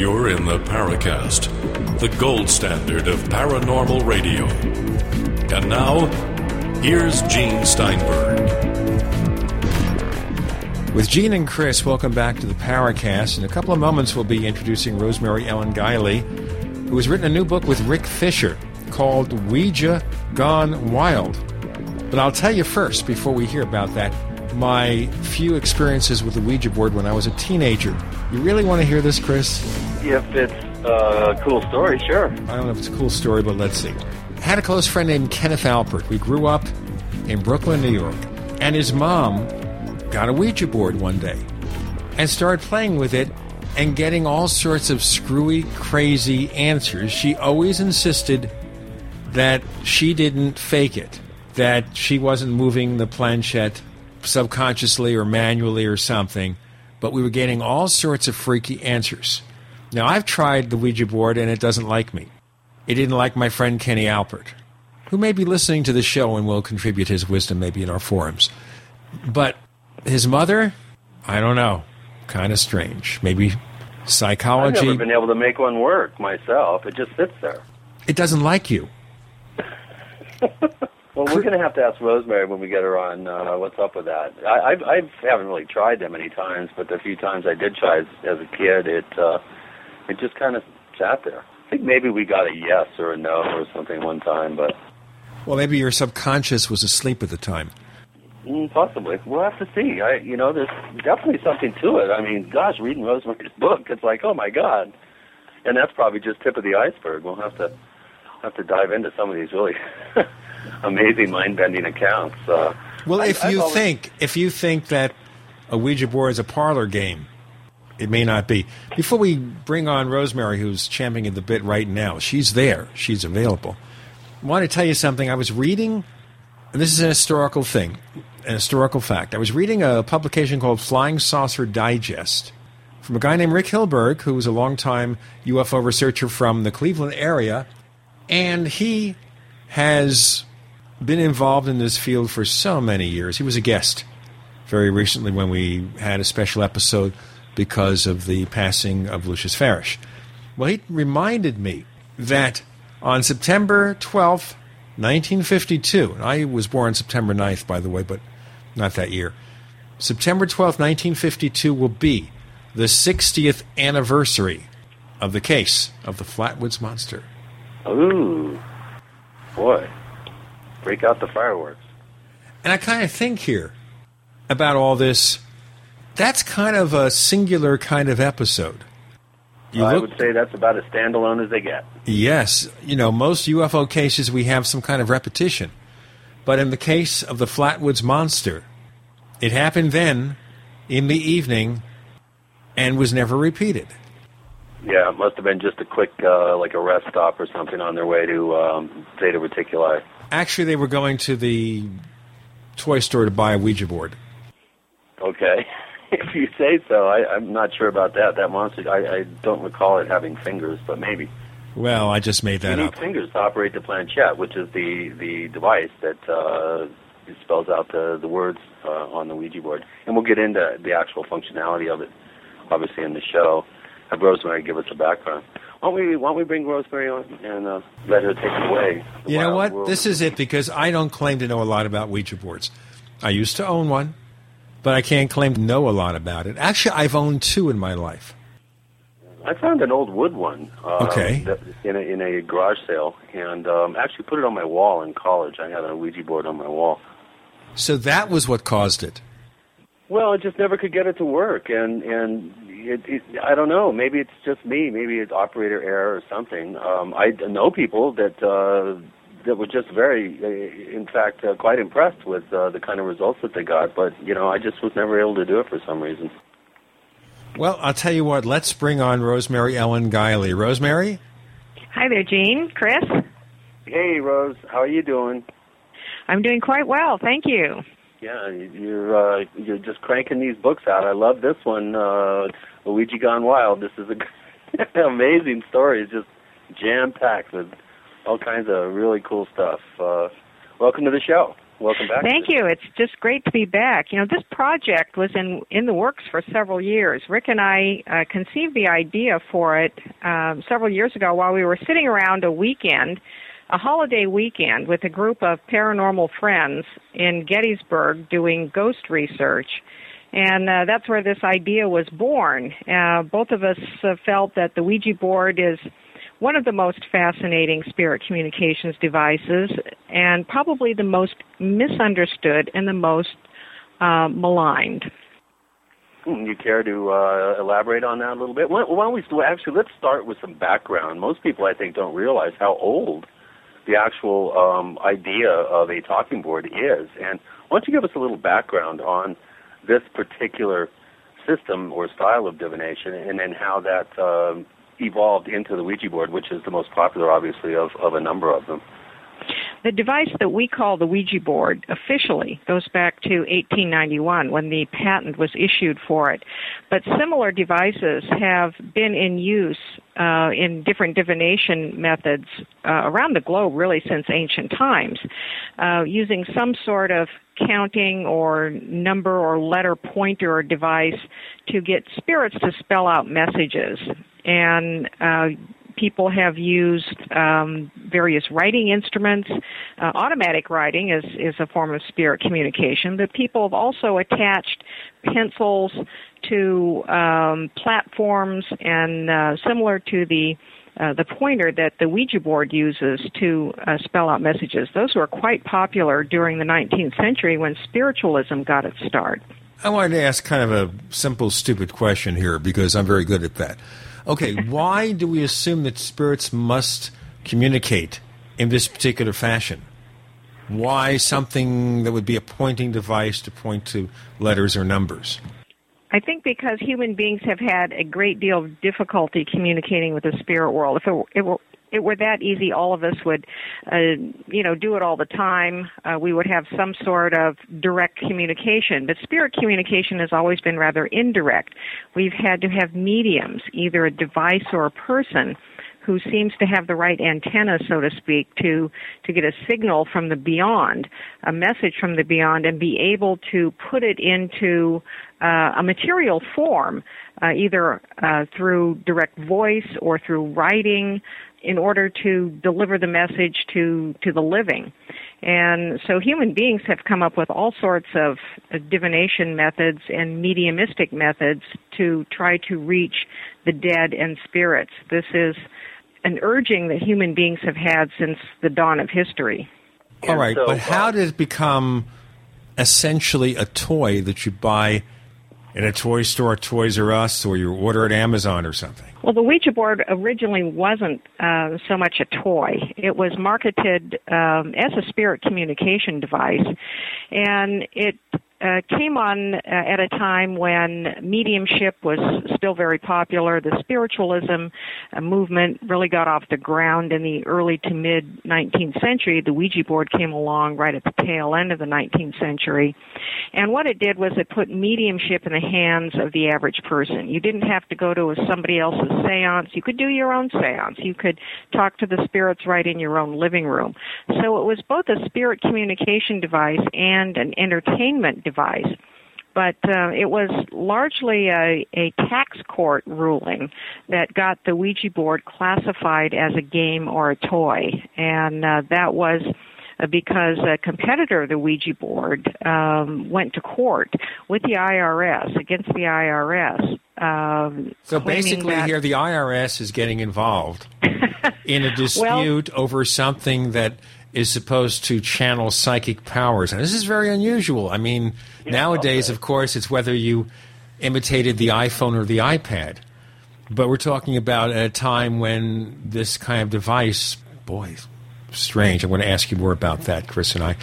You're in the Paracast, the gold standard of paranormal radio. And now, here's Gene Steinberg. With Gene and Chris, welcome back to the Paracast. In a couple of moments, we'll be introducing Rosemary Ellen Guiley, who has written a new book with Rick Fisher called Ouija Gone Wild. But I'll tell you first, before we hear about that, my few experiences with the Ouija board when I was a teenager. You really want to hear this, Chris? If it's a cool story, sure. I don't know if it's a cool story, but let's see. I had a close friend named Kenneth Alpert. We grew up in Brooklyn, New York, and his mom got a Ouija board one day and started playing with it and getting all sorts of screwy, crazy answers. She always insisted that she didn't fake it, that she wasn't moving the planchette subconsciously or manually or something, but we were getting all sorts of freaky answers. Now, I've tried the Ouija board and it doesn't like me. It didn't like my friend Kenny Alpert, who may be listening to the show and will contribute his wisdom maybe in our forums. But his mother, I don't know, kind of strange. Maybe I've psychology. never been able to make one work myself. It just sits there. It doesn't like you. Well, we're going to have to ask Rosemary when we get her on uh, what's up with that. I, I've, I haven't really tried that many times, but the few times I did try as, as a kid, it uh, it just kind of sat there. I think maybe we got a yes or a no or something one time, but Well, maybe your subconscious was asleep at the time. mm, possibly we'll have to see. I, you know, there's definitely something to it. I mean, gosh, reading Rosemary's book, it's like, oh my god, and that's probably just tip of the iceberg. We'll have to have to dive into some of these really amazing mind-bending accounts. Uh, Well, if I've you always- think if you think that a Ouija board is a parlor game, it may not be. Before we bring on Rosemary, who's champing at the bit right now, she's there. She's available. I want to tell you something. I was reading, and this is an historical thing, an historical fact. I was reading a publication called Flying Saucer Digest from a guy named Rick Hilberg, who was a longtime UFO researcher from the Cleveland area, and he has been involved in this field for so many years. He was a guest very recently when we had a special episode because of the passing of Lucius Farish. Well, he reminded me that on September 12th, 1952, I was born September 9th, by the way, but not that year. September 12th, 1952 will be the 60th anniversary of the case of the Flatwoods Monster. Ooh, boy, break out the fireworks. And I kind of think here about all this. That's kind of a singular kind of episode. You I look, would say that's about as standalone as they get. yes, you know, most UFO cases we have some kind of repetition. But in the case of the Flatwoods Monster, it happened then in the evening and was never repeated. Yeah, it must have been just a quick, uh, like a rest stop or something on their way to um, Zeta Reticuli. Actually, they were going to the toy store to buy a Ouija board. Okay, if you say so. I, I'm not sure about that. That monster, I, I don't recall it having fingers, but maybe. Well, I just made that You that need up. fingers to operate the planchette, which is the the device that uh, spells out the the words uh, on the Ouija board. And we'll get into the actual functionality of it, obviously, in the show. Have Rosemary give us a background. Why don't we Why don't we bring Rosemary on and uh, let her take it away? You know what? world. This is it because I don't claim to know a lot about Ouija boards. I used to own one, but I can't claim to know a lot about it. Actually, I've owned two in my life. I found an old wood one. Uh, Okay. that- In a, in a garage sale, and um, actually put it on my wall in college. I had a Ouija board on my wall. So that was what caused it. Well, I just never could get it to work, and and it, it, I don't know. Maybe it's just me. Maybe it's operator error or something. Um, I know people that uh, that were just very, uh, in fact, uh, quite impressed with uh, the kind of results that they got. But you know, I just was never able to do it for some reason. Well, I'll tell you what. Let's bring on Rosemary Ellen Guiley. Rosemary, Hi there, Gene. Chris? Hey, Rose, how are you doing? I'm doing quite well, thank you. Yeah, you're uh, you're just cranking these books out. I love this one, uh, Ouija Gone Wild. This is a amazing story. It's just jam packed with all kinds of really cool stuff. Uh, welcome to the show. Welcome back. Thank you. It's just great to be back. You know, this project was in in the works for several years. Rick and I uh, conceived the idea for it um, several years ago while we were sitting around a weekend, a holiday weekend, with a group of paranormal friends in Gettysburg doing ghost research. And uh, that's where this idea was born. Uh, both of us uh, felt that the Ouija board is one of the most fascinating spirit communications devices and probably the most misunderstood and the most uh, maligned. Hmm, you care to uh, elaborate on that a little bit? Why, don't we actually let's start with some background. Most people, I think, don't realize how old the actual um, idea of a talking board is. And why don't you give us a little background on this particular system or style of divination, and then how that um, evolved into the Ouija board, which is the most popular, obviously, of, of a number of them. The device that we call the Ouija board officially goes back to 1891 when the patent was issued for it. But similar devices have been in use uh, in different divination methods uh, around the globe really since ancient times, uh, using some sort of counting or number or letter pointer or device to get spirits to spell out messages. And uh, people have used um, various writing instruments. Uh, automatic writing is, is a form of spirit communication, but people have also attached pencils to um, platforms and uh, similar to the uh, the pointer that the Ouija board uses to uh, spell out messages. Those were quite popular during the 19th century when spiritualism got its start. I wanted to ask kind of a simple, stupid question here because I'm very good at that. Okay, why do we assume that spirits must communicate in this particular fashion? Why something that would be a pointing device to point to letters or numbers? I think because human beings have had a great deal of difficulty communicating with the spirit world. If it, it it were that easy, all of us would, uh, you know, do it all the time. Uh, we would have some sort of direct communication. But spirit communication has always been rather indirect. We've had to have mediums, either a device or a person, who seems to have the right antenna, so to speak, to to get a signal from the beyond, a message from the beyond, and be able to put it into uh, a material form, uh, either uh, through direct voice or through writing, in order to deliver the message to to the living. And so human beings have come up with all sorts of divination methods and mediumistic methods to try to reach the dead and spirits. This is an urging that human beings have had since the dawn of history. All right, so, but how uh, did it become essentially a toy that you buy in a toy store, Toys R Us, or you order at Amazon or something? Well, the Ouija board originally wasn't uh, so much a toy. It was marketed um, as a spirit communication device, and it uh, came on uh, at a time when mediumship was still very popular. The spiritualism uh, movement really got off the ground in the early to mid 19th century. The Ouija board came along right at the tail end of the 19th century. And what it did was it put mediumship in the hands of the average person. You didn't have to go to somebody else's seance. You could do your own seance. You could talk to the spirits right in your own living room. So it was both a spirit communication device and an entertainment device but uh, it was largely a, a tax court ruling that got the Ouija board classified as a game or a toy, and uh, that was uh, because a competitor of the Ouija board um, went to court with the IRS against the IRS. Um, so basically, that... here the IRS is getting involved in a dispute well, over something that is supposed to channel psychic powers. And this is very unusual. I mean, yeah, nowadays, okay. of course, it's whether you imitated the iPhone or the iPad. But we're talking about at a time when this kind of device, boy, strange. I'm going to ask you more about that, Chris and I.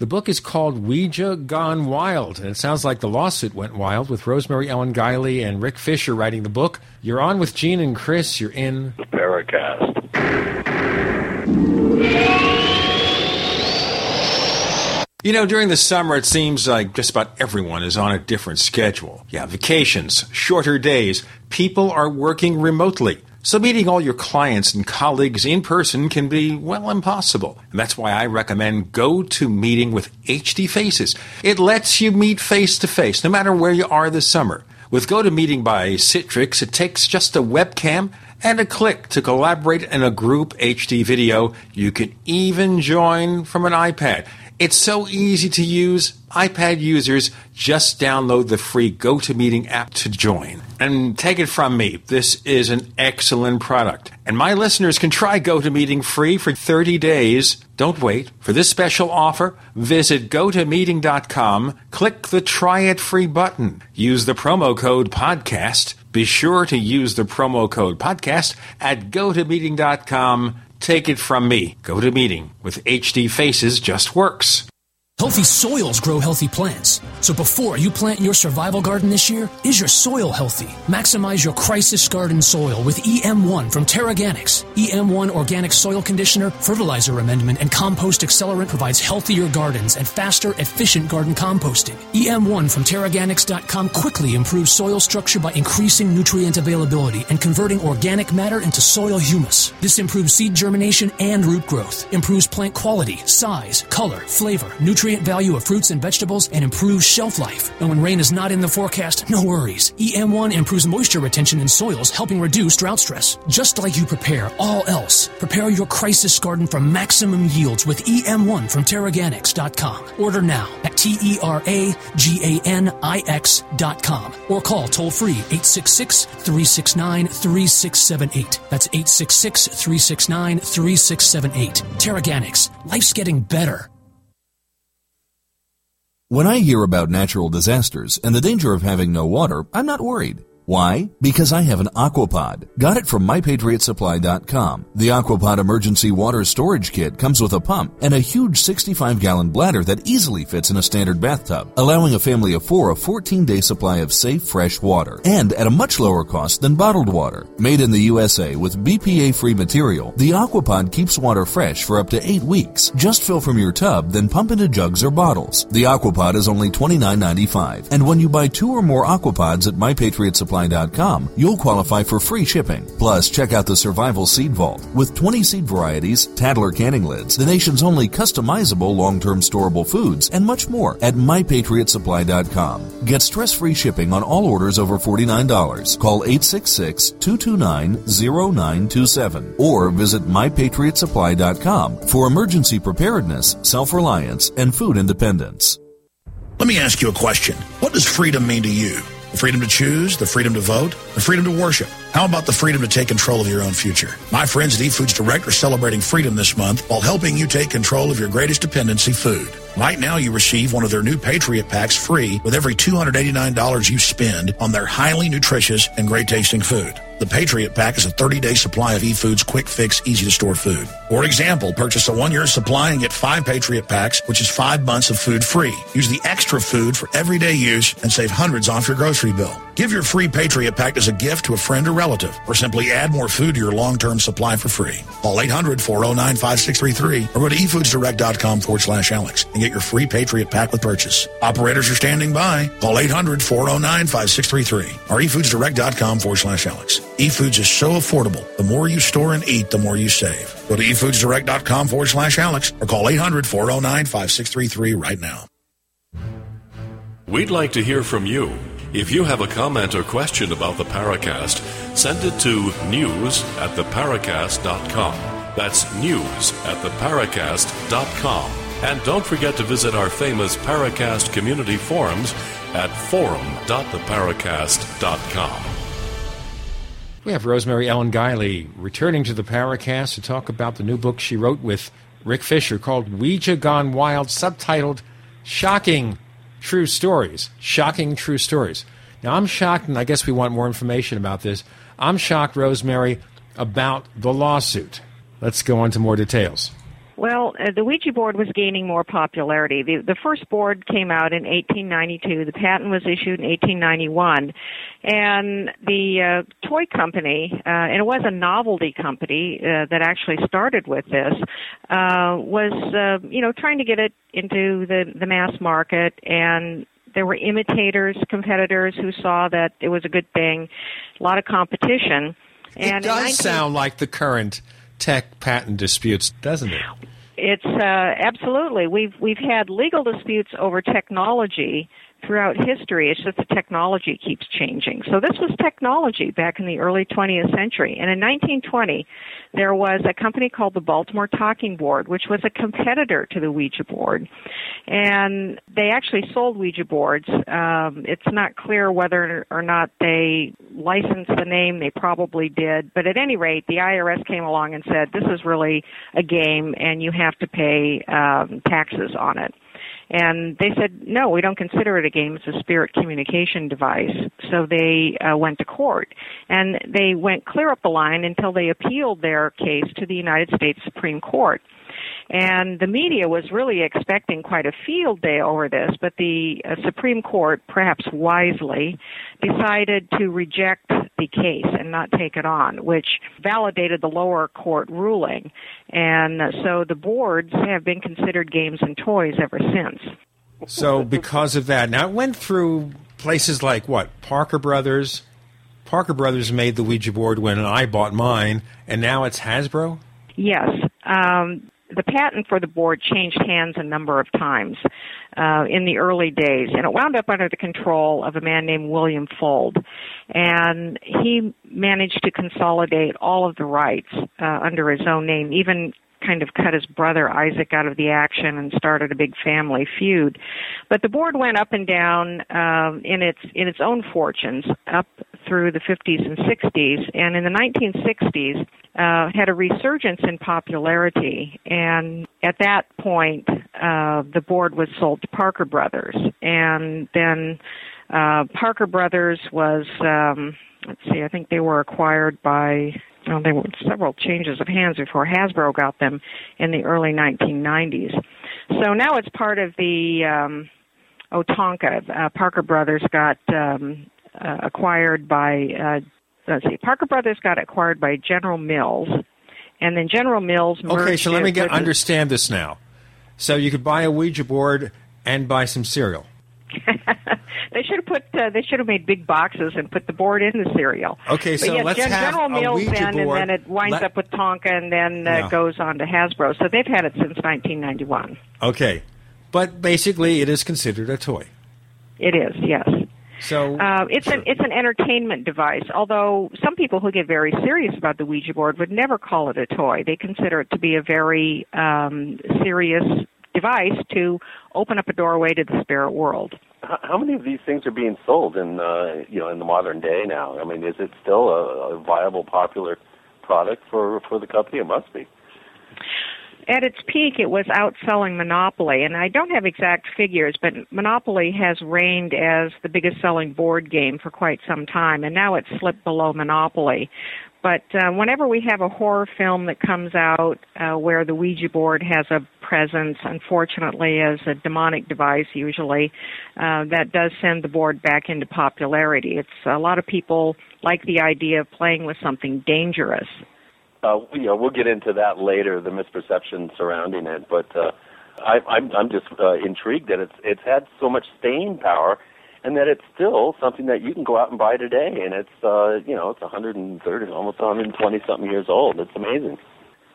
The book is called Ouija Gone Wild, and it sounds like the lawsuit went wild with Rosemary Ellen Guiley and Rick Fisher writing the book. You're on with Gene and Chris. You're in the Paracast. You know, during the summer, it seems like just about everyone is on a different schedule. Yeah, vacations, shorter days, people are working remotely. So meeting all your clients and colleagues in person can be, well, impossible. And that's why I recommend GoToMeeting with HD Faces. It lets you meet face to face, no matter where you are this summer. With GoToMeeting by Citrix, it takes just a webcam and a click to collaborate in a group HD video. You can even join from an iPad. It's so easy to use. iPad users just download the free GoToMeeting app to join. And take it from me, this is an excellent product. And my listeners can try GoToMeeting free for 30 days. Don't wait. For this special offer, visit gotomeeting.com, click the try it free button, use the promo code podcast. Be sure to use the promo code podcast at gotomeeting.com Take it from me. Go to meeting with HD Faces just works. Healthy soils grow healthy plants. So before you plant your survival garden this year, is your soil healthy? Maximize your crisis garden soil with EM1 from TerraGanix. EM1 organic soil conditioner, fertilizer amendment, and compost accelerant provides healthier gardens and faster, efficient garden composting. EM1 from TerraGanix.com quickly improves soil structure by increasing nutrient availability and converting organic matter into soil humus. This improves seed germination and root growth, improves plant quality, size, color, flavor, nutrient value of fruits and vegetables, and improves shelf life. And when rain is not in the forecast, no worries. EM1 improves moisture retention in soils, helping reduce drought stress. Just like you prepare all else, prepare your crisis garden for maximum yields with EM1 from TerraGanix.com. Order now at T E R A G A N I X.com or call toll free 866 369 3678. That's 866 369 3678. TerraGanix. Life's getting better. When I hear about natural disasters and the danger of having no water, I'm not worried. Why? Because I have an Aquapod. Got it from MyPatriotSupply.com. The Aquapod emergency water storage kit comes with a pump and a huge 65 gallon bladder that easily fits in a standard bathtub, allowing a family of four a 14 day supply of safe, fresh water, and at a much lower cost than bottled water. Made in the USA with BPA free material, the Aquapod keeps water fresh for up to eight weeks. Just fill from your tub, then pump into jugs or bottles. The Aquapod is only $29.95, and when you buy two or more Aquapods at MyPatriotSupply.com, you'll qualify for free shipping. Plus, check out the Survival Seed Vault with 20 seed varieties, Tattler canning lids, the nation's only customizable long-term storable foods, and much more at mypatriotsupply.com. Get stress-free shipping on all orders over $49. Call 866-229-0927 or visit mypatriotsupply.com for emergency preparedness, self-reliance, and food independence. Let me ask you a question. What does freedom mean to you? The freedom to choose, the freedom to vote, the freedom to worship. How about the freedom to take control of your own future? My friends at eFoods Direct are celebrating freedom this month while helping you take control of your greatest dependency, food. Right now, you receive one of their new Patriot Packs free with every $289 you spend on their highly nutritious and great tasting food. The Patriot Pack is a 30-day supply of eFoods quick fix, easy to store food. For example, purchase a one-year supply and get five Patriot Packs, which is five months of food free. Use the extra food for everyday use and save hundreds off your grocery bill. Give your free Patriot Pack as a gift to a friend or relative, or simply add more food to your long-term supply for free. Call 800-409-5633 or go to efoodsdirect.com forward slash Alex and get your free Patriot Pack with purchase. Operators are standing by. Call 800-409-5633 or efoodsdirect.com forward slash Alex. eFoods is so affordable. The more you store and eat, the more you save. Go to efoodsdirect.com forward slash Alex or call 800-409-5633 right now. We'd like to hear from you. If you have a comment or question about the Paracast, send it to news at theparacast.com. That's news at theparacast.com. And don't forget to visit our famous Paracast community forums at forum.theparacast.com. We have Rosemary Ellen Guiley returning to the Paracast to talk about the new book she wrote with Rick Fisher called Ouija Gone Wild, subtitled Shocking True Stories. Shocking True Stories. Now, I'm shocked, and I guess we want more information about this. I'm shocked, Rosemary, about the lawsuit. Let's go on to more details. Well, uh, the Ouija board was gaining more popularity. The, the first board came out in 1892. The patent was issued in 1891. And the uh, toy company, uh, and it was a novelty company uh, that actually started with this, uh, was, uh, you know, trying to get it into the, the mass market and there were imitators, competitors who saw that it was a good thing, a lot of competition. And it does 19- sound like the current tech patent disputes, doesn't it? It's uh, absolutely. We've we've had legal disputes over technology throughout history. It's just the technology keeps changing. So this was technology back in the early 20th century. And in 1920, there was a company called the Baltimore Talking Board, which was a competitor to the Ouija board. And they actually sold Ouija boards. Um, it's not clear whether or not they licensed the name. They probably did. But at any rate, the IRS came along and said, this is really a game and you have to pay um, taxes on it. And they said, no, we don't consider it a game. It's a spirit communication device. So they uh, went to court. And they went clear up the line until they appealed their case to the United States Supreme Court. And the media was really expecting quite a field day over this, but the uh, Supreme Court, perhaps wisely, decided to reject the case and not take it on, which validated the lower court ruling. And so the boards have been considered games and toys ever since. So because of that, now it went through places like what Parker Brothers. Parker Brothers made the Ouija board when I bought mine, and now it's Hasbro. Yes. Um, the patent for the board changed hands a number of times uh, in the early days, and it wound up under the control of a man named William Fuld, And he managed to consolidate all of the rights uh, under his own name, even kind of cut his brother Isaac out of the action and started a big family feud. But the board went up and down um, in its in its own fortunes up through the 50s and 60s, and in the 1960s uh, had a resurgence in popularity. And at that point, uh, the board was sold to Parker Brothers, and then uh, Parker Brothers was. Um, let's see, I think they were acquired by well, there were several changes of hands before Hasbro got them in the early 1990s. So now it's part of the um, Otonka. Uh, Parker Brothers got um, uh, acquired by, uh, let's see, Parker Brothers got acquired by General Mills, and then General Mills Okay, so let me get understand this now. So you could buy a Ouija board and buy some cereal. They should have put. Uh, they should have made big boxes and put the board in the cereal. Okay, But so yes, let's Gen- have General a Mills Ouija then, board. and then it winds Let- up with Tonka, and then uh, goes on to Hasbro. So they've had it since 1991. Okay, but basically it is considered a toy. It is, yes. So Uh, it's an it's an entertainment device. Although some people who get very serious about the Ouija board would never call it a toy. They consider it to be a very um, serious device to open up a doorway to the spirit world. How many of these things are being sold in uh, you know in the modern day now? I mean, is it still a, a viable, popular product for for the company? It must be. At its peak, it was outselling Monopoly, and I don't have exact figures, but Monopoly has reigned as the biggest selling board game for quite some time, and now it's slipped below Monopoly. But uh, whenever we have a horror film that comes out uh, where the Ouija board has a presence, unfortunately, as a demonic device, usually, uh, that does send the board back into popularity. It's a lot of people like the idea of playing with something dangerous. Uh, you know, we'll get into that later, the misperception surrounding it. But uh, I, I'm, I'm just uh, intrigued that it's it's had so much staying power, and that it's still something that you can go out and buy today. And it's uh, you know it's 130, almost 120 something years old. It's amazing.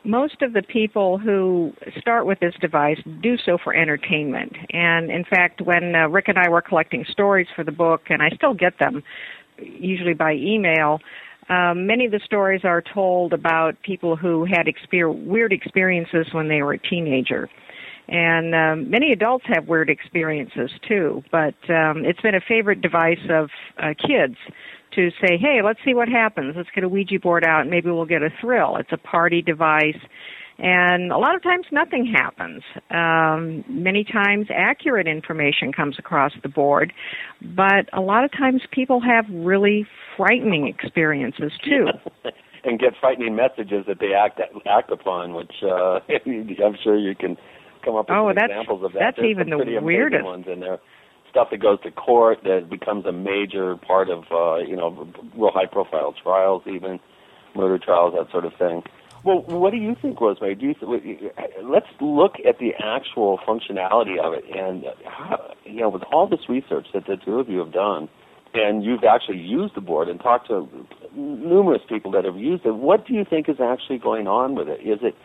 most of the people who start with this device do so for entertainment. And in fact, when uh, Rick and I were collecting stories for the book, and I still get them, usually by email, um, many of the stories are told about people who had exper- weird experiences when they were a teenager. And um, many adults have weird experiences too, but um, it's been a favorite device of uh, kids to say, hey, let's see what happens. Let's get a Ouija board out and maybe we'll get a thrill. It's a party device. And a lot of times nothing happens. Um, many times accurate information comes across the board, but a lot of times people have really frightening experiences too. and get frightening messages that they act act upon, which uh, I'm sure you can come up with Oh, that's- examples of that. that's There's even the weirdest. ones in there. Stuff that goes to court that becomes a major part of uh, you know real high profile trials, even murder trials, that sort of thing. Well, what do you think, Rosemary? Do you th- let's look at the actual functionality of it, and how, you know, with all this research that the two of you have done, and you've actually used the board and talked to numerous people that have used it. What do you think is actually going on with it? Is it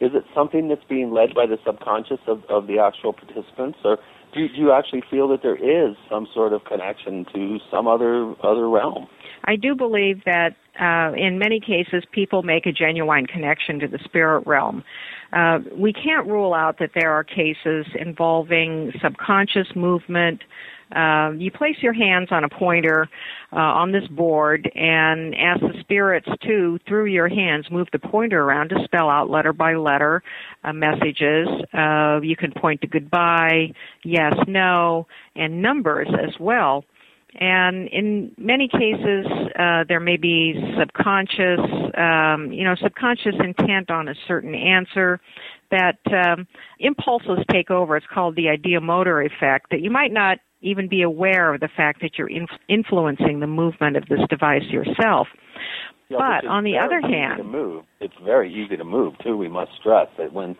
is it something that's being led by the subconscious of, of the actual participants, or do you, do you actually feel that there is some sort of connection to some other other realm? I do believe that uh, in many cases people make a genuine connection to the spirit realm. Uh, we can't rule out that there are cases involving subconscious movement, uh, you place your hands on a pointer uh, on this board and ask the spirits to, through your hands, move the pointer around to spell out letter by letter uh, messages. Uh, you can point to goodbye, yes, no, and numbers as well. And in many cases, uh, there may be subconscious, um, you know, subconscious intent on a certain answer that um, impulses take over. It's called the ideomotor effect. That you might not even be aware of the fact that you're inf- influencing the movement of this device yourself. Yeah, but on the other hand, to move, it's very easy to move too. We must stress that when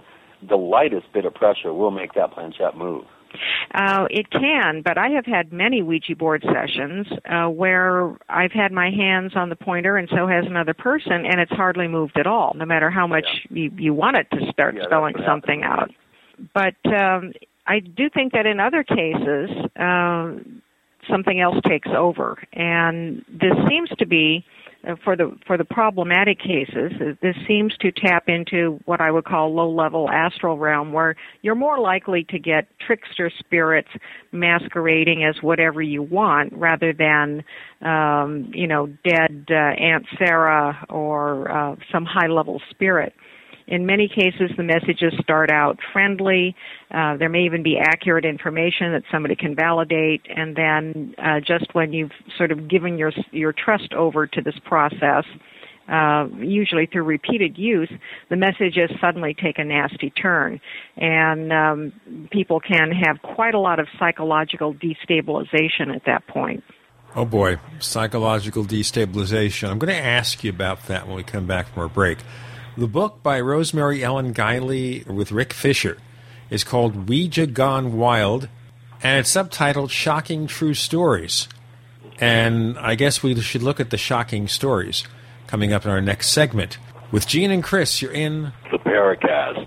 the lightest bit of pressure will make that planchette move. Uh, it can, but I have had many Ouija board sessions uh, where I've had my hands on the pointer, and so has another person, and it's hardly moved at all, no matter how much yeah. you, you want it to start yeah, spelling something happens. out. But um, I do think that in other cases, uh, something else takes over, and this seems to be uh, for the for the problematic cases. Uh, this seems to tap into what I would call low level astral realm, where you're more likely to get trickster spirits masquerading as whatever you want, rather than um, you know dead uh, Aunt Sarah or uh, some high level spirit. In many cases, the messages start out friendly. Uh, there may even be accurate information that somebody can validate, and then uh, just when you've sort of given your your trust over to this process, uh, usually through repeated use, the messages suddenly take a nasty turn, and um, people can have quite a lot of psychological destabilization at that point. Oh boy, psychological destabilization. I'm going to ask you about that when we come back from our break. The book by Rosemary Ellen Guiley with Rick Fisher is called Ouija Gone Wild, and it's subtitled Shocking True Stories. And I guess we should look at the shocking stories coming up in our next segment. With Gene and Chris, you're in the Paracast.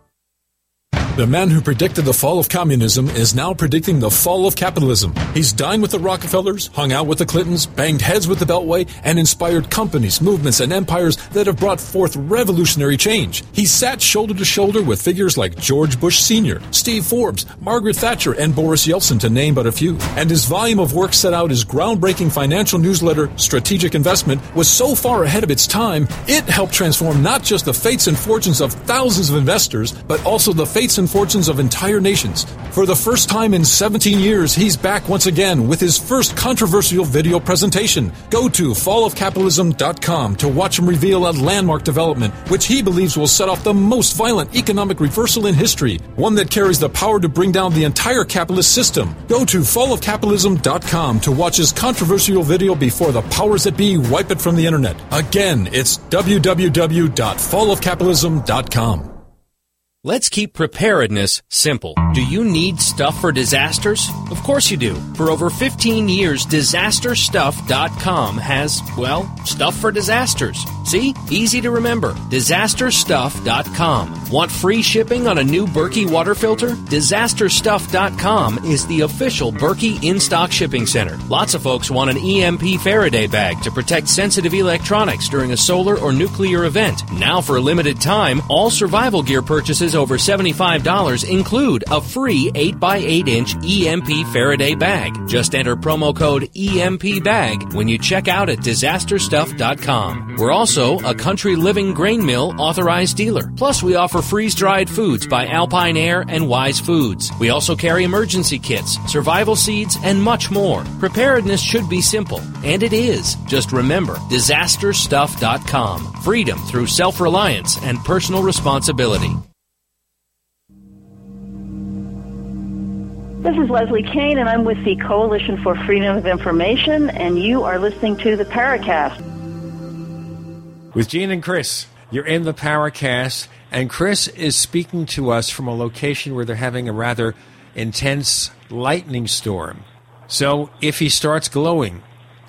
The man who predicted the fall of communism is now predicting the fall of capitalism. He's dined with the Rockefellers, hung out with the Clintons, banged heads with the Beltway, and inspired companies, movements, and empires that have brought forth revolutionary change. He sat shoulder to shoulder with figures like George Bush Sr., Steve Forbes, Margaret Thatcher, and Boris Yeltsin, to name but a few. And his volume of work set out his groundbreaking financial newsletter, Strategic Investment, was so far ahead of its time, it helped transform not just the fates and fortunes of thousands of investors, but also the fates and fortunes of entire nations. For the first time in 17 years, he's back once again with his first controversial video presentation. Go to fallofcapitalism.com to watch him reveal a landmark development, which he believes will set off the most violent economic reversal in history, one that carries the power to bring down the entire capitalist system. Go to fallofcapitalism.com to watch his controversial video before the powers that be wipe it from the internet. Again, it's www.fallofcapitalism.com. Let's keep preparedness simple. Do you need stuff for disasters? Of course you do. For over 15 years, disasterstuff.com has, well, stuff for disasters. See? Easy to remember. Disasterstuff.com. Want free shipping on a new Berkey water filter? Disasterstuff.com is the official Berkey in-stock shipping center. Lots of folks want an EMP Faraday bag to protect sensitive electronics during a solar or nuclear event. Now for a limited time, all survival gear purchases over $75 include a free 8x8 inch EMP Faraday bag. Just enter promo code EMP bag when you check out at disasterstuff.com. We're also a country living grain mill authorized dealer. Plus, we offer freeze dried foods by Alpine Air and Wise Foods. We also carry emergency kits, survival seeds, and much more. Preparedness should be simple, and it is. Just remember disasterstuff.com. Freedom through self reliance and personal responsibility. This is Leslie Kean, and I'm with the Coalition for Freedom of Information, and you are listening to the Paracast. With Gene and Chris, you're in the Paracast, and Chris is speaking to us from a location where they're having a rather intense lightning storm. So if he starts glowing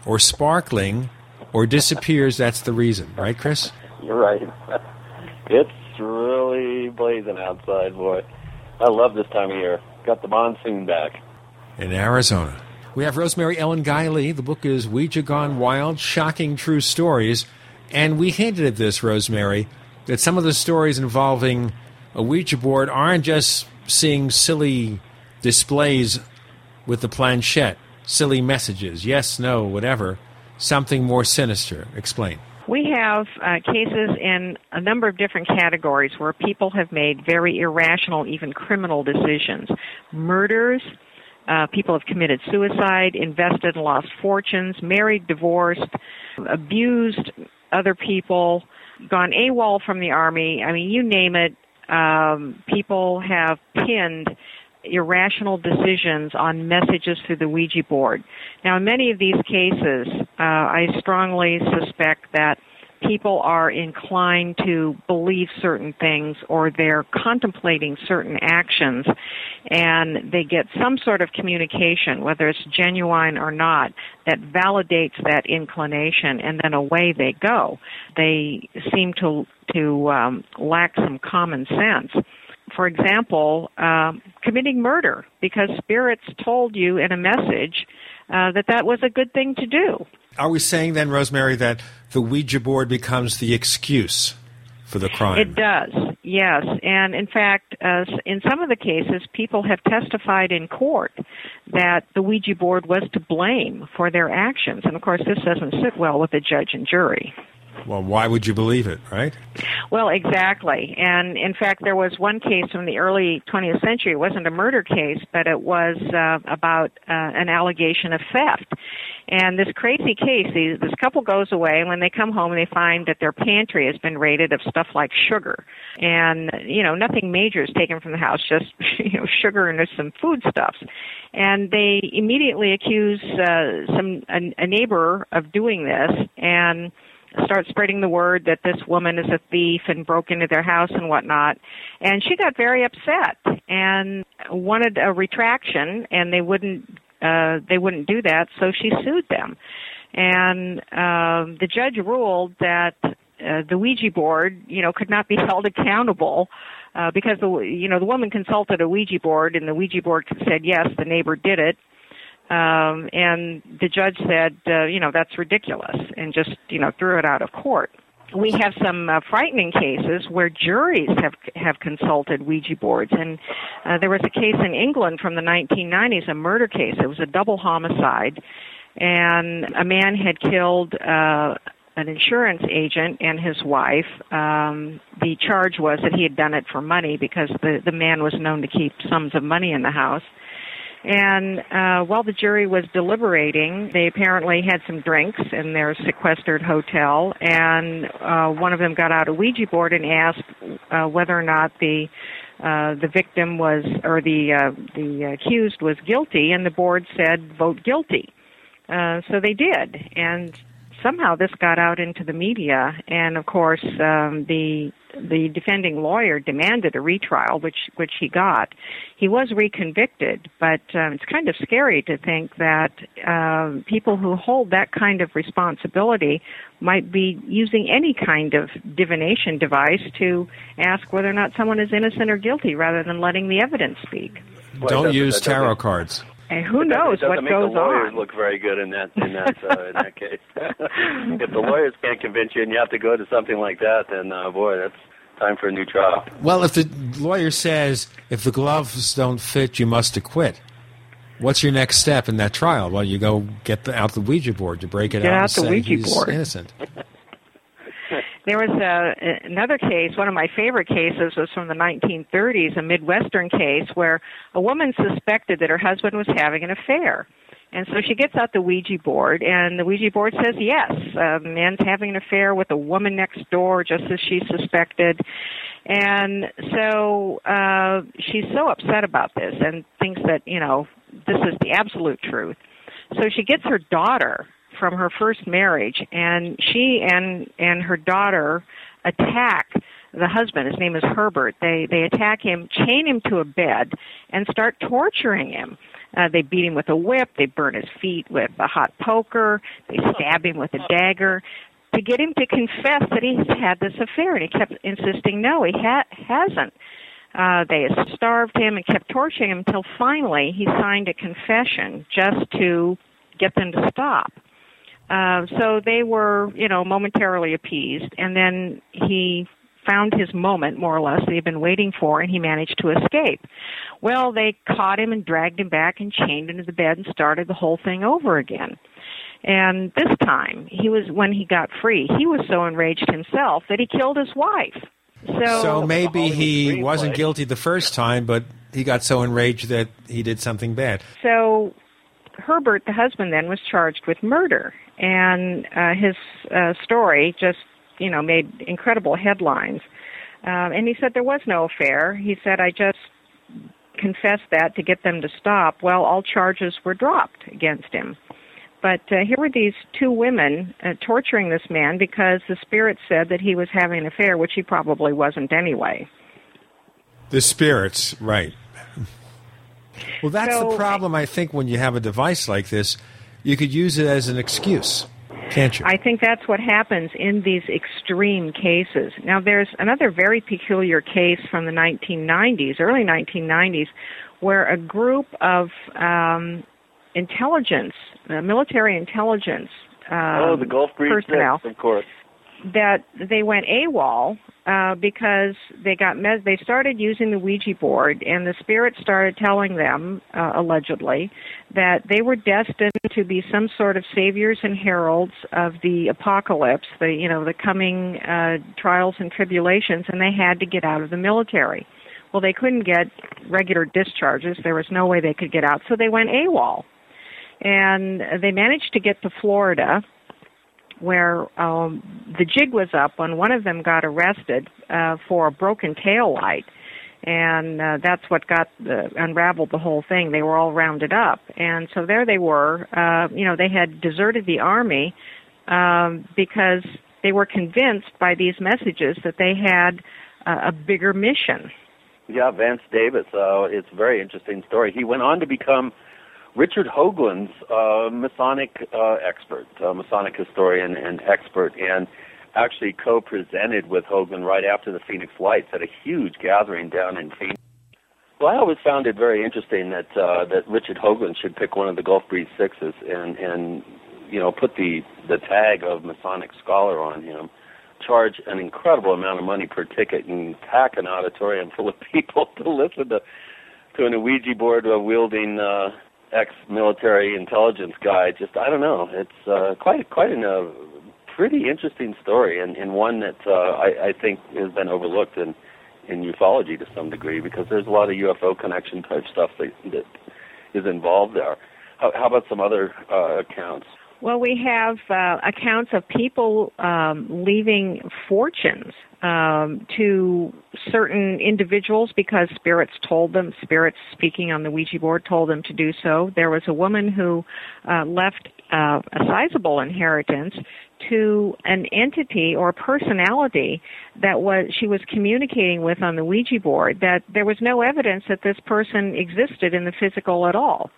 or sparkling or disappears, that's the reason, right, Chris? You're right. It's really blazing outside, boy. I love this time of year. Got the monsoon back. In Arizona. We have Rosemary Ellen Guiley. The book is Ouija Gone Wild Shocking True Stories. And we hinted at this, Rosemary, that some of the stories involving a Ouija board aren't just seeing silly displays with the planchette, silly messages, yes, no, whatever, something more sinister. Explain. We have uh, cases in a number of different categories where people have made very irrational, even criminal decisions. Murders, uh, people have committed suicide, invested and lost fortunes, married, divorced, abused other people, gone AWOL from the army. I mean, you name it. Um, people have pinned irrational decisions on messages through the Ouija board. Now, in many of these cases, uh, I strongly suspect that people are inclined to believe certain things or they're contemplating certain actions and they get some sort of communication, whether it's genuine or not, that validates that inclination and then away they go. They seem to, to um, lack some common sense for example, um, committing murder because spirits told you in a message uh, that that was a good thing to do. Are we saying then, Rosemary, that the Ouija board becomes the excuse for the crime? It does, yes. And in fact, uh, in some of the cases, people have testified in court that the Ouija board was to blame for their actions. And of course, this doesn't sit well with the judge and jury. Well, why would you believe it, right? Well, exactly. And in fact, there was one case from the early 20th century. It wasn't a murder case, but it was uh, about uh, an allegation of theft. And this crazy case, this couple goes away, and when they come home, they find that their pantry has been raided of stuff like sugar. And, you know, nothing major is taken from the house, just, you know, sugar and some foodstuffs. And they immediately accuse uh, some a, a neighbor of doing this, and start spreading the word that this woman is a thief and broke into their house and whatnot. And she got very upset and wanted a retraction, and they wouldn't uh, they wouldn't do that, so she sued them. And uh, the judge ruled that uh, the Ouija board, you know, could not be held accountable uh, because the you know the woman consulted a Ouija board, and the Ouija board said yes, the neighbor did it. Um, and the judge said, uh, you know, that's ridiculous, and just you know threw it out of court we have some uh, frightening cases where juries have have consulted Ouija boards, and uh, there was a case in England from the 1990s, a murder case. It was a double homicide, and a man had killed uh, an insurance agent and his wife. Um, the charge was that he had done it for money because the the man was known to keep sums of money in the house. And uh, while the jury was deliberating, they apparently had some drinks in their sequestered hotel, and uh, one of them got out a Ouija board and asked uh, whether or not the uh, the victim was or the uh, the accused was guilty, and the board said vote guilty. Uh, so they did, and somehow this got out into the media, and of course um, the the defending lawyer demanded a retrial, which which he got. He was reconvicted, but um, it's kind of scary to think that uh, people who hold that kind of responsibility might be using any kind of divination device to ask whether or not someone is innocent or guilty, rather than letting the evidence speak. Don't use tarot cards. And who knows it what make goes the lawyers on? look very good in that in that uh, in that case. if the lawyers can't convince you, and you have to go to something like that, then uh, boy, that's time for a new trial. Well, if the lawyer says if the gloves don't fit, you must acquit. What's your next step in that trial? Well, you go get the, out the Ouija board to break it Get out, out and the say Ouija he's board. innocent. There was a, another case, one of my favorite cases was from the 1930s, a Midwestern case where a woman suspected that her husband was having an affair. And so she gets out the Ouija board, and the Ouija board says yes, a man's having an affair with a woman next door, just as she suspected. And so uh, she's so upset about this and thinks that, you know, this is the absolute truth. So she gets her daughter from her first marriage, and she and and her daughter attack the husband. His name is Herbert. They they attack him, chain him to a bed, and start torturing him. Uh, they beat him with a whip. They burn his feet with a hot poker. They stab him with a dagger to get him to confess that he's had this affair, and he kept insisting, no, he ha- hasn't. Uh, they starved him and kept torturing him until finally he signed a confession just to get them to stop. Uh, so they were, you know, momentarily appeased, and then he found his moment, more or less, that he'd been waiting for, and he managed to escape. Well, they caught him and dragged him back and chained him to the bed and started the whole thing over again. And this time, he was when he got free, he was so enraged himself that he killed his wife. So, So maybe he wasn't guilty the first time, but he got so enraged that he did something bad. So Herbert, the husband, then was charged with murder, and uh, his uh, story just you know made incredible headlines. Um, and he said there was no affair. He said I just confessed that to get them to stop. Well, all charges were dropped against him. But uh, here were these two women uh, torturing this man because the spirit said that he was having an affair, which he probably wasn't anyway. The spirits, right. Well, that's So- the problem, I think, when you have a device like this. You could use it as an excuse, can't you? I think that's what happens in these extreme cases. Now, there's another very peculiar case from the 1990s, early 1990s, where a group of um, intelligence, uh, military intelligence um, oh, the Gulf Breeze personnel, Six, of course. That they went AWOL uh, because they got mes- they started using the Ouija board, and the spirit started telling them, uh, allegedly, that they were destined to be some sort of saviors and heralds of the apocalypse, the you know the coming uh, trials and tribulations, and they had to get out of the military. Well, they couldn't get regular discharges. There was no way they could get out, so they went AWOL. And they managed to get to Florida, where um, the jig was up when one of them got arrested uh, for a broken tail light, and uh, that's what got the, unraveled the whole thing. They were all rounded up, and so there they were. Uh, you know, they had deserted the army um, because they were convinced by these messages that they had uh, a bigger mission. Yeah, Vance Davis. Uh, it's a very interesting story. He went on to become Richard Hoagland's uh, Masonic uh, expert, uh, Masonic historian and expert. And actually co-presented with Hoagland right after the Phoenix Lights at a huge gathering down in Phoenix. Well, I always found it very interesting that uh, that Richard Hoagland should pick one of the Gulf Breeze Sixes and and you know put the the tag of Masonic scholar on him, charge an incredible amount of money per ticket, and pack an auditorium full of people to listen to to an Ouija board wielding uh, ex-military intelligence guy. Just I don't know. It's uh, quite quite a uh, pretty interesting story, and, and one that uh, I, I think has been overlooked in in ufology to some degree because there's a lot of UFO connection type stuff that that is involved there. How, how about some other uh, accounts? Well, we have uh, accounts of people um, leaving fortunes um, to certain individuals because spirits told them, spirits speaking on the Ouija board told them to do so. There was a woman who uh, left uh, a sizable inheritance to an entity or personality that was she was communicating with on the Ouija board that there was no evidence that this person existed in the physical at all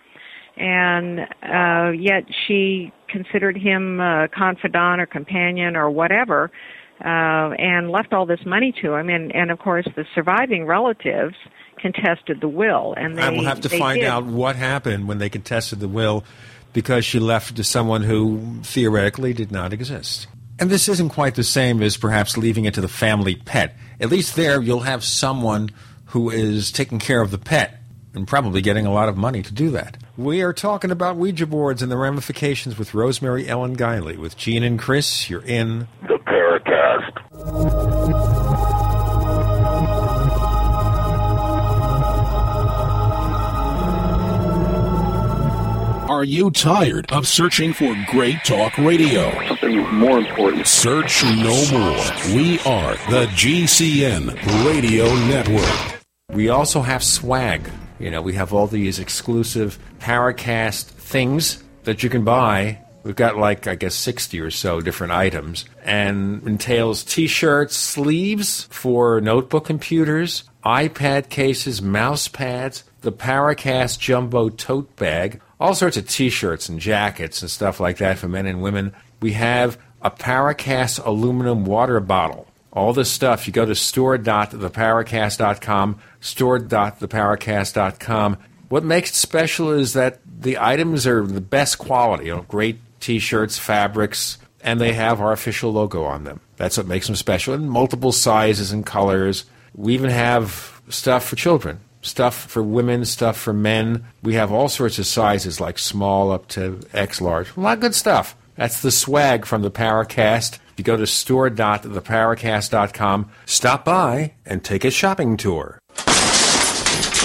and uh yet she considered him a confidant or companion or whatever uh and left all this money to him and and of course the surviving relatives contested the will and they I will have to find did. out what happened when they contested the will because she left it to someone who theoretically did not exist. And this isn't quite the same as perhaps leaving it to the family pet. At least there you'll have someone who is taking care of the pet and probably getting a lot of money to do that. We are talking about Ouija boards and the ramifications with Rosemary Ellen Guiley. With Gene and Chris, you're in the Paracast. Are you tired of searching for great talk radio? Something more important. Search no more. We are the GCN Radio Network. We also have swag. You know, we have all these exclusive Paracast things that you can buy. We've got like, I guess, 60 or so different items and entails t shirts, sleeves for notebook computers, iPad cases, mouse pads, the Paracast Jumbo tote bag, all sorts of t shirts and jackets and stuff like that for men and women. We have a Paracast aluminum water bottle. All this stuff, you go to store.theparacast.com, store.theparacast.com. What makes it special is that the items are the best quality, you know, great t-shirts, fabrics, and they have our official logo on them. That's what makes them special in multiple sizes and colors. We even have stuff for children, stuff for women, stuff for men. We have all sorts of sizes like small up to X large. A lot of good stuff. That's the swag from the Paracast. You go to store.theparacast.com, stop by, and take a shopping tour.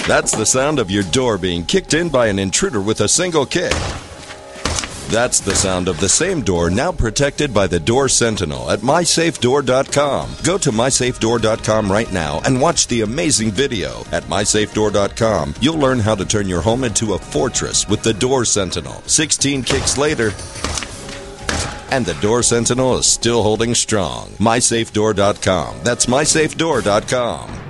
That's the sound of your door being kicked in by an intruder with a single kick. That's the sound of the same door now protected by the Door Sentinel at mysafedoor.com. Go to mysafedoor.com right now and watch the amazing video. At mysafedoor.com, you'll learn how to turn your home into a fortress with the Door Sentinel. 16 kicks later, and the Door Sentinel is still holding strong. MySafeDoor.com. That's MySafeDoor.com.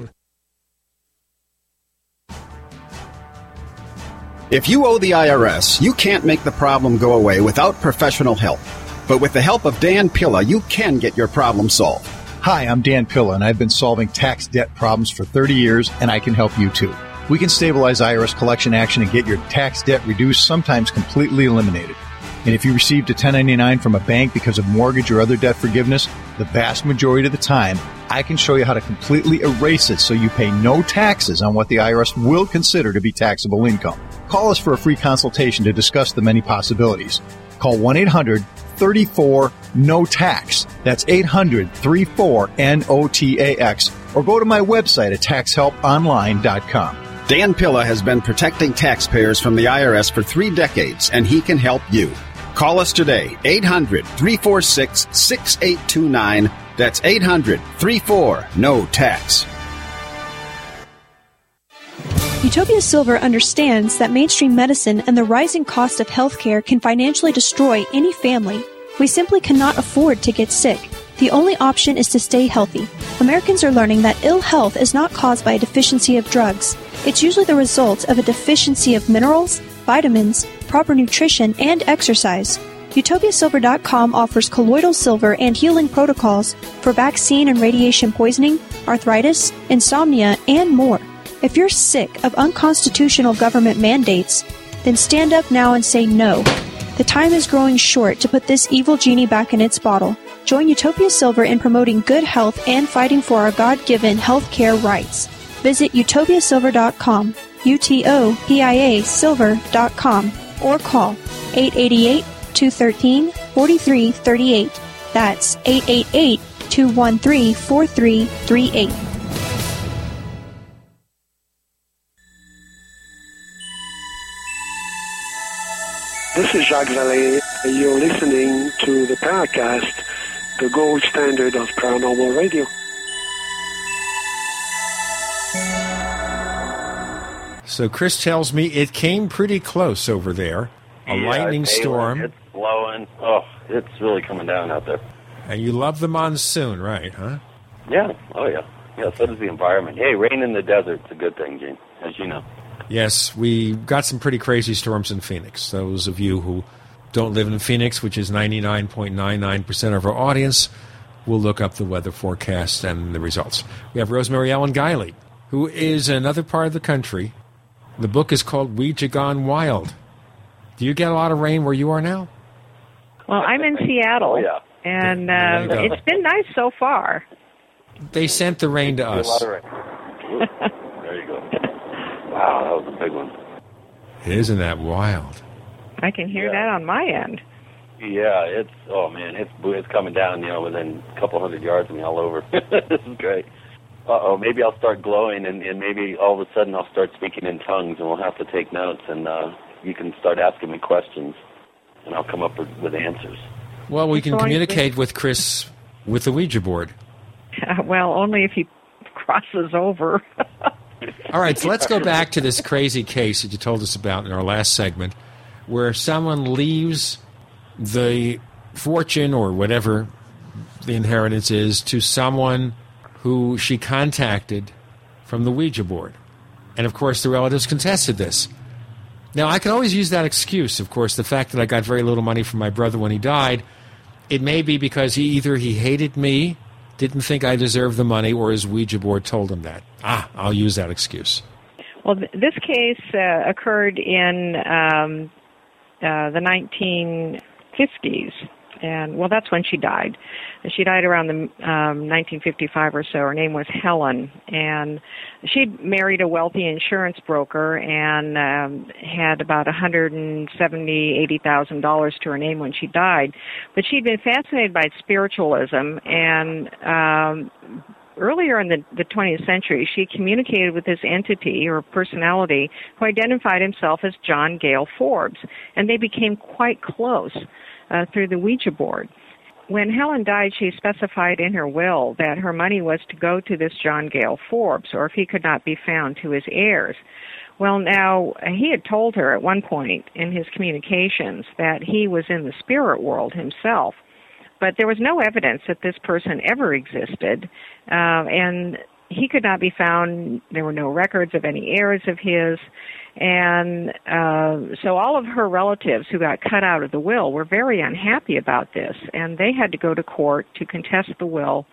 If you owe the IRS, you can't make the problem go away without professional help. But with the help of Dan Pilla, you can get your problem solved. Hi, I'm Dan Pilla, and I've been solving tax debt problems for 30 years, and I can help you too. We can stabilize IRS collection action and get your tax debt reduced, sometimes completely eliminated. And if you received a 1099 from a bank because of mortgage or other debt forgiveness, the vast majority of the time, I can show you how to completely erase it so you pay no taxes on what the IRS will consider to be taxable income. Call us for a free consultation to discuss the many possibilities. Call 1 800 34 NO TAX. That's 800 34 N O T A X. Or go to my website at taxhelponline.com. Dan Pilla has been protecting taxpayers from the IRS for three decades, and he can help you. Call us today, 800 346 6829. That's 800 34 No Tax. Utopia Silver understands that mainstream medicine and the rising cost of healthcare can financially destroy any family. We simply cannot afford to get sick. The only option is to stay healthy. Americans are learning that ill health is not caused by a deficiency of drugs. It's usually the result of a deficiency of minerals, vitamins, proper nutrition, and exercise. UtopiaSilver.com offers colloidal silver and healing protocols for vaccine and radiation poisoning, arthritis, insomnia, and more. If you're sick of unconstitutional government mandates, then stand up now and say no. The time is growing short to put this evil genie back in its bottle. Join Utopia Silver in promoting good health and fighting for our God given health care rights. Visit utopiasilver.com, U T O P I A silver.com, or call 888 213 4338. That's 888 213 4338. This is Jacques Vallée. You're listening to the Paracast, the gold standard of paranormal radio. So Chris tells me it came pretty close over there. A Yeah, lightning storm. It's blowing. Oh, it's really coming down out there. And you love the monsoon, right, huh? Yeah. Oh, yeah. Yeah, so does the environment. Hey, rain in the desert's a good thing, Gene, as you know. Yes, we got some pretty crazy storms in Phoenix. Those of you who don't live in Phoenix, which is 99.99% of our audience, will look up the weather forecast and the results. We have Rosemary Ellen Guiley, who is in another part of the country. The book is called Ouija Gone Wild. Do you get a lot of rain where you are now? Well, I'm in Seattle, Oh, yeah. and There uh, it's been nice so far. They sent the rain to us. of rain. Oop, there you go. Wow, that was a big one. Isn't that wild? I can hear that on my end. Yeah, it's oh man, it's it's coming down. You know, within a couple hundred yards of me, all over. this is great. Uh oh, maybe I'll start glowing, and, and maybe all of a sudden I'll start speaking in tongues, and we'll have to take notes, and uh, you can start asking me questions, and I'll come up with, with answers. Well, we can communicate with Chris with the Ouija board. well, only if he crosses over. All right, so let's go back to this crazy case that you told us about in our last segment, where someone leaves the fortune or whatever the inheritance is to someone who she contacted from the Ouija board. And of course, the relatives contested this. Now, I can always use that excuse, of course, the fact that I got very little money from my brother when he died. It may be because he either he hated me, didn't think I deserved the money, or his Ouija board told him that. Ah, I'll use that excuse. Well, th- this case uh, occurred in um, uh, the 1950s, and well, that's when she died. She died around the um, 1955 or so. Her name was Helen, and she'd married a wealthy insurance broker and um, had about 170, 80 thousand dollars to her name when she died. But she'd been fascinated by spiritualism and. Um, earlier in the, the 20th century, she communicated with this entity or personality who identified himself as John Gale Forbes, and they became quite close uh, through the Ouija board. When Helen died, she specified in her will that her money was to go to this John Gale Forbes, or if he could not be found, to his heirs. Well, now, he had told her at one point in his communications that he was in the spirit world himself but there was no evidence that this person ever existed, uh, and he could not be found. There were no records of any heirs of his, and uh, so all of her relatives who got cut out of the will were very unhappy about this, and they had to go to court to contest the will.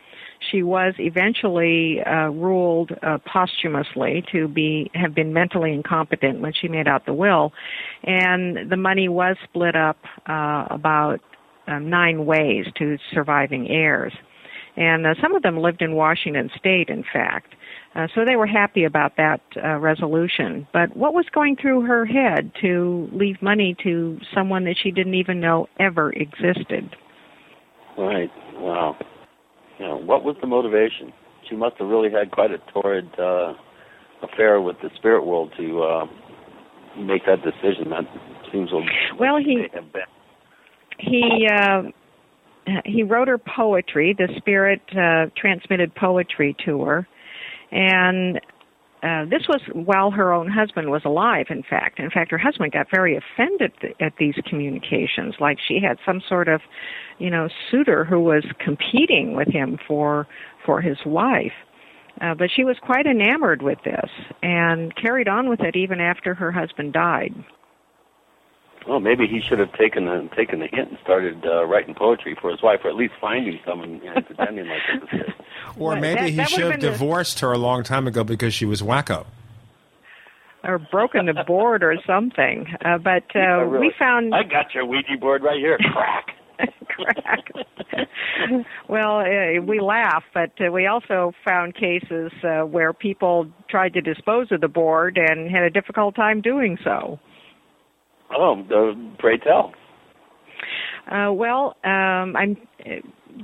She was eventually uh, ruled uh, posthumously to be have been mentally incompetent when she made out the will, and the money was split up uh, about um, nine ways to surviving heirs. And uh, some of them lived in Washington state, in fact. Uh, so they were happy about that uh, resolution. But what was going through her head to leave money to someone that she didn't even know ever existed? Right. Wow. You know, what was the motivation? She must have really had quite a torrid uh, affair with the spirit world to uh, make that decision. That seems a Well, he he uh, he wrote her poetry, the Spirit uh, transmitted poetry to her, and uh, this was while her own husband was alive. In fact, in fact, her husband got very offended th- at these communications, like she had some sort of, you know, suitor who was competing with him for for his wife. Uh, but she was quite enamored with this and carried on with it even after her husband died. Well, maybe he should have taken the taken the hint and started uh, writing poetry for his wife, or at least finding someone and pretending like it was his. Or Well, maybe that- he that should would've have been the- divorced her a long time ago because she was wacko. Or broken the board or something. Uh, but uh, Oh, really? we found I got your Ouija board right here. Crack. crack. well, uh, we laugh, but uh, we also found cases uh, where people tried to dispose of the board and had a difficult time doing so. Oh, uh, pray tell. Uh, well, um, I'm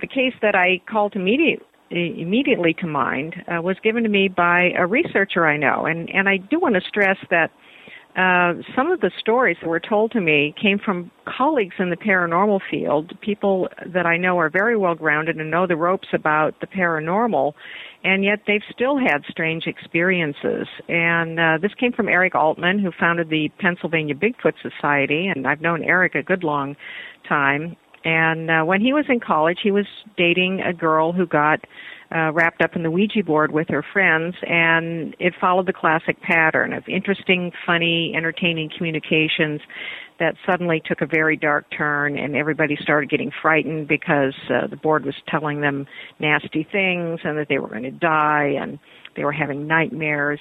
the case that I called immediate, immediately to mind uh, was given to me by a researcher I know, and and I do want to stress that uh, some of the stories that were told to me came from colleagues in the paranormal field, people that I know are very well grounded and know the ropes about the paranormal, and yet they've still had strange experiences. And uh, this came from Eric Altman, who founded the Pennsylvania Bigfoot Society, and I've known Eric a good long time. And uh, when he was in college, he was dating a girl who got uh, wrapped up in the Ouija board with her friends, and it followed the classic pattern of interesting, funny, entertaining communications that suddenly took a very dark turn, and everybody started getting frightened because uh, the board was telling them nasty things and that they were going to die, and they were having nightmares.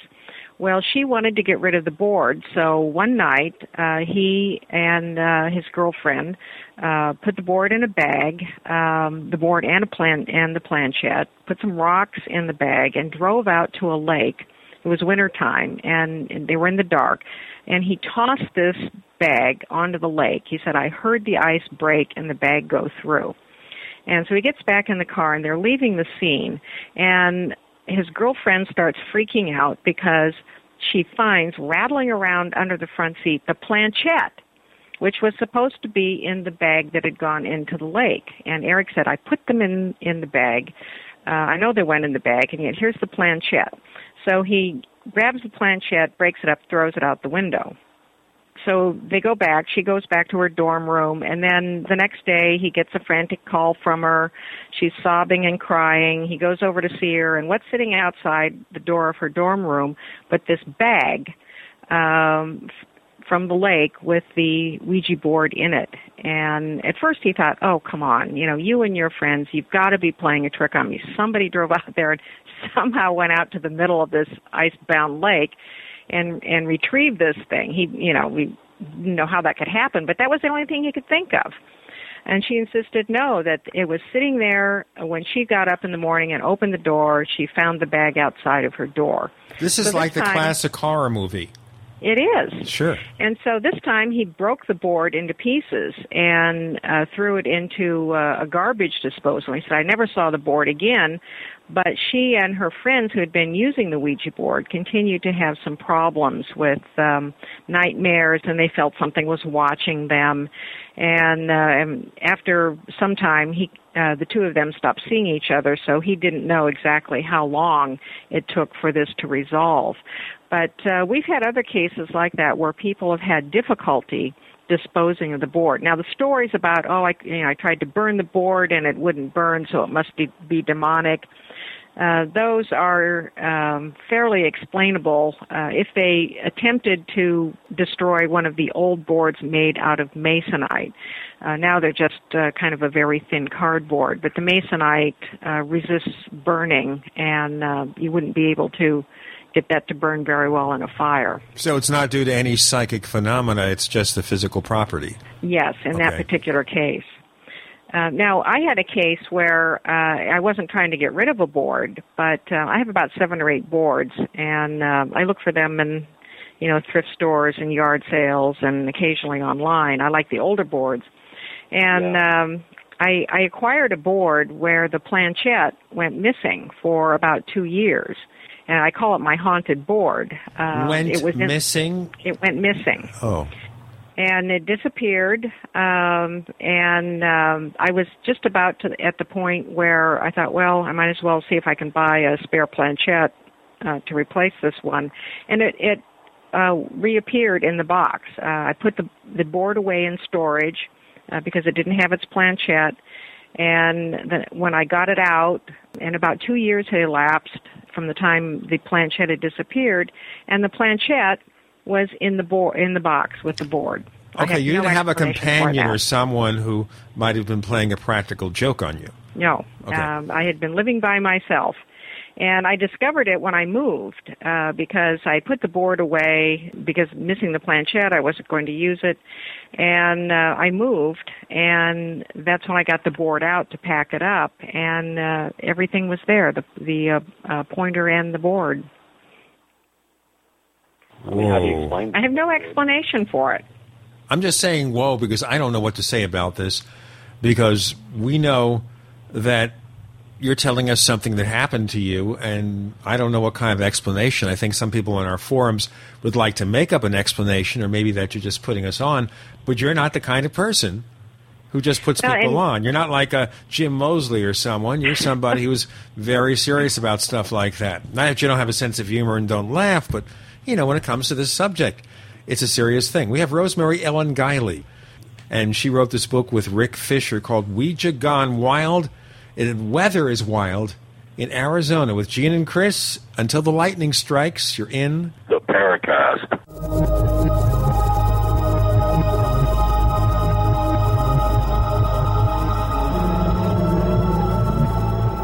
Well, she wanted to get rid of the board, so one night uh, he and uh, his girlfriend uh, put the board in a bag, um, the board and a plan and the planchette, put some rocks in the bag, and drove out to a lake. It was winter time, and, and they were in the dark. And he tossed this bag onto the lake. He said, "I heard the ice break and the bag go through." And so he gets back in the car, and they're leaving the scene, and his girlfriend starts freaking out because she finds rattling around under the front seat the planchette which was supposed to be in the bag that had gone into the lake. And eric said i put them in in the bag. Uh, i know they went in the bag and yet here's the planchette. So he grabs the planchette breaks it up throws it out the window so they go back. She goes back to her dorm room, and then the next day he gets a frantic call from her. She's sobbing and crying. He goes over to see her, and what's sitting outside the door of her dorm room but this bag um, from the lake with the Ouija board in it. And at first he thought, "Oh, come on, you know, you and your friends, you've got to be playing a trick on me. Somebody drove out there and somehow went out to the middle of this ice-bound lake." And and retrieve this thing. He, you know, we didn't know how that could happen, but that was the only thing he could think of. And she insisted no, that it was sitting there when she got up in the morning and opened the door. She found the bag outside of her door. This is So like the time- classic horror movie. It is. Sure. And so this time he broke the board into pieces and uh, threw it into uh, a garbage disposal. He said, I never saw the board again. But she and her friends who had been using the Ouija board continued to have some problems with um, nightmares, and they felt something was watching them. And, uh, and after some time, he, uh, the two of them stopped seeing each other, so he didn't know exactly how long it took for this to resolve. But uh, we've had other cases like that where people have had difficulty disposing of the board. Now the stories about oh I you know I tried to burn the board and it wouldn't burn so it must be, be demonic. Uh, those are um, fairly explainable uh, if they attempted to destroy one of the old boards made out of masonite. Uh, now they're just uh, kind of a very thin cardboard, but the masonite uh, resists burning, and uh, you wouldn't be able to get that to burn very well in a fire. So it's not due to any psychic phenomena, it's just the physical property. Yes, in that particular case. Uh, now, I had a case where uh, I wasn't trying to get rid of a board, but uh, I have about seven or eight boards, and uh, I look for them in, you know, thrift stores and yard sales, and occasionally online. I like the older boards, and um, I, I acquired a board where the planchette went missing for about two years, and I call it my haunted board. Uh, Went it was in- missing? It went missing. Oh. And it disappeared. Um, and um, I was just about to at the point where I thought, well, I might as well see if I can buy a spare planchette uh, to replace this one, and it it uh, reappeared in the box. Uh, I put the the board away in storage uh, because it didn't have its planchette. And the, when I got it out, and about two years had elapsed from the time the planchette had disappeared, and the planchette was in the board in the box with the board. Okay, you no didn't have a companion or someone who might have been playing a practical joke on you. No, Okay. um, I had been living by myself, and I discovered it when I moved uh, because I put the board away because missing the planchette, I wasn't going to use it, and uh, I moved, and that's when I got the board out to pack it up, and uh, everything was there the the uh, uh, pointer and the board. I mean, how do you explain I have no explanation for it. I'm just saying whoa because I don't know what to say about this because we know that you're telling us something that happened to you and I don't know what kind of explanation. I think some people in our forums would like to make up an explanation or maybe that you're just putting us on, but you're not the kind of person who just puts No, people and- on. You're not like a Jim Moseley or someone. You're somebody who's very serious about stuff like that. Not that you don't have a sense of humor and don't laugh, but you know, when it comes to this subject, it's a serious thing. We have Rosemary Ellen Guiley, and she wrote this book with Rick Fisher called Ouija Gone Wild. And weather is wild in Arizona with Gene and Chris. Until the lightning strikes, you're in The Paracast.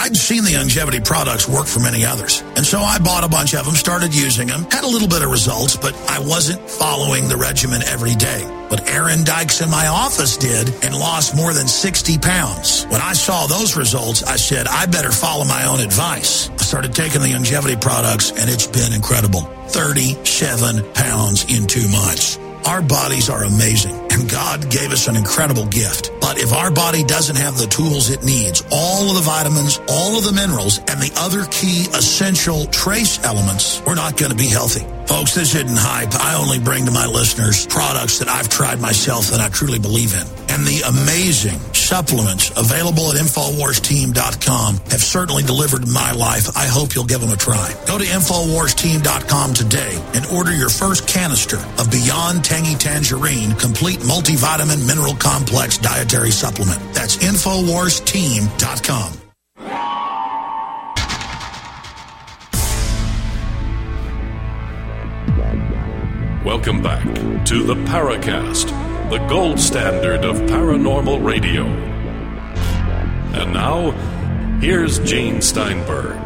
I'd seen the longevity products work for many others. And so I bought a bunch of them, started using them, had a little bit of results, but I wasn't following the regimen every day. But Aaron Dykes in my office did and lost more than 60 pounds. When I saw those results, I said, I better follow my own advice. I started taking the longevity products and it's been incredible. 37 pounds in two months. Our bodies are amazing, and God gave us an incredible gift. But if our body doesn't have the tools it needs, all of the vitamins, all of the minerals, and the other key essential trace elements, we're not going to be healthy. Folks, this isn't hype. I only bring to my listeners products that I've tried myself that I truly believe in. And the amazing supplements available at InfoWarsTeam.com have certainly delivered my life. I hope you'll give them a try. Go to InfoWarsTeam.com today and order your first canister of Beyond Tangy Tangerine Complete Multivitamin Mineral Complex Dietary Supplement. That's InfoWarsTeam.com. Welcome back to the Paracast, the gold standard of paranormal radio. And now, here's Gene Steinberg.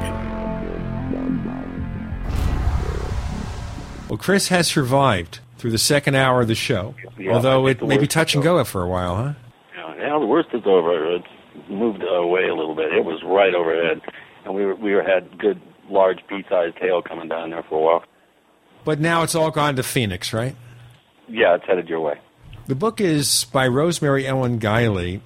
Well, Chris has survived through the second hour of the show, Yeah, although it may be touch and go for a while, huh? Yeah, now the worst is over. It's moved away a little bit. It was right overhead, and we were, we were, had good large pea-sized hail coming down there for a while. But now it's all gone to Phoenix, right? Yeah, it's headed your way. The book is by Rosemary Ellen Guiley,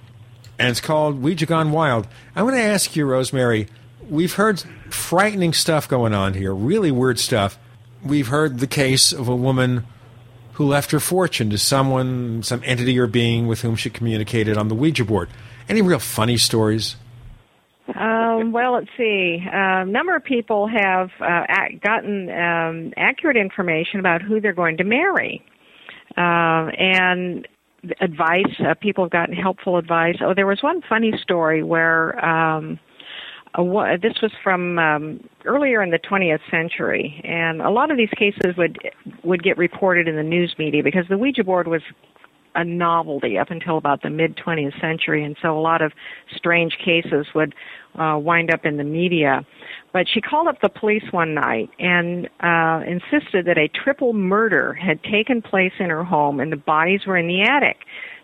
and it's called Ouija Gone Wild. I want to ask you, Rosemary, we've heard frightening stuff going on here, really weird stuff. We've heard the case of a woman who left her fortune to someone, some entity or being with whom she communicated on the Ouija board. Any real funny stories? Um, well, let's see. A number of people have uh, gotten um, accurate information about who they're going to marry. Uh, and advice, uh, people have gotten helpful advice. Oh, there was one funny story where um, a, this was from um, earlier in the 20th century, and a lot of these cases would would get reported in the news media because the Ouija board was a novelty up until about the mid 20th century, and so a lot of strange cases would uh, wind up in the media. But she called up the police one night and uh, insisted that a triple murder had taken place in her home, and the bodies were in the attic.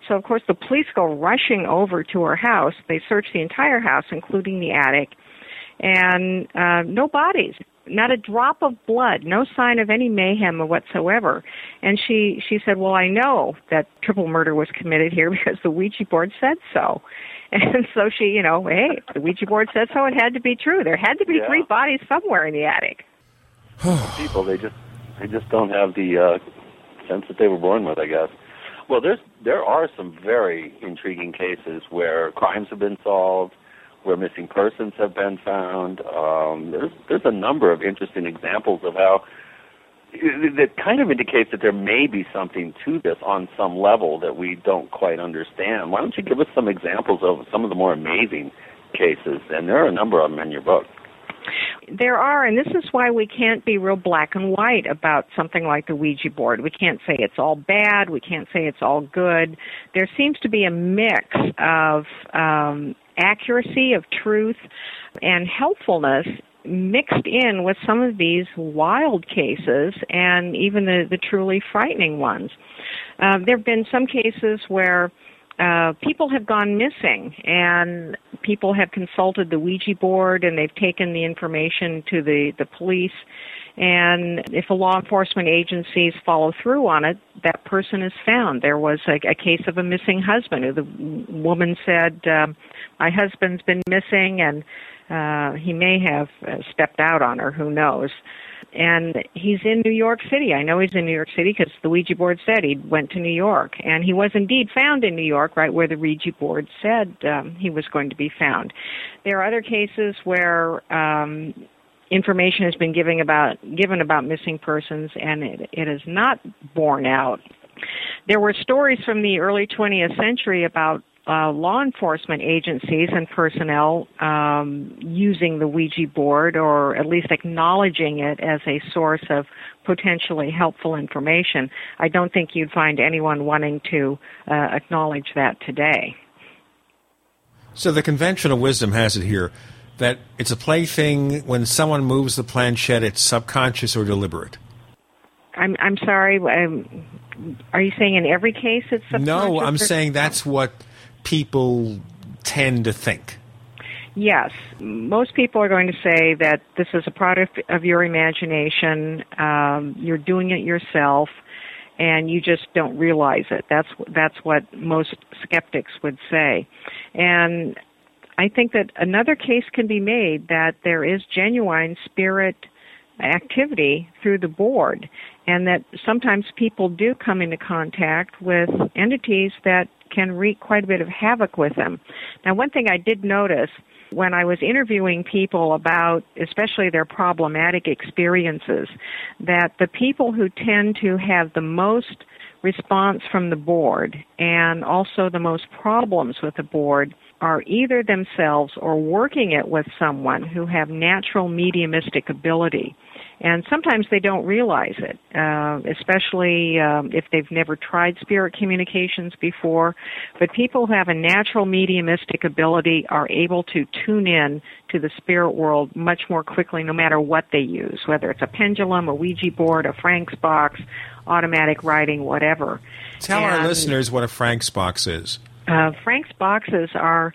So of course the police go rushing over to her house. They search the entire house, including the attic, and uh, no bodies not a drop of blood, no sign of any mayhem whatsoever. And she she said, "Well, I know that triple murder was committed here because the Ouija board said so." And so she, you know, hey, the Ouija board said so. It had to be true. There had to be Yeah. three bodies somewhere in the attic. people they just they just don't have the uh, sense that they were born with, I guess. Well, there's there are some very intriguing cases where crimes have been solved, where missing persons have been found. Um, there's there's a number of interesting examples of how that kind of indicates that there may be something to this on some level that we don't quite understand. Why don't you give us some examples of some of the more amazing cases? And there are a number of them in your book. There are, and this is why we can't be real black and white about something like the Ouija board. We can't say it's all bad. We can't say it's all good. There seems to be a mix of um, accuracy, of truth, and helpfulness mixed in with some of these wild cases and even the, the truly frightening ones. Uh, there have been some cases where uh, people have gone missing and people have consulted the Ouija board and they've taken the information to the, the police. And if the law enforcement agencies follow through on it, that person is found. There was a, a case of a missing husband who the woman said, um, my husband's been missing and uh, he may have uh, stepped out on her, who knows. And he's in New York City. I know he's in New York City because the Ouija board said he went to New York. And he was indeed found in New York, right where the Ouija board said um, he was going to be found. There are other cases where um, information has been given about, given about missing persons and it, it is not borne out. There were stories from the early 20th century about uh, law enforcement agencies and personnel um, using the Ouija board or at least acknowledging it as a source of potentially helpful information. I don't think you'd find anyone wanting to uh, acknowledge that today. So the conventional wisdom has it here that it's a plaything. When someone moves the planchette, it's subconscious or deliberate. I'm I'm sorry. Um, are you saying in every case it's subconscious? No, I'm or- saying that's what people tend to think. Yes, most people are going to say that this is a product of your imagination. Um, you're doing it yourself, and you just don't realize it. That's that's what most skeptics would say, and I think that another case can be made that there is genuine spirit activity through the board, and that sometimes people do come into contact with entities that can wreak quite a bit of havoc with them. Now, one thing I did notice when I was interviewing people about especially their problematic experiences, that the people who tend to have the most response from the board and also the most problems with the board are either themselves or working it with someone who have natural mediumistic ability. And sometimes they don't realize it, uh, especially um, if they've never tried spirit communications before. But people who have a natural mediumistic ability are able to tune in to the spirit world much more quickly, no matter what they use, whether it's a pendulum, a Ouija board, a Frank's box, automatic writing, whatever. Tell our listeners what a Frank's box is. uh, Frank's boxes are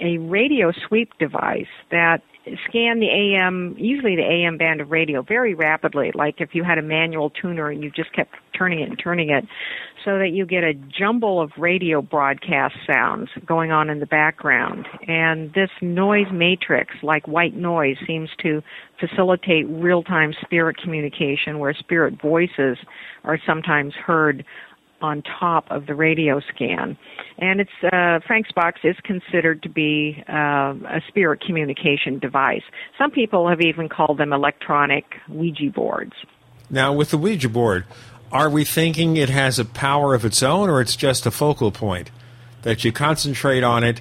a radio sweep device that scan the AM, usually the AM band of radio, very rapidly, like if you had a manual tuner and you just kept turning it and turning it, so that you get a jumble of radio broadcast sounds going on in the background. And this noise matrix, like white noise, seems to facilitate real time spirit communication where spirit voices are sometimes heard on top of the radio scan. And it's uh, Frank's box is considered to be uh, a spirit communication device. Some people have even called them electronic Ouija boards. Now, with the Ouija board, are we thinking it has a power of its own, or it's just a focal point that you concentrate on it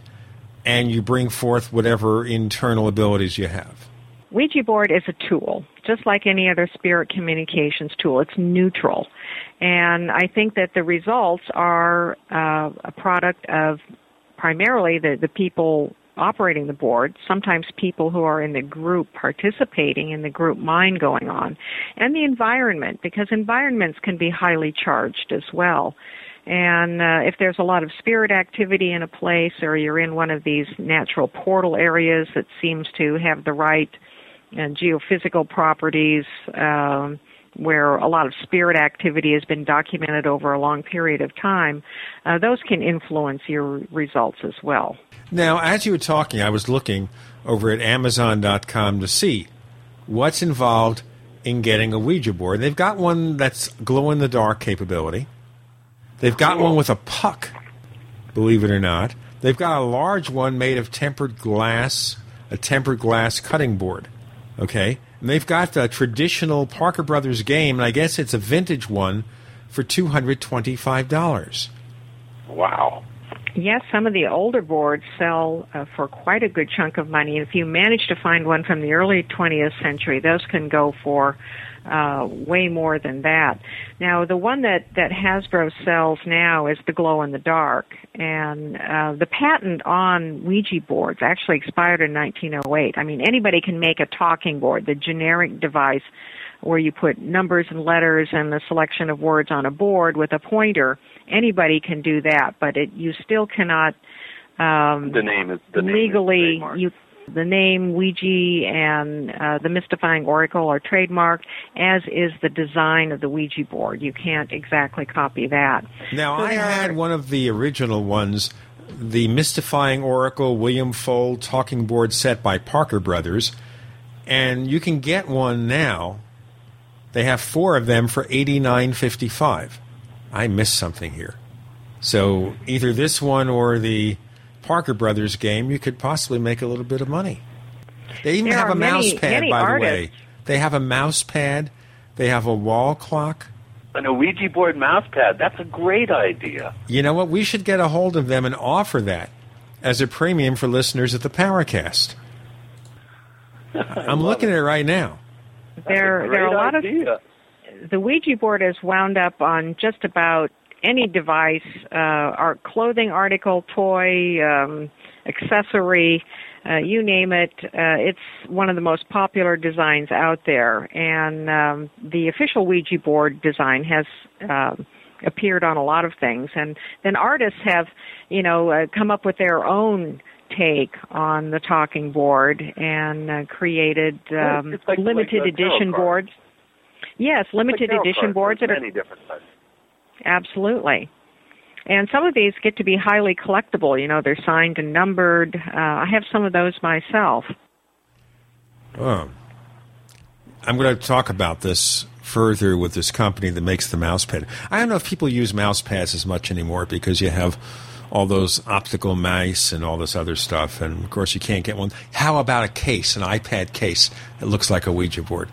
and you bring forth whatever internal abilities you have? Ouija board is a tool, just like any other spirit communications tool. It's neutral. And I think that the results are uh, a product of primarily the, the people operating the board, sometimes people who are in the group participating in the group mind going on, and the environment, because environments can be highly charged as well. And uh, if there's a lot of spirit activity in a place, or you're in one of these natural portal areas that seems to have the right uh, geophysical properties, um, where a lot of spirit activity has been documented over a long period of time, uh, those can influence your results as well. Now, as you were talking, I was looking over at Amazon.com to see what's involved in getting a Ouija board. They've got one that's glow in the dark capability. They've got one with a puck, believe it or not. They've got a large one made of tempered glass, a tempered glass cutting board. Okay? And they've got the traditional Parker Brothers game, and I guess it's a vintage one for $225. Wow. Yes, some of the older boards sell uh, for quite a good chunk of money. If you manage to find one from the early 20th century, those can go for uh, way more than that. Now, the one that, that Hasbro sells now is the glow in the dark, and uh, the patent on Ouija boards actually expired in 1908. I mean, anybody can make a talking board, the generic device where you put numbers and letters and a selection of words on a board with a pointer. Anybody can do that, but it, you still cannot um, the name is the legally name is you the name Ouija and uh, the mystifying oracle are trademarked, as is the design of the Ouija board. You can't exactly copy that. Now, So I are- had one of the original ones, the Mystifying Oracle William Fuld talking board set by Parker Brothers, and you can get one now. They have four of them for eighty nine fifty five. I missed something here. So either this one or the Parker Brothers game, you could possibly make a little bit of money. They even There have are a mouse pad, by artists. the way. They have a mouse pad. They have a wall clock. An Ouija board mouse pad. That's a great idea. You know what? We should get a hold of them and offer that as a premium for listeners at the Paracast. I'm looking at it right now. there there are a lot idea. of the Ouija board is wound up on just about any device, uh, art, clothing article, toy, um, accessory, uh, you name it. Uh, it's one of the most popular designs out there, and um, the official Ouija board design has. um appeared on a lot of things and then artists have you know uh, come up with their own take on the talking board and uh, created um, it's like- limited like, uh, edition boards yes limited Like edition boards that are many different types. Absolutely. And some of these get to be highly collectible. You know, they're signed and numbered. Uh, I have some of those myself. Oh. I'm going to talk about this further with this company that makes the mouse pad. I don't know if people use mouse pads as much anymore because you have all those optical mice and all this other stuff, and of course you can't get one. How about a case, an iPad case that looks like a Ouija board?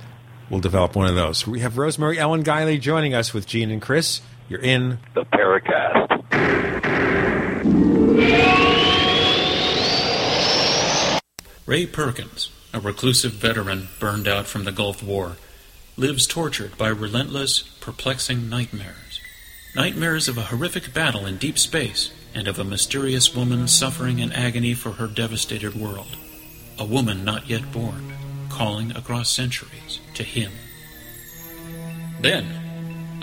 We'll develop one of those. We have Rosemary Ellen Guiley joining us with Gene and Chris. You're in the Paracast. Ray Perkins, a reclusive veteran burned out from the Gulf War, lives tortured by relentless, perplexing nightmares. Nightmares of a horrific battle in deep space and of a mysterious woman suffering in agony for her devastated world. A woman not yet born, calling across centuries to him. Then,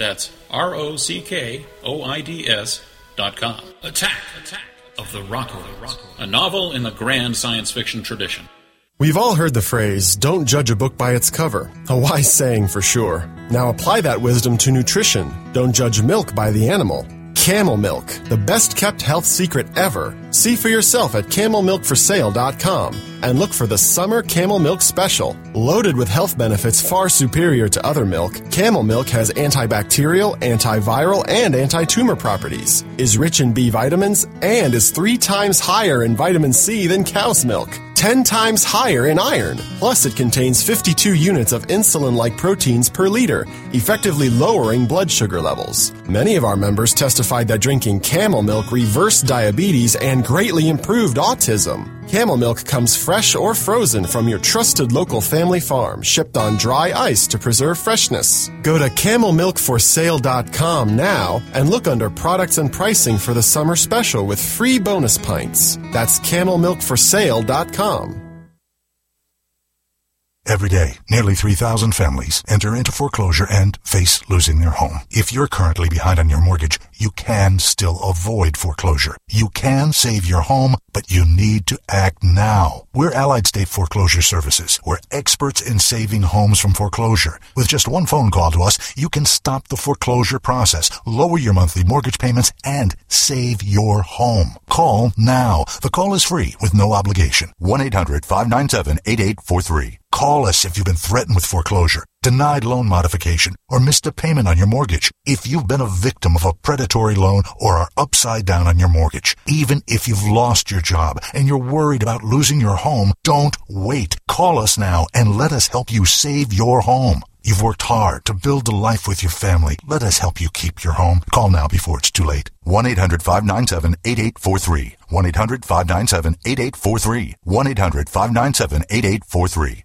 That's R O C K O I D S.com. Attack, Attack of the Rockoids, a novel in the grand science fiction tradition. We've all heard the phrase, don't judge a book by its cover. A wise saying for sure. Now apply that wisdom to nutrition. Don't judge milk by the animal. Camel Milk, the best kept health secret ever. See for yourself at camelmilkforsale.com and look for the Summer Camel Milk Special. Loaded with health benefits far superior to other milk, Camel Milk has antibacterial, antiviral, and anti-tumor properties, is rich in B vitamins, and is three times higher in vitamin C than cow's milk. 10 times higher in iron. Plus, it contains 52 units of insulin like proteins per liter, effectively lowering blood sugar levels. Many of our members testified that drinking camel milk reversed diabetes and greatly improved autism. Camel milk comes fresh or frozen from your trusted local family farm, shipped on dry ice to preserve freshness. Go to camelmilkforsale.com now and look under products and pricing for the summer special with free bonus pints. That's camelmilkforsale.com com. Every day, nearly 3,000 families enter into foreclosure and face losing their home. If you're currently behind on your mortgage, you can still avoid foreclosure. You can save your home, but you need to act now. We're Allied State Foreclosure Services. We're experts in saving homes from foreclosure. With just one phone call to us, you can stop the foreclosure process, lower your monthly mortgage payments, and save your home. Call now. The call is free with no obligation. 1-800-597-8843. Call us if you've been threatened with foreclosure, denied loan modification, or missed a payment on your mortgage. If you've been a victim of a predatory loan or are upside down on your mortgage, even if you've lost your job and you're worried about losing your home, don't wait. Call us now and let us help you save your home. You've worked hard to build a life with your family. Let us help you keep your home. Call now before it's too late. 1-800-597-8843. 1-800-597-8843. 1-800-597-8843.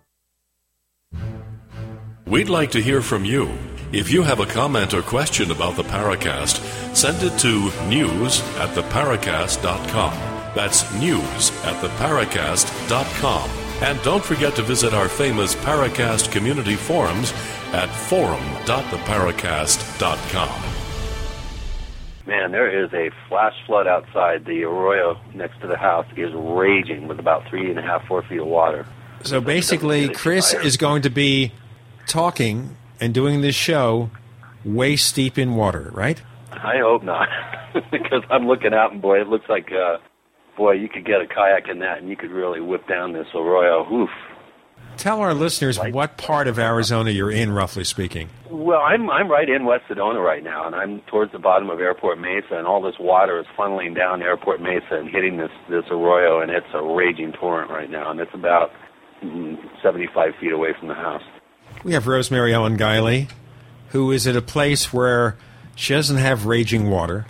We'd like to hear from you. If you have a comment or question about the Paracast, send it to news at theparacast.com. That's news at theparacast.com. And don't forget to visit our famous Paracast community forums at forum.theparacast.com. Man, there is a flash flood outside. The arroyo next to the house is raging with about three and a half, four feet of water. So basically, Chris is going to be talking and doing this show waist deep in water, right? I hope not, because I'm looking out and boy, it looks like, uh, boy, you could get a kayak in that and you could really whip down this arroyo. Oof. Tell our listeners what part of Arizona you're in, roughly speaking. Well, I'm I'm right in West Sedona right now, and I'm towards the bottom of Airport Mesa, and all this water is funneling down Airport Mesa and hitting this this arroyo, and it's a raging torrent right now, and it's about mm, 75 feet away from the house. We have Rosemary Ellen Guiley, who is at a place where she doesn't have raging water,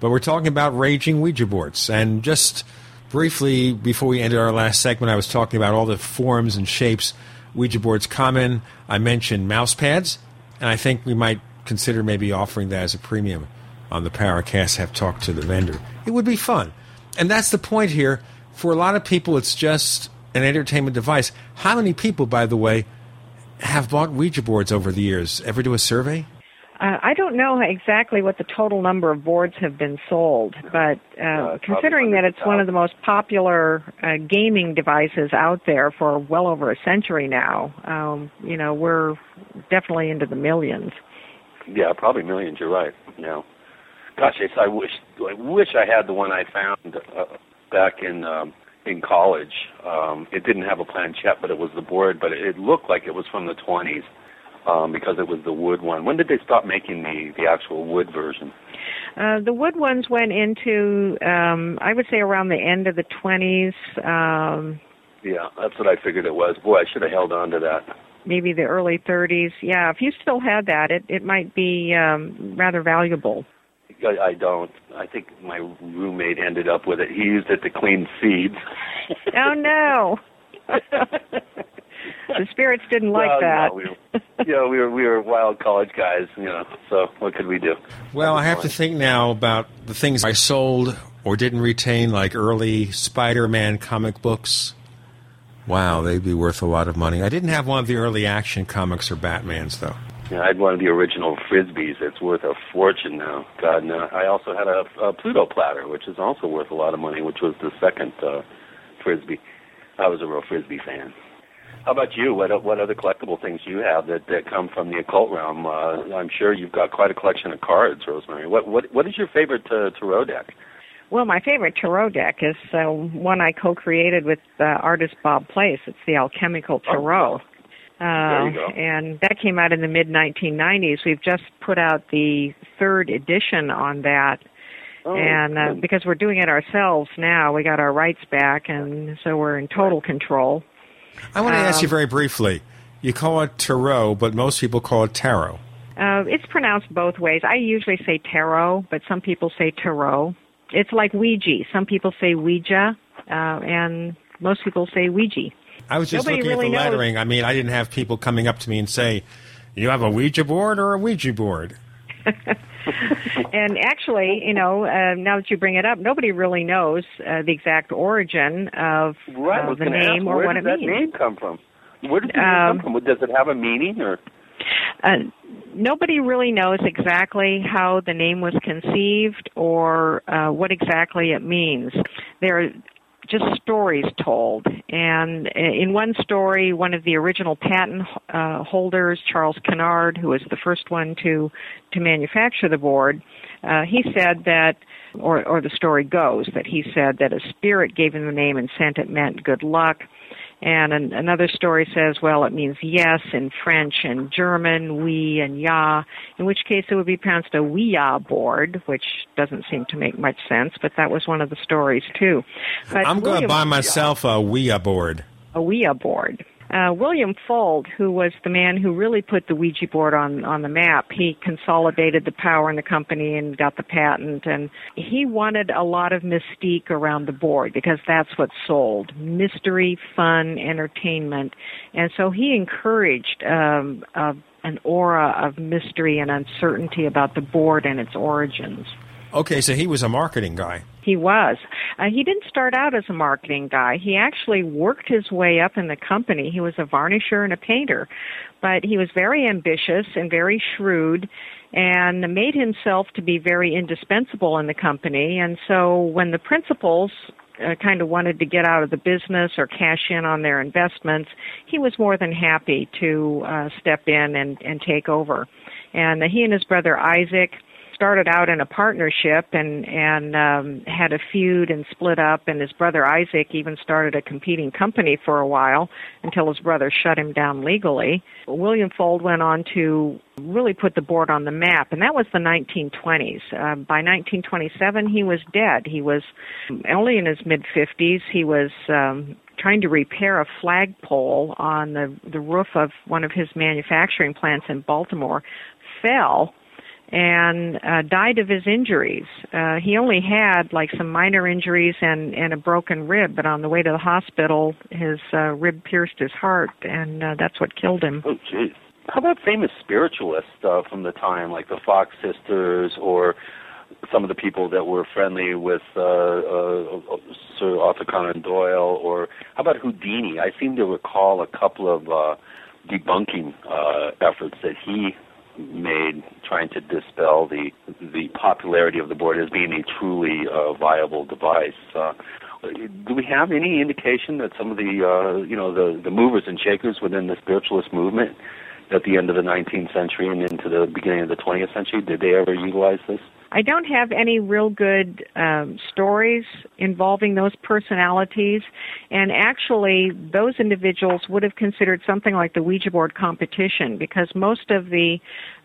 but we're talking about raging Ouija boards. And just briefly, before we ended our last segment, I was talking about all the forms and shapes Ouija boards come in. I mentioned mouse pads, and I think we might consider maybe offering that as a premium on the Paracast. Have talked to the vendor. It would be fun, and that's the point here. for a lot of people, it's just an entertainment device. How many people, by the way, have bought Ouija boards over the years? Ever do a survey? Uh, I don't know exactly what the total number of boards have been sold, but uh, considering that it's one of the most popular uh, gaming devices out there for well over a century now, um, you know, we're definitely into the millions. Yeah, probably millions. You're right. Yeah. Gosh, I wish I wish I had the one I found uh, back in um, in college. Um, it didn't have a planchette, but it was the board. But it looked like it was from the 20s um, because it was the wood one. When did they stop making the the actual wood version? Uh, the wood ones went into, um, I would say, around the end of the 20s. Um, Yeah, that's what I figured it was. Boy, I should have held on to that. maybe the early 30s. Yeah, if you still had that, it it might be um, rather valuable. I, I don't. I think my roommate ended up with it. He used it to clean seeds. oh no. the spirits didn't like well, that. You know, we were, you know, we were we were wild college guys. You know, so what could we do? Well, I have to think now about the things I sold or didn't retain, like early Spider Man comic books. Wow, they'd be worth a lot of money. I didn't have one of the early action comics or Batmans, though. Yeah, I had one of the original frisbees. It's worth a fortune now. God, no. I also had a, a Pluto platter, which is also worth a lot of money, which was the second uh, frisbee. I was a real frisbee fan. How about you? What what other collectible things you have that, that come from the occult realm? Uh, I'm sure you've got quite a collection of cards, Rosemary. What what what is your favorite uh, tarot deck? Well, my favorite tarot deck is uh, one I co-created with uh, artist Bob Place. It's the Alchemical Tarot. There you Uh, and that came out in the mid 1990s. We've just put out the third edition on that. Oh, and uh, because we're doing it ourselves now, we got our rights back, and so we're in total control. I want to ask you Um, very briefly. You call it tarot, but most people call it tarot. Uh, it's pronounced both ways. I usually say tarot, but some people say tarot. It's like Ouija. Some people say Ouija, uh, and most people say Ouija. I was just Nobody looking really at the knows. lettering. I mean, I didn't have people coming up to me and say, "You have a Ouija board or a Ouija board?" and actually, you know, uh, now that you bring it up, nobody really knows uh, the exact origin of Right, uh, the gonna name ask, or where what does it that name come from? Where does it Um, come from? Does it have a meaning or? Uh, nobody really knows exactly how the name was conceived or uh, what exactly it means. There are just stories told. And in one story, one of the original patent uh, holders, Charles Kennard, who was the first one to to manufacture the board, uh, he said that, or or the story goes that he said that a spirit gave him the name and sent it meant good luck. And an, another story says, well, it means yes in French and German, oui and ja, in which case it would be pronounced a Ouija board, which doesn't seem to make much sense, but that was one of the stories too. But I'm going to buy myself a we Ouija board. a we Ouija board. Uh, William Fuld, who was the man who really put the Ouija board on on the map, he consolidated the power in the company and got the patent. And he wanted a lot of mystique around the board because that's what sold: mystery, fun, entertainment. And so he encouraged um, uh, an aura of mystery and uncertainty about the board and its origins. Okay, so he was a marketing guy. He was. Uh, he didn't start out as a marketing guy. He actually worked his way up in the company. He was a varnisher and a painter, but he was very ambitious and very shrewd and made himself to be very indispensable in the company. And so when the principals uh, kind of wanted to get out of the business or cash in on their investments, he was more than happy to uh, step in and, and take over. And uh, he and his brother Isaac started out in a partnership and and um had a feud and split up and his brother Isaac even started a competing company for a while until his brother shut him down legally. William Fuld went on to really put the board on the map and that was the 1920s. Uh, by 1927 he was dead. He was only in his mid 50s. He was um trying to repair a flagpole on the the roof of one of his manufacturing plants in Baltimore fell and uh, died of his injuries. Uh, he only had like some minor injuries and and a broken rib, but on the way to the hospital, his uh, rib pierced his heart, and uh, that's what killed him. Oh, jeez. How about famous spiritualists uh, from the time, like the Fox sisters or some of the people that were friendly with uh, uh, Sir Arthur Conan Doyle, or how about Houdini? I seem to recall a couple of uh, debunking uh, efforts that he made trying to dispel the the popularity of the board as being a truly uh, viable device. Uh, do we have any indication that some of the uh, you know the the movers and shakers within the spiritualist movement at the end of the 19th century and into the beginning of the 20th century did they ever utilize this? I don't have any real good um, stories involving those personalities, and actually, those individuals would have considered something like the Ouija board competition because most of the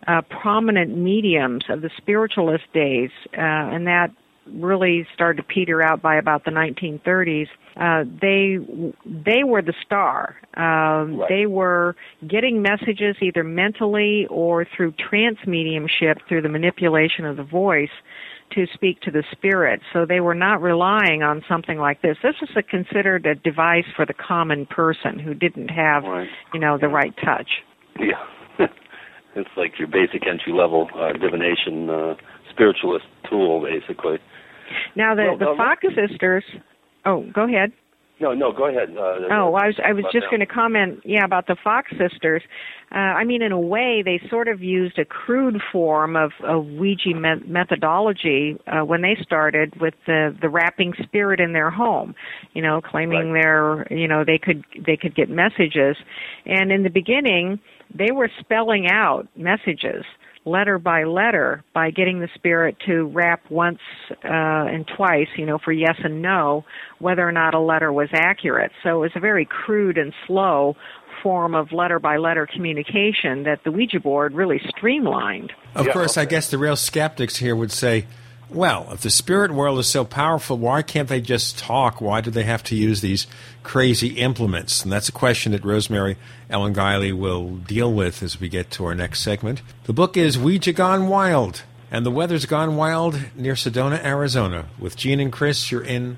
uh, prominent mediums of the spiritualist days, uh, and that really started to peter out by about the 1930s. Uh, they they were the star. Um, right. They were getting messages either mentally or through trance mediumship through the manipulation of the voice to speak to the spirit. So they were not relying on something like this. This was a, considered a device for the common person who didn't have, right. you know, the right touch. Yeah, it's like your basic entry level uh, divination uh, spiritualist tool, basically. Now the well, the no, Fox sisters. Oh, go ahead. No, no, go ahead. Uh, oh, I was I was just going to comment, yeah, about the Fox sisters. Uh, I mean, in a way, they sort of used a crude form of, of Ouija me- methodology uh, when they started with the the rapping spirit in their home. You know, claiming right. their, you know, they could they could get messages, and in the beginning, they were spelling out messages letter by letter by getting the spirit to rap once uh, and twice, you know, for yes and no, whether or not a letter was accurate. So it was a very crude and slow form of letter by letter communication that the Ouija board really streamlined. Of yeah. course, I guess the real skeptics here would say, well, if the spirit world is so powerful, why can't they just talk? Why do they have to use these crazy implements? And that's a question that Rosemary Ellen Guiley will deal with as we get to our next segment. The book is Ouija Gone Wild, and the weather's gone wild near Sedona, Arizona. With Gene and Chris, you're in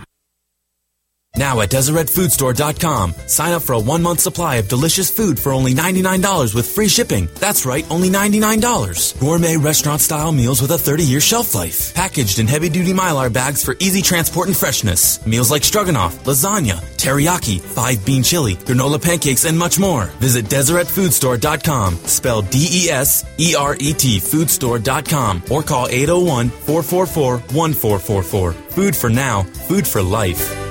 Now at DeseretFoodStore.com, sign up for a one month supply of delicious food for only $99 with free shipping. That's right, only $99. Gourmet restaurant style meals with a 30 year shelf life. Packaged in heavy duty mylar bags for easy transport and freshness. Meals like stroganoff, lasagna, teriyaki, five bean chili, granola pancakes, and much more. Visit DeseretFoodStore.com, spelled D E S E R E T Foodstore.com, or call 801 444 1444. Food for now, food for life.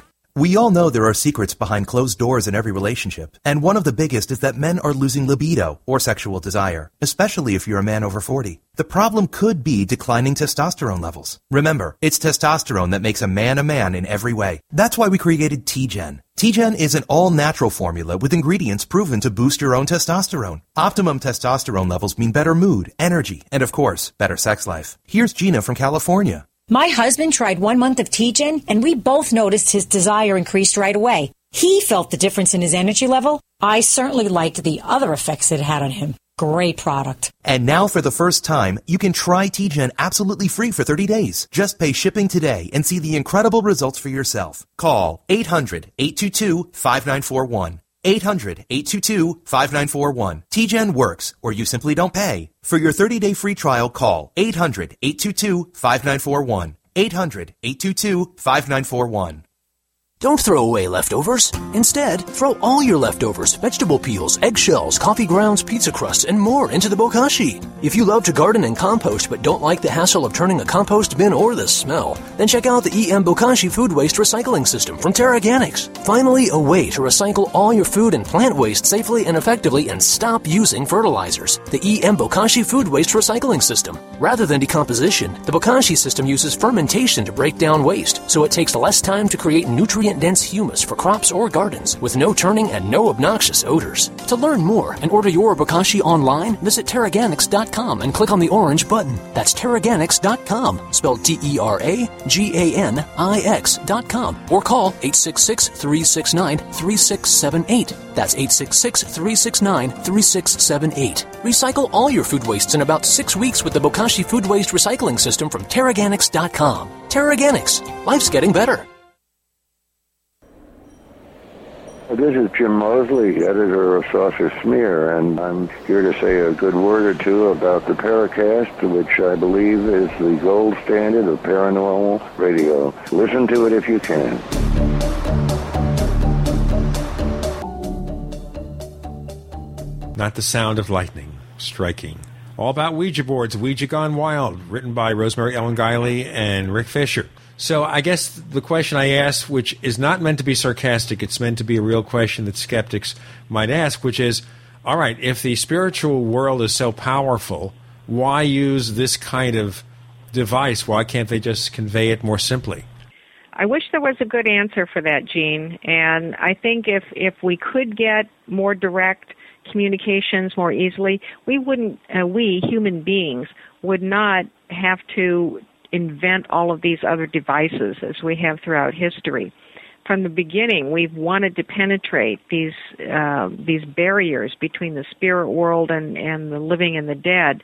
We all know there are secrets behind closed doors in every relationship, and one of the biggest is that men are losing libido or sexual desire, especially if you're a man over 40. The problem could be declining testosterone levels. Remember, it's testosterone that makes a man a man in every way. That's why we created T-Gen. T-Gen is an all-natural formula with ingredients proven to boost your own testosterone. Optimum testosterone levels mean better mood, energy, and of course, better sex life. Here's Gina from California. My husband tried one month of T-Gen and we both noticed his desire increased right away. He felt the difference in his energy level. I certainly liked the other effects it had on him. Great product. And now for the first time, you can try T-Gen absolutely free for 30 days. Just pay shipping today and see the incredible results for yourself. Call 800-822-5941. 800-822-5941. Works, or you simply don't pay. For your 30-day free trial, call 800-822-5941. 800-822-5941. Don't throw away leftovers. Instead, throw all your leftovers, vegetable peels, eggshells, coffee grounds, pizza crusts, and more into the bokashi. If you love to garden and compost but don't like the hassle of turning a compost bin or the smell, then check out the EM Bokashi Food Waste Recycling System from Teraganix. Finally, a way to recycle all your food and plant waste safely and effectively and stop using fertilizers. The EM Bokashi Food Waste Recycling System. Rather than decomposition, the Bokashi system uses fermentation to break down waste, so it takes less time to create nutrient dense humus for crops or gardens with no turning and no obnoxious odors. To learn more and order your Bokashi online, visit Teraganix.com and click on the orange button. That's Teraganix.com, spelled T E R A G A N I X.com, or call 866 369 3678. That's 866 369 3678. Recycle all your food wastes in about six weeks with the Bokashi Food Waste Recycling System from Teraganix.com. Teraganix. Life's getting better. This is Jim Moseley, editor of Saucer Smear, and I'm here to say a good word or two about the Paracast, which I believe is the gold standard of paranormal radio. Listen to it if you can. Not the sound of lightning striking. All about Ouija boards, Ouija Gone Wild, written by Rosemary Ellen Guiley and Rick Fisher. So I guess the question I asked, which is not meant to be sarcastic, it's meant to be a real question that skeptics might ask, which is, all right, if the spiritual world is so powerful, why use this kind of device? Why can't they just convey it more simply? I wish there was a good answer for that, Gene. And I think if if we could get more direct communications more easily, we wouldn't. Uh, we human beings would not have to invent all of these other devices as we have throughout history. From the beginning, we've wanted to penetrate these uh, these barriers between the spirit world and, and the living and the dead,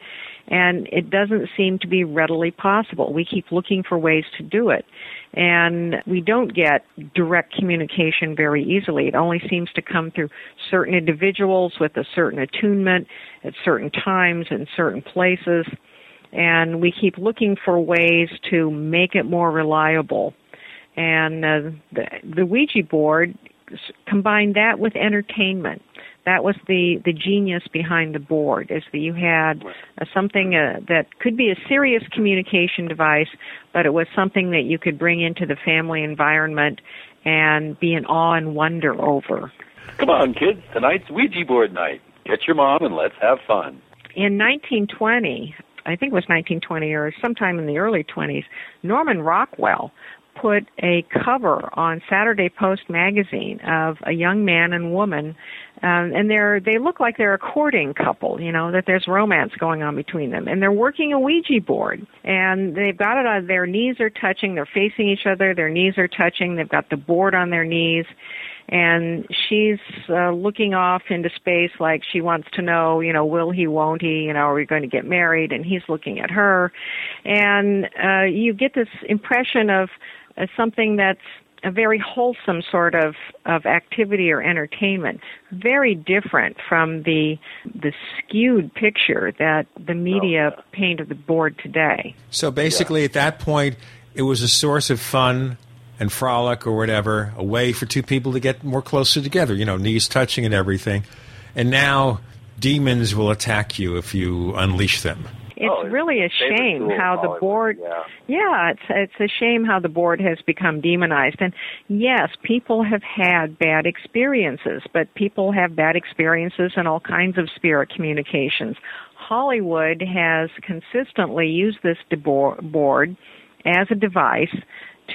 and it doesn't seem to be readily possible. We keep looking for ways to do it, and we don't get direct communication very easily. It only seems to come through certain individuals with a certain attunement at certain times in certain places and we keep looking for ways to make it more reliable. And uh, the, the Ouija board combined that with entertainment. That was the the genius behind the board is that you had uh, something uh, that could be a serious communication device, but it was something that you could bring into the family environment and be in awe and wonder over. Come on, kids! Tonight's Ouija board night. Get your mom and let's have fun. In 1920, I think it was 1920 or sometime in the early 20s, Norman Rockwell put a cover on Saturday Post magazine of a young man and woman, um, and they're they look like they're a courting couple. You know that there's romance going on between them, and they're working a Ouija board, and they've got it on their knees are touching, they're facing each other, their knees are touching, they've got the board on their knees, and she's uh, looking off into space like she wants to know, you know, will he, won't he, you know, are we going to get married? And he's looking at her, and uh, you get this impression of uh, something that's a very wholesome sort of of activity or entertainment. Very different from the the skewed picture that the media Oh, paint of the board today. So basically, at that point, it was a source of fun and frolic or whatever, a way for two people to get more closer together, you know, knees touching and everything. And now demons will attack you if you unleash them. it's Oh, really a shame how the Hollywood, board yeah. yeah it's it's a shame how the board has become demonized and yes people have had bad experiences but people have bad experiences in all kinds of spirit communications hollywood has consistently used this debo- board as a device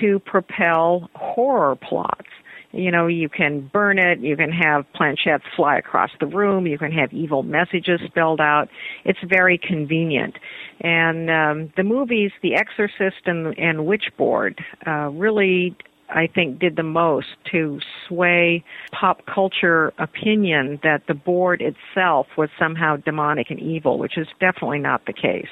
to propel horror plots you know, you can burn it, you can have planchettes fly across the room, you can have evil messages spelled out. It's very convenient. And um, the movies, The Exorcist and, and Witchboard, uh, really, I think, did the most to sway pop culture opinion that the board itself was somehow demonic and evil, which is definitely not the case.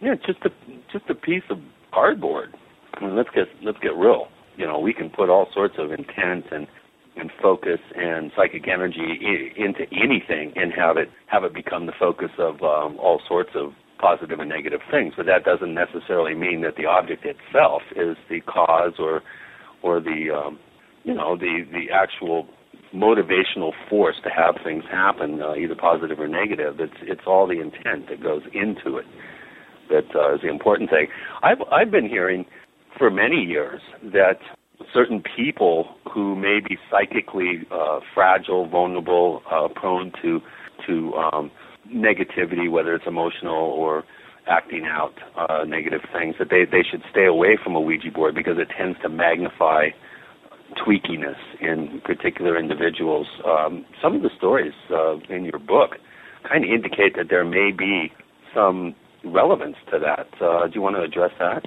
Yeah, it's just a just a piece of cardboard. I mean, let's get let's get real. You know, we can put all sorts of intent and and focus and psychic energy into anything and have it have it become the focus of um, all sorts of positive and negative things. But that doesn't necessarily mean that the object itself is the cause or or the um, you know the the actual motivational force to have things happen, uh, either positive or negative. It's it's all the intent that goes into it that uh, is the important thing. I've I've been hearing for many years that certain people who may be psychically uh, fragile, vulnerable, uh, prone to to um, negativity, whether it's emotional or acting out uh, negative things, that they they should stay away from a Ouija board because it tends to magnify tweakiness in particular individuals. Um, some of the stories uh, in your book kind of indicate that there may be some relevance to that. Uh, do you want to address that?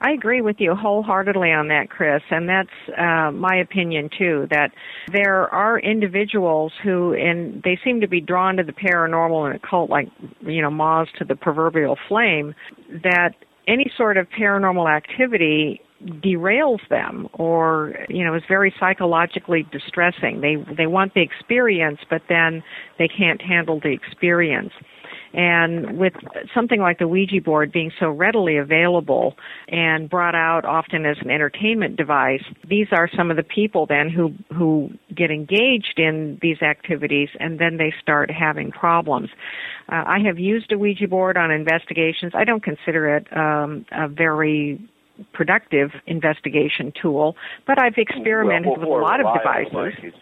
I agree with you wholeheartedly on that, Chris, and that's uh, my opinion too. That there are individuals who, and they seem to be drawn to the paranormal and occult, like you know, moths to the proverbial flame. That any sort of paranormal activity derails them or you know is very psychologically distressing they they want the experience but then they can't handle the experience and with something like the Ouija board being so readily available and brought out often as an entertainment device, these are some of the people then who who get engaged in these activities and then they start having problems. Uh, I have used a Ouija board on investigations. I don't consider it um, a very productive investigation tool, but I've experimented Well, with a lot of devices.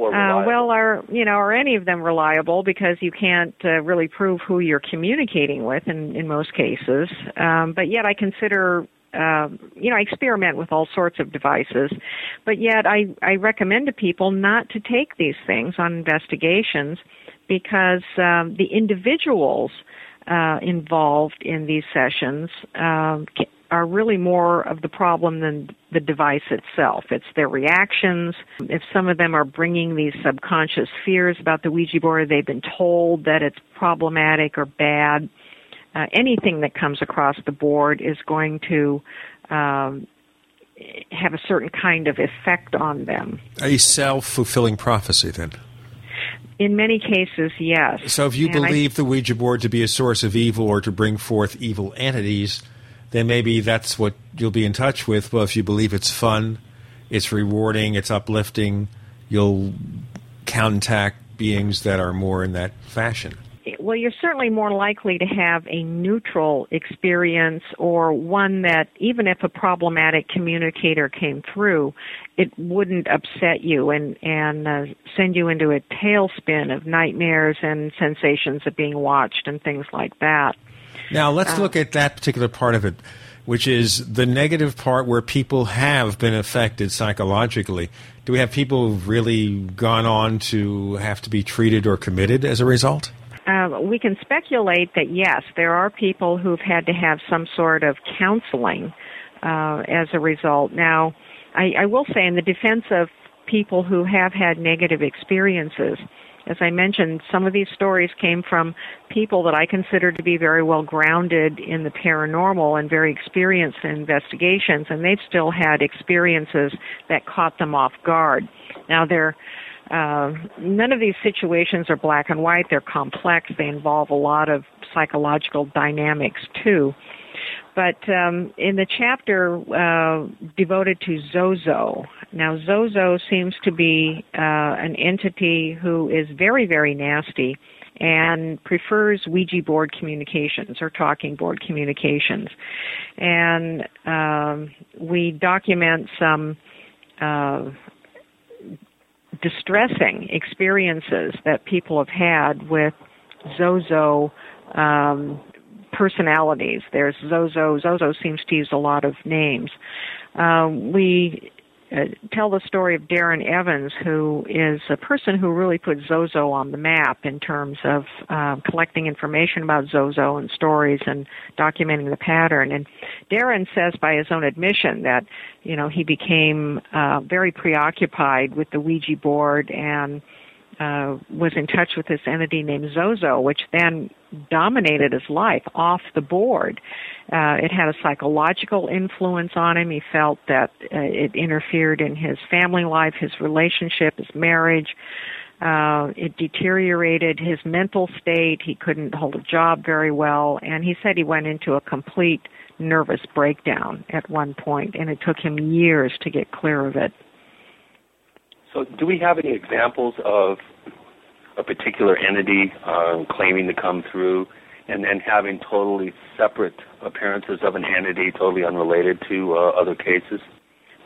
Like you said. Or Uh, well, are you know, are any of them reliable? Because you can't uh, really prove who you're communicating with in in most cases. Um, but yet, I consider. Uh, you know, I experiment with all sorts of devices, but yet I, I recommend to people not to take these things on investigations because um, the individuals uh, involved in these sessions um, are really more of the problem than the device itself. It's their reactions. If some of them are bringing these subconscious fears about the Ouija board, they've been told that it's problematic or bad. Uh, anything that comes across the board is going to um, have a certain kind of effect on them. A self fulfilling prophecy, then. In many cases, yes. So if you And I- believe the Ouija board to be a source of evil or to bring forth evil entities, then maybe that's what you'll be in touch with. Well, if you believe it's fun, it's rewarding, it's uplifting, you'll contact beings that are more in that fashion. well, you're certainly more likely to have a neutral experience or one that, even if a problematic communicator came through, it wouldn't upset you and and uh, send you into a tailspin of nightmares and sensations of being watched and things like that. Now, let's Uh, look at that particular part of it, which is the negative part where people have been affected psychologically. Do we have people who've really gone on to have to be treated or committed as a result? Uh, we can speculate that yes, there are people who've had to have some sort of counseling uh, as a result. Now, I, I will say, in the defense of people who have had negative experiences, as I mentioned, some of these stories came from people that I consider to be very well grounded in the paranormal and very experienced in investigations, and they've still had experiences that caught them off guard. Now, they're uh, none of these situations are black and white. They're complex. They involve a lot of psychological dynamics too. But um, in the chapter uh, devoted to Zozo, now Zozo seems to be uh, an entity who is very, very nasty and prefers Ouija board communications or talking board communications. And um, we document some uh, distressing experiences that people have had with Zozo um, personalities. There's Zozo. Zozo seems to use a lot of names. Uh, we uh, tell the story of Darren Evans, who is a person who really put Zozo on the map in terms of uh, collecting information about Zozo and stories and documenting the pattern. And Darren says, by his own admission, that you know he became uh, very preoccupied with the Ouija board and uh, was in touch with this entity named Zozo, which then dominated his life off the board. Uh, it had a psychological influence on him. He felt that uh, it interfered in his family life, his relationship, his marriage. Uh, it deteriorated his mental state. He couldn't hold a job very well, and he said he went into a complete nervous breakdown at one point, and it took him years to get clear of it. So, do we have any examples of a particular entity uh, claiming to come through and then having totally separate appearances of an entity totally unrelated to uh, other cases?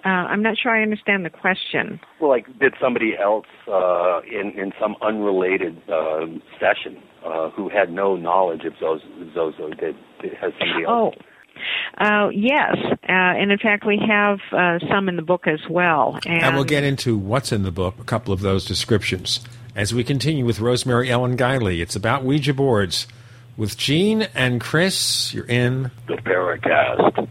Uh, I'm not sure I understand the question. Well, like, did somebody else uh, in in some unrelated uh, session uh, who had no knowledge of Zozo, Zozo did, did has somebody else? Oh. Uh, yes, uh, and in fact, we have uh, some in the book as well. And, and, we'll get into what's in the book, a couple of those descriptions, as we continue with Rosemary Ellen Guiley. It's about Ouija boards. With Gene and Chris, you're in the Paracast.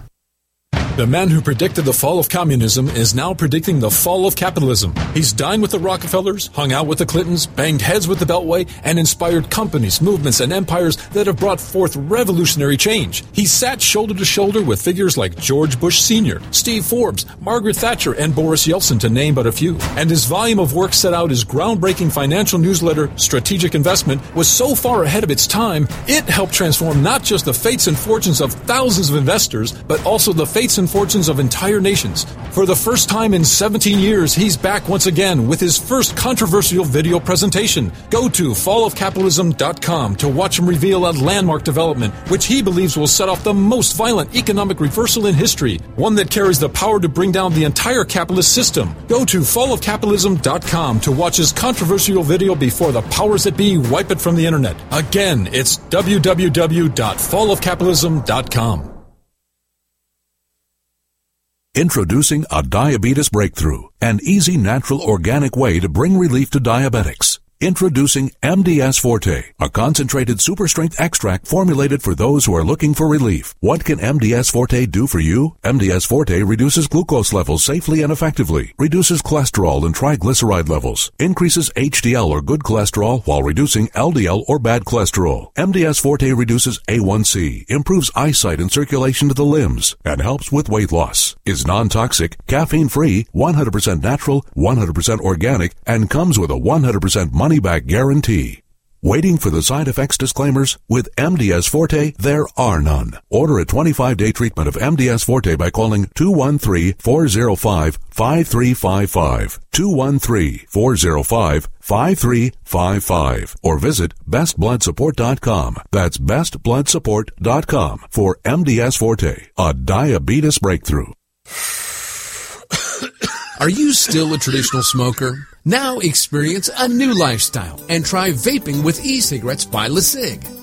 The man who predicted the fall of communism is now predicting the fall of capitalism. He's dined with the Rockefellers, hung out with the Clintons, banged heads with the Beltway, and inspired companies, movements, and empires that have brought forth revolutionary change. He sat shoulder to shoulder with figures like George Bush Sr., Steve Forbes, Margaret Thatcher, and Boris Yeltsin, to name but a few. And his volume of work set out his groundbreaking financial newsletter, Strategic Investment, was so far ahead of its time, it helped transform not just the fates and fortunes of thousands of investors, but also the fates and fortunes of entire nations. For the first time in 17 years, he's back once again with his first controversial video presentation. Go to fallofcapitalism.com to watch him reveal a landmark development, which he believes will set off the most violent economic reversal in history, one that carries the power to bring down the entire capitalist system. Go to fallofcapitalism.com to watch his controversial video before the powers that be wipe it from the internet. Again, it's www.fallofcapitalism.com. Introducing a diabetes breakthrough, an easy, natural, organic way to bring relief to diabetics. Introducing MDS Forte, a concentrated super strength extract formulated for those who are looking for relief. What can MDS Forte do for you? MDS Forte reduces glucose levels safely and effectively, reduces cholesterol and triglyceride levels, increases HDL or good cholesterol while reducing LDL or bad cholesterol. MDS Forte reduces A1C, improves eyesight and circulation to the limbs, and helps with weight loss. Is non-toxic, caffeine-free, 100% natural, 100% organic, and comes with a 100% money money back guarantee. Waiting for the side effects disclaimers? With MDS Forte, there are none. Order a 25-day treatment of MDS Forte by calling 213-405-5355. 213-405-5355. Or visit bestbloodsupport.com. That's bestbloodsupport.com for MDS Forte, a diabetes breakthrough. Are you still a traditional smoker? Now experience a new lifestyle and try vaping with e-cigarettes by LeCig.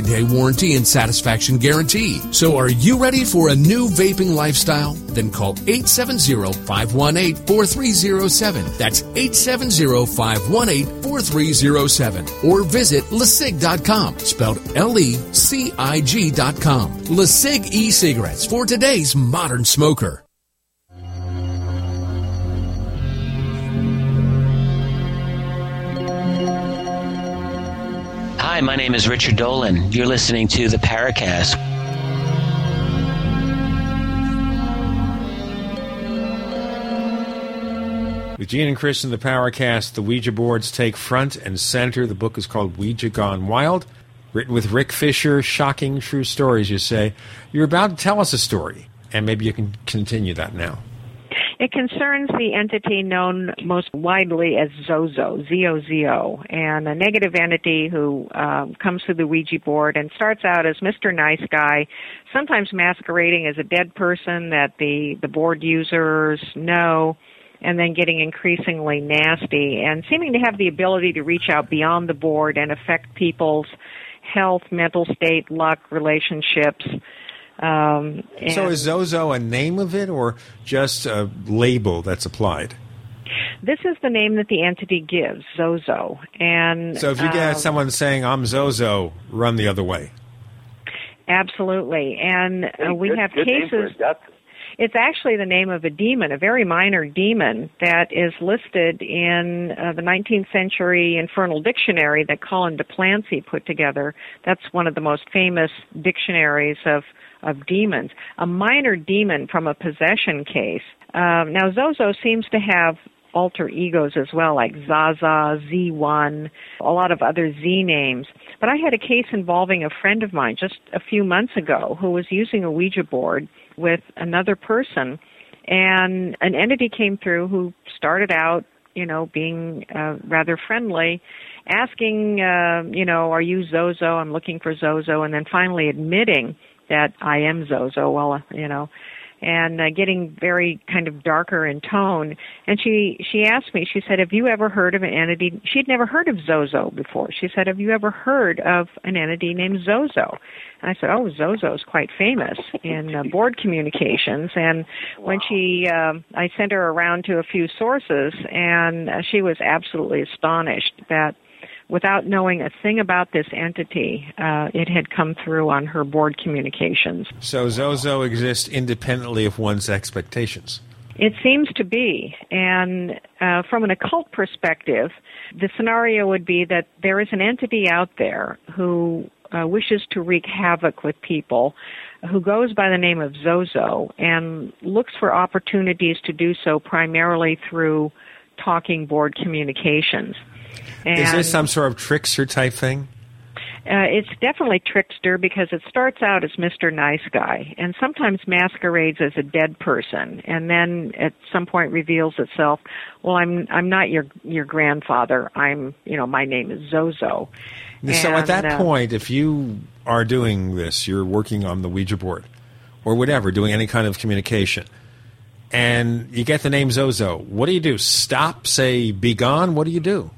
30 day warranty and satisfaction guarantee. So are you ready for a new vaping lifestyle? Then call 870 518 4307. That's 870 518 4307. Or visit LeCig.com, spelled L E C I G.com. LeCig e cigarettes for today's modern smoker. My name is Richard Dolan. You're listening to the Paracast. With Gene and Chris in the Paracast, the Ouija boards take front and center. The book is called Ouija Gone Wild, written with Rick Fisher. Shocking true stories, you say. You're about to tell us a story, and maybe you can continue that now. It concerns the entity known most widely as Zozo, Z-O-Z-O, and a negative entity who um, comes through the Ouija board and starts out as Mr. Nice Guy, sometimes masquerading as a dead person that the, the board users know, and then getting increasingly nasty and seeming to have the ability to reach out beyond the board and affect people's health, mental state, luck, relationships, um, so is Zozo a name of it or just a label that's applied? This is the name that the entity gives, Zozo. And so if you get um, someone saying "I'm Zozo," run the other way. Absolutely, and uh, we good, have good cases. It's actually the name of a demon, a very minor demon that is listed in uh, the 19th century Infernal Dictionary that Collin de Plancy put together. That's one of the most famous dictionaries of of demons. A minor demon from a possession case. Um, now, Zozo seems to have alter egos as well, like Zaza, Z1, a lot of other Z names. But I had a case involving a friend of mine just a few months ago who was using a Ouija board with another person, and an entity came through who started out, you know, being uh, rather friendly, asking, uh, you know, are you Zozo? I'm looking for Zozo, and then finally admitting that I am Zozo. Well, you know, and uh, getting very kind of darker in tone. And she she asked me. She said, "Have you ever heard of an entity?" She'd never heard of Zozo before. She said, "Have you ever heard of an entity named Zozo?" And I said, "Oh, Zozo is quite famous in uh, board communications." And when she, uh, I sent her around to a few sources, and uh, she was absolutely astonished that without knowing a thing about this entity, uh, it had come through on her board communications. So Zozo exists independently of one's expectations. It seems to be. And uh, from an occult perspective, the scenario would be that there is an entity out there who uh, wishes to wreak havoc with people, who goes by the name of Zozo and looks for opportunities to do so primarily through talking board communications. And Is this some sort of trickster type thing? Uh, it's definitely trickster because it starts out as Mr. Nice Guy and sometimes masquerades as a dead person and then at some point reveals itself, well I'm I'm not your your grandfather. I'm, you know, my name is Zozo. So at that uh, point if you are doing this, you're working on the Ouija board or whatever, doing any kind of communication. And you get the name Zozo. What do you do? Stop, say, be gone? What do you do?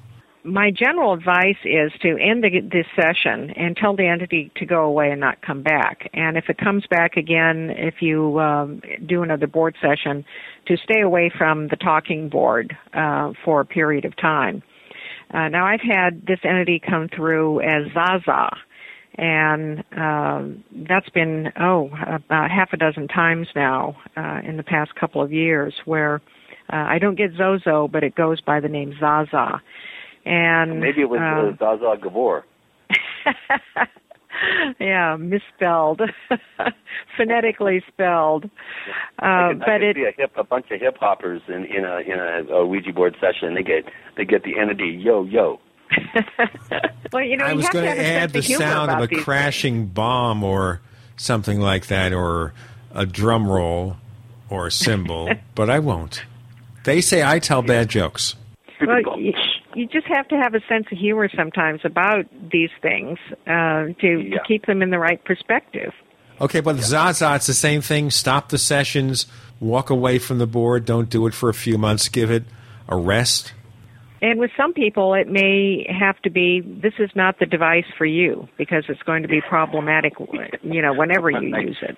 My general advice is to end the, this session and tell the entity to go away and not come back. And if it comes back again, if you um, do another board session, to stay away from the talking board uh, for a period of time. Uh, now I've had this entity come through as Zaza, and um, that's been oh about half a dozen times now uh, in the past couple of years where uh, I don't get Zozo, but it goes by the name Zaza. And maybe it was uh, uh, Zaza Gabor. yeah, misspelled, phonetically spelled. Uh, I can, but I can it see a hip, a bunch of hip hoppers in in a in a, a Ouija board session. They get they get the entity yo yo. well, you know, I you was going to have to a add the sound of a these crashing bomb or something like that, or a drum roll or a cymbal, but I won't. They say I tell bad jokes. Well, you, you just have to have a sense of humor sometimes about these things uh, to, to keep them in the right perspective. Okay, but Zaza, it's the same thing. Stop the sessions, walk away from the board, don't do it for a few months, give it a rest. And with some people, it may have to be this is not the device for you because it's going to be problematic, you know, whenever you use it.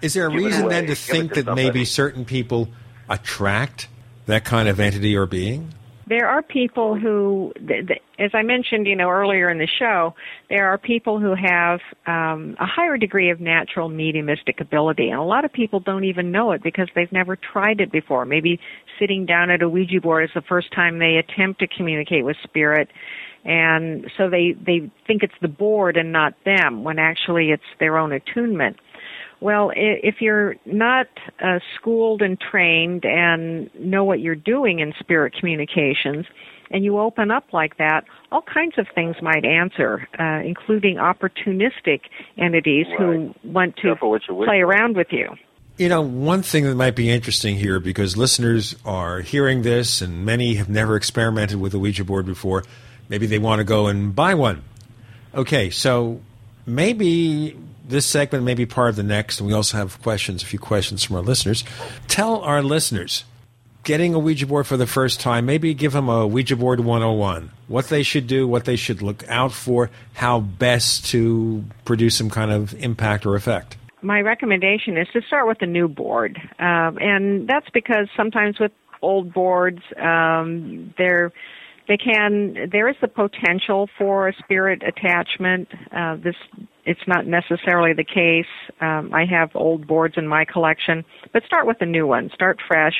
Is there a Give reason then to Give think to that maybe certain people attract that kind of entity or being? There are people who, th- th- as I mentioned, you know, earlier in the show, there are people who have um, a higher degree of natural mediumistic ability, and a lot of people don't even know it because they've never tried it before. Maybe sitting down at a Ouija board is the first time they attempt to communicate with spirit, and so they they think it's the board and not them, when actually it's their own attunement. Well, if you're not uh, schooled and trained and know what you're doing in spirit communications, and you open up like that, all kinds of things might answer, uh, including opportunistic entities who want to Careful what you wish play around with you. You know, one thing that might be interesting here because listeners are hearing this and many have never experimented with a Ouija board before. Maybe they want to go and buy one. Okay, so maybe this segment may be part of the next, and we also have questions, a few questions from our listeners. Tell our listeners getting a Ouija board for the first time, maybe give them a Ouija board 101. What they should do, what they should look out for, how best to produce some kind of impact or effect. my recommendation is to start with a new board, um, and that's because sometimes with old boards, um, there they can there is the potential for a spirit attachment. Uh, this it's not necessarily the case. Um, I have old boards in my collection, but start with a new one. Start fresh,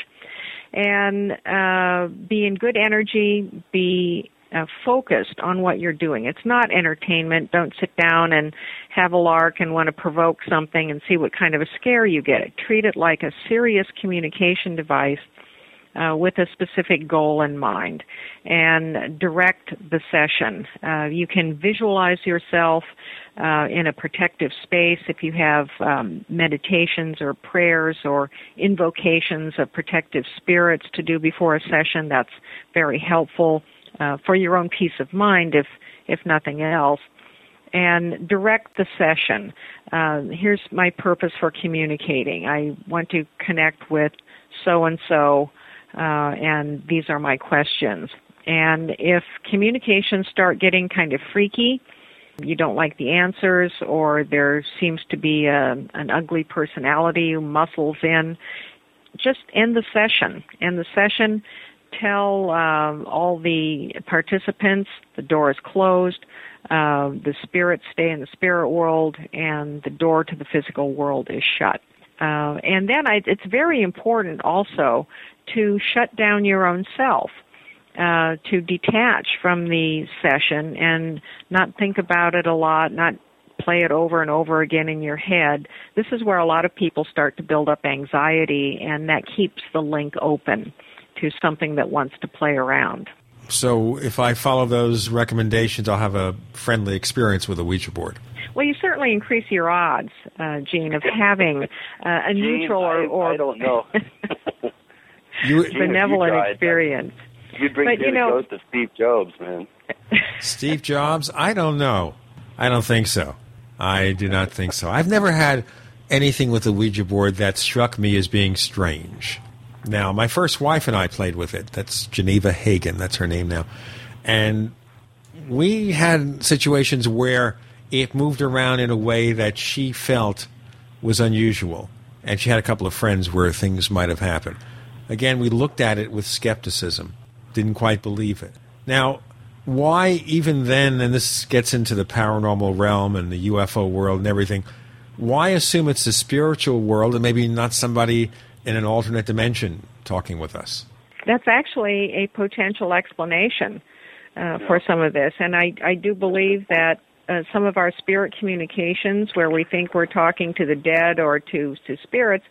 and uh, be in good energy. Be uh, focused on what you're doing. It's not entertainment. Don't sit down and have a lark and want to provoke something and see what kind of a scare you get. Treat it like a serious communication device uh, with a specific goal in mind and direct the session. Uh, you can visualize yourself uh, in a protective space if you have um, meditations or prayers or invocations of protective spirits to do before a session. That's very helpful uh, for your own peace of mind, if if nothing else and direct the session. Uh, here's my purpose for communicating. I want to connect with so and so, and these are my questions. And if communications start getting kind of freaky, you don't like the answers, or there seems to be a, an ugly personality who muscles in, just end the session. End the session. Tell um, all the participants the door is closed. Uh, the spirits stay in the spirit world, and the door to the physical world is shut. Uh, and then I, it's very important also to shut down your own self. Uh, to detach from the session and not think about it a lot, not play it over and over again in your head. This is where a lot of people start to build up anxiety, and that keeps the link open to something that wants to play around. So if I follow those recommendations, I'll have a friendly experience with a Ouija board. Well, you certainly increase your odds, uh, Gene, of having uh, a Gene, neutral or, or I don't know. You, Gene, if you benevolent tried, experience. You'd bring But, you David know- Ghost to Steve Jobs, man. Steve Jobs? I don't know. I don't think so. I do not think so. I've never had anything with a Ouija board that struck me as being strange. Now, my first wife and I played with it. That's Geneva Hagen. That's her name now. And we had situations where it moved around in a way that she felt was unusual. And she had a couple of friends where things might have happened. Again, we looked at it with skepticism, didn't quite believe it. Now, why even then, and this gets into the paranormal realm and the UFO world and everything, why assume it's the spiritual world and maybe not somebody in an alternate dimension talking with us? That's actually a potential explanation uh, for some of this, and I, I do believe that uh, some of our spirit communications, where we think we're talking to the dead or to to spirits,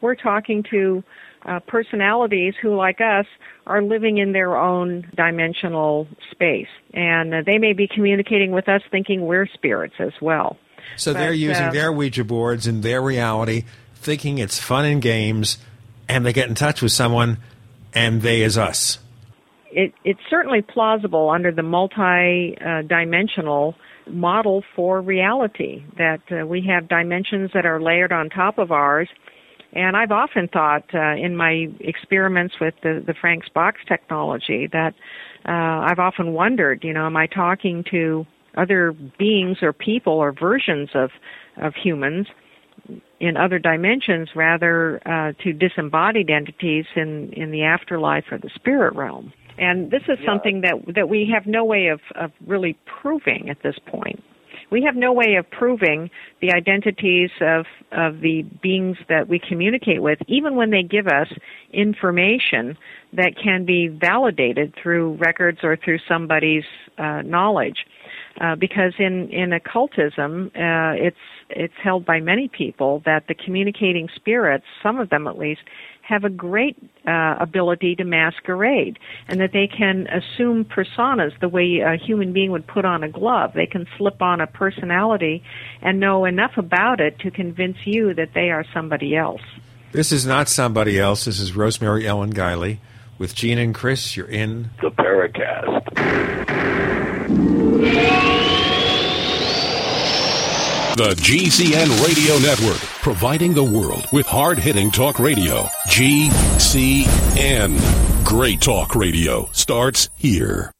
we're talking to uh, personalities who, like us, are living in their own dimensional space. And uh, they may be communicating with us thinking we're spirits as well. So But, they're using uh, their Ouija boards in their reality, thinking it's fun and games, and they get in touch with someone, and they is us. It, it's certainly plausible under the multi uh, dimensional model for reality that uh, we have dimensions that are layered on top of ours. And I've often thought uh, in my experiments with the, the Frank's box technology that uh, I've often wondered, you know, am I talking to other beings or people or versions of, of humans in other dimensions rather uh, to disembodied entities in, in the afterlife or the spirit realm? And this is something that that we have no way of, of really proving at this point. We have no way of proving the identities of of the beings that we communicate with, even when they give us information that can be validated through records or through somebody's uh, knowledge. Uh, because in in occultism, uh, it's it's held by many people that the communicating spirits, some of them at least, have a great uh, ability to masquerade, and that they can assume personas the way a human being would put on a glove. They can slip on a personality and know enough about it to convince you that they are somebody else. This is not somebody else. This is Rosemary Ellen Guiley with Gene and Chris. You're in The Paracast. The GCN Radio Network, providing the world with hard hitting talk radio. GCN. Great talk radio starts here.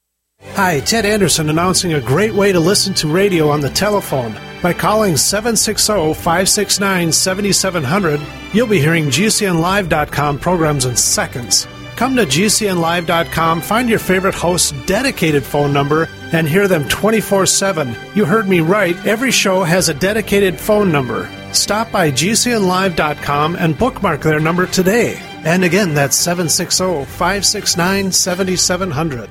Hi, Ted Anderson announcing a great way to listen to radio on the telephone. By calling 760 569 7700, you'll be hearing GCNLive.com programs in seconds. Come to GCNLive.com, find your favorite host's dedicated phone number, and hear them 24 7. You heard me right, every show has a dedicated phone number. Stop by GCNLive.com and bookmark their number today. And again, that's 760 569 7700.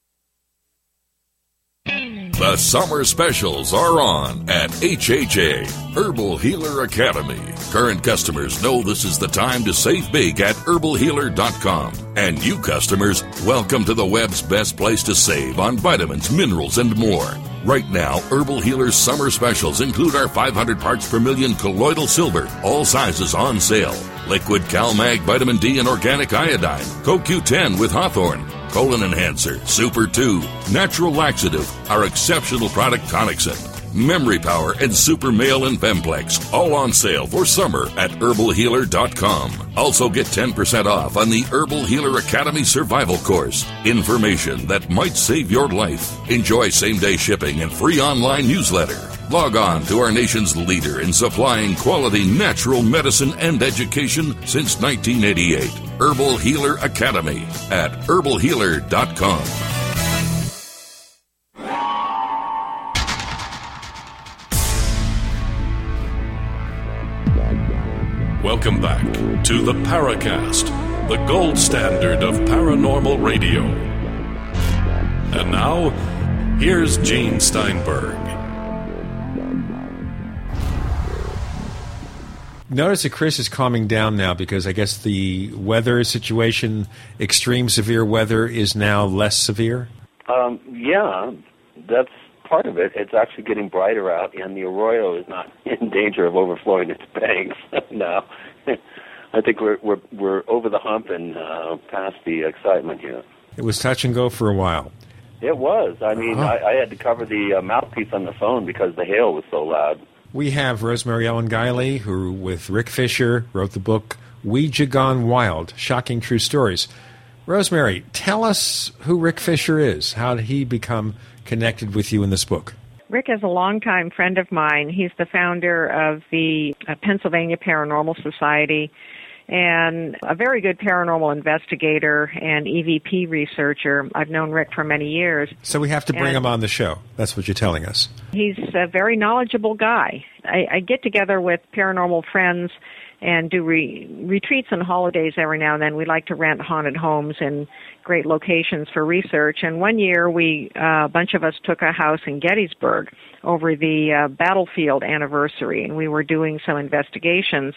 The summer specials are on at HHA, Herbal Healer Academy. Current customers know this is the time to save big at herbalhealer.com. And new customers, welcome to the web's best place to save on vitamins, minerals, and more. Right now, Herbal Healer's summer specials include our 500 parts per million colloidal silver, all sizes on sale. Liquid CalMag Vitamin D and Organic Iodine, CoQ10 with Hawthorne, Colon Enhancer, Super 2, Natural Laxative, our exceptional product Tonicsyn, Memory Power, and Super Male and Femplex, all on sale for summer at herbalhealer.com. Also get 10% off on the Herbal Healer Academy Survival Course. Information that might save your life. Enjoy same day shipping and free online newsletter. Log on to our nation's leader in supplying quality natural medicine and education since 1988. Herbal Healer Academy at herbalhealer.com. Welcome back to the Paracast, the gold standard of paranormal radio. And now, here's Gene Steinberg. Notice that Chris is calming down now because I guess the weather situation, extreme severe weather, is now less severe. Um, yeah, that's part of it. It's actually getting brighter out, and the Arroyo is not in danger of overflowing its banks now. I think we're we're we're over the hump and uh, past the excitement here. It was touch and go for a while. It was. I mean, Uh-huh. I, I had to cover the uh, mouthpiece on the phone because the hail was so loud. We have Rosemary Ellen Guiley, who, with Rick Fisher, wrote the book Ouija Gone Wild Shocking True Stories. Rosemary, tell us who Rick Fisher is. How did he become connected with you in this book? Rick is a longtime friend of mine. He's the founder of the uh, Pennsylvania Paranormal Society and a very good paranormal investigator and EVP researcher. I've known Rick for many years. So we have to bring And- him on the show. That's what you're telling us. He's a very knowledgeable guy. I, I get together with paranormal friends and do re- retreats and holidays every now and then. We like to rent haunted homes in great locations for research. And one year, we uh, a bunch of us took a house in Gettysburg over the uh, battlefield anniversary, and we were doing some investigations.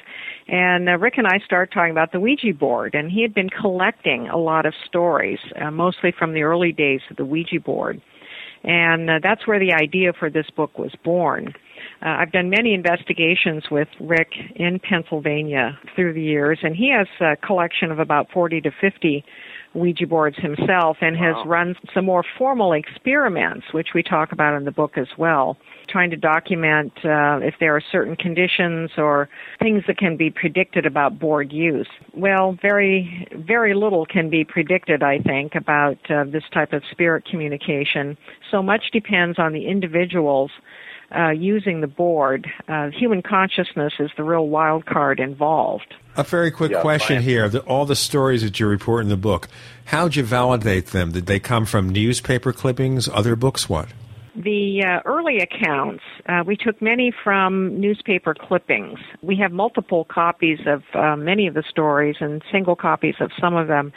And uh, Rick and I started talking about the Ouija board, and he had been collecting a lot of stories, uh, mostly from the early days of the Ouija board. And uh, that's where the idea for this book was born. Uh, I've done many investigations with Rick in Pennsylvania through the years, and he has a collection of about 40 to 50 Ouija boards himself and has run some more formal experiments, which we talk about in the book as well, trying to document uh, if there are certain conditions or things that can be predicted about board use. Well, very, very little can be predicted, I think, about uh, this type of spirit communication. So much depends on the individuals uh, using the board. Uh, human consciousness is the real wild card involved. A very quick Yeah, question here. The, all the stories that you report in the book, how'd you validate them? Did they come from newspaper clippings, other books, what? The uh, early accounts, uh, we took many from newspaper clippings. We have multiple copies of uh, many of the stories and single copies of some of them,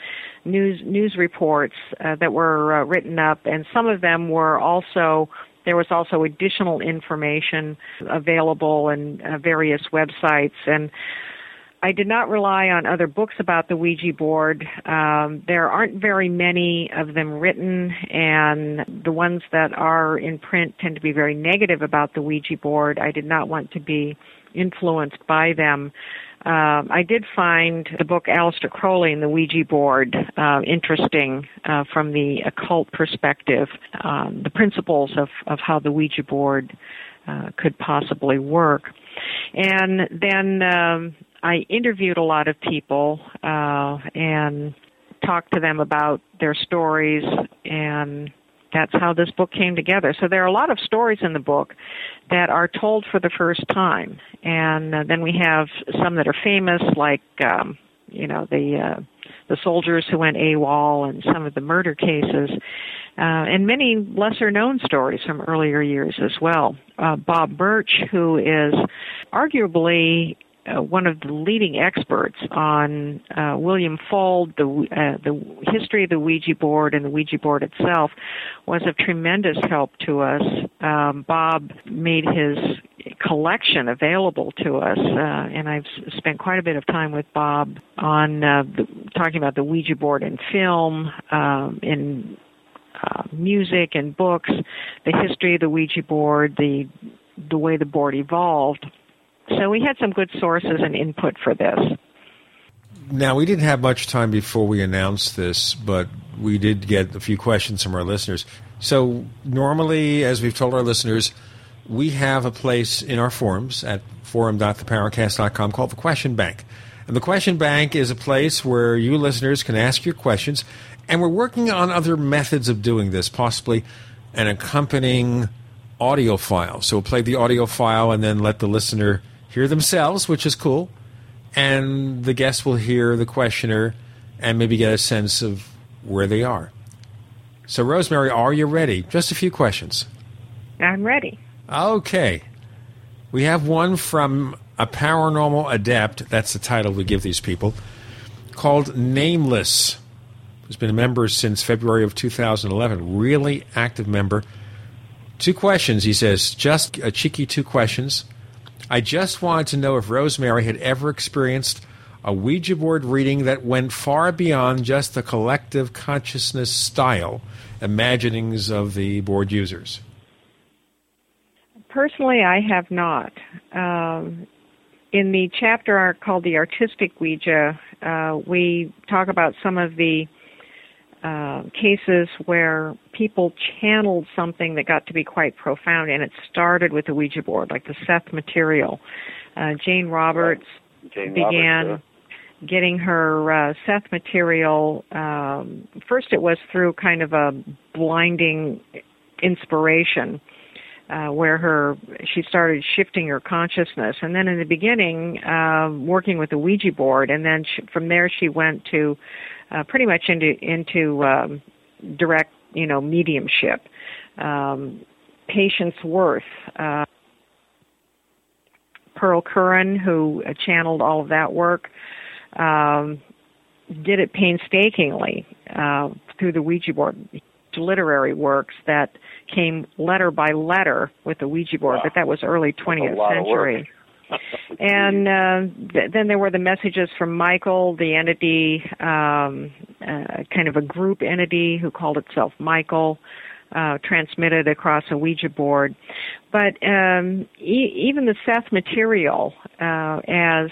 news news reports uh, that were uh, written up, and some of them were also there was also additional information available in uh, various websites and. I did not rely on other books about the Ouija board. Um, there aren't very many of them written, and the ones that are in print tend to be very negative about the Ouija board. I did not want to be influenced by them. Um, I did find the book Aleister Crowley and the Ouija board uh, interesting uh, from the occult perspective, um, the principles of, of how the Ouija board uh, could possibly work. And then um, I interviewed a lot of people uh, and talked to them about their stories, and that's how this book came together. So there are a lot of stories in the book that are told for the first time, and uh, then we have some that are famous, like um, you know the uh, the soldiers who went AWOL and some of the murder cases, uh, and many lesser known stories from earlier years as well. Uh, Bob Murch, who is arguably uh, one of the leading experts on uh, William Fuld, the uh, the history of the Ouija board and the Ouija board itself, was of tremendous help to us. Um, Bob made his collection available to us, uh, and I've spent quite a bit of time with Bob on uh, the, talking about the Ouija board in film, um, in uh, music and books, the history of the Ouija board, the the way the board evolved. So we had some good sources and input for this. Now, we didn't have much time before we announced this, but we did get a few questions from our listeners. So, normally, as we've told our listeners, we have a place in our forums at forum.theparacast.com called the Question Bank. And the Question Bank is a place where you listeners can ask your questions, and we're working on other methods of doing this, possibly an accompanying audio file. So, we'll play the audio file and then let the listener hear themselves, which is cool and the guest will hear the questioner and maybe get a sense of where they are. So, Rosemary, are you ready? Just a few questions. I'm ready. Okay. We have one from a paranormal adept, that's the title we give these people, called Nameless, who's been a member since February of 2011. Really active member. Two questions, he says, just a cheeky two questions. I just wanted to know if Rosemary had ever experienced a Ouija board reading that went far beyond just the collective consciousness style imaginings of the board users. Personally, I have not. Um, in the chapter called the Artistic Ouija, uh, we talk about some of the uh, cases where people channeled something that got to be quite profound, and it started with the Ouija board, like the Seth material. Uh, Jane Roberts Jane began Roberts, getting her uh, Seth material. Um, first, it was through kind of a blinding inspiration. Uh, where her she started shifting her consciousness, and then in the beginning, uh, working with the Ouija board, and then she, from there she went to uh, pretty much into into um, direct, you know, mediumship. Um, Patience Worth, uh, Pearl Curran, who uh, channeled all of that work, um, did it painstakingly uh, through the Ouija board. Literary works that came letter by letter with the Ouija board, Wow. but that was early 20th lot of century. and uh, th- then there were the messages from Michael, the entity, um, uh, kind of a group entity who called itself Michael, uh, transmitted across a Ouija board. But um, e- even the Seth material, uh, as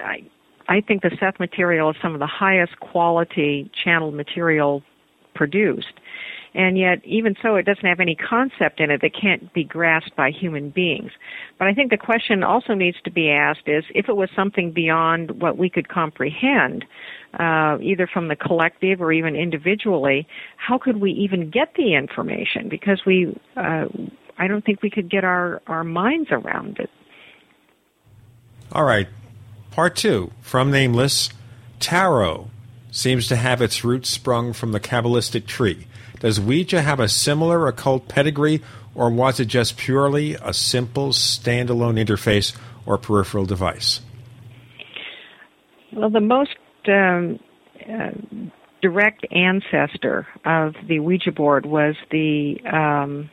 I, I think the Seth material is some of the highest quality channeled material produced. And yet, even so, it doesn't have any concept in it that can't be grasped by human beings. But I think the question also needs to be asked is if it was something beyond what we could comprehend, uh, either from the collective or even individually, how could we even get the information? Because we, uh, I don't think we could get our, our minds around it. All right. Part two from Nameless Tarot seems to have its roots sprung from the Kabbalistic tree. Does Ouija have a similar occult pedigree, or was it just purely a simple standalone interface or peripheral device? Well, the most um, uh, direct ancestor of the Ouija board was the um,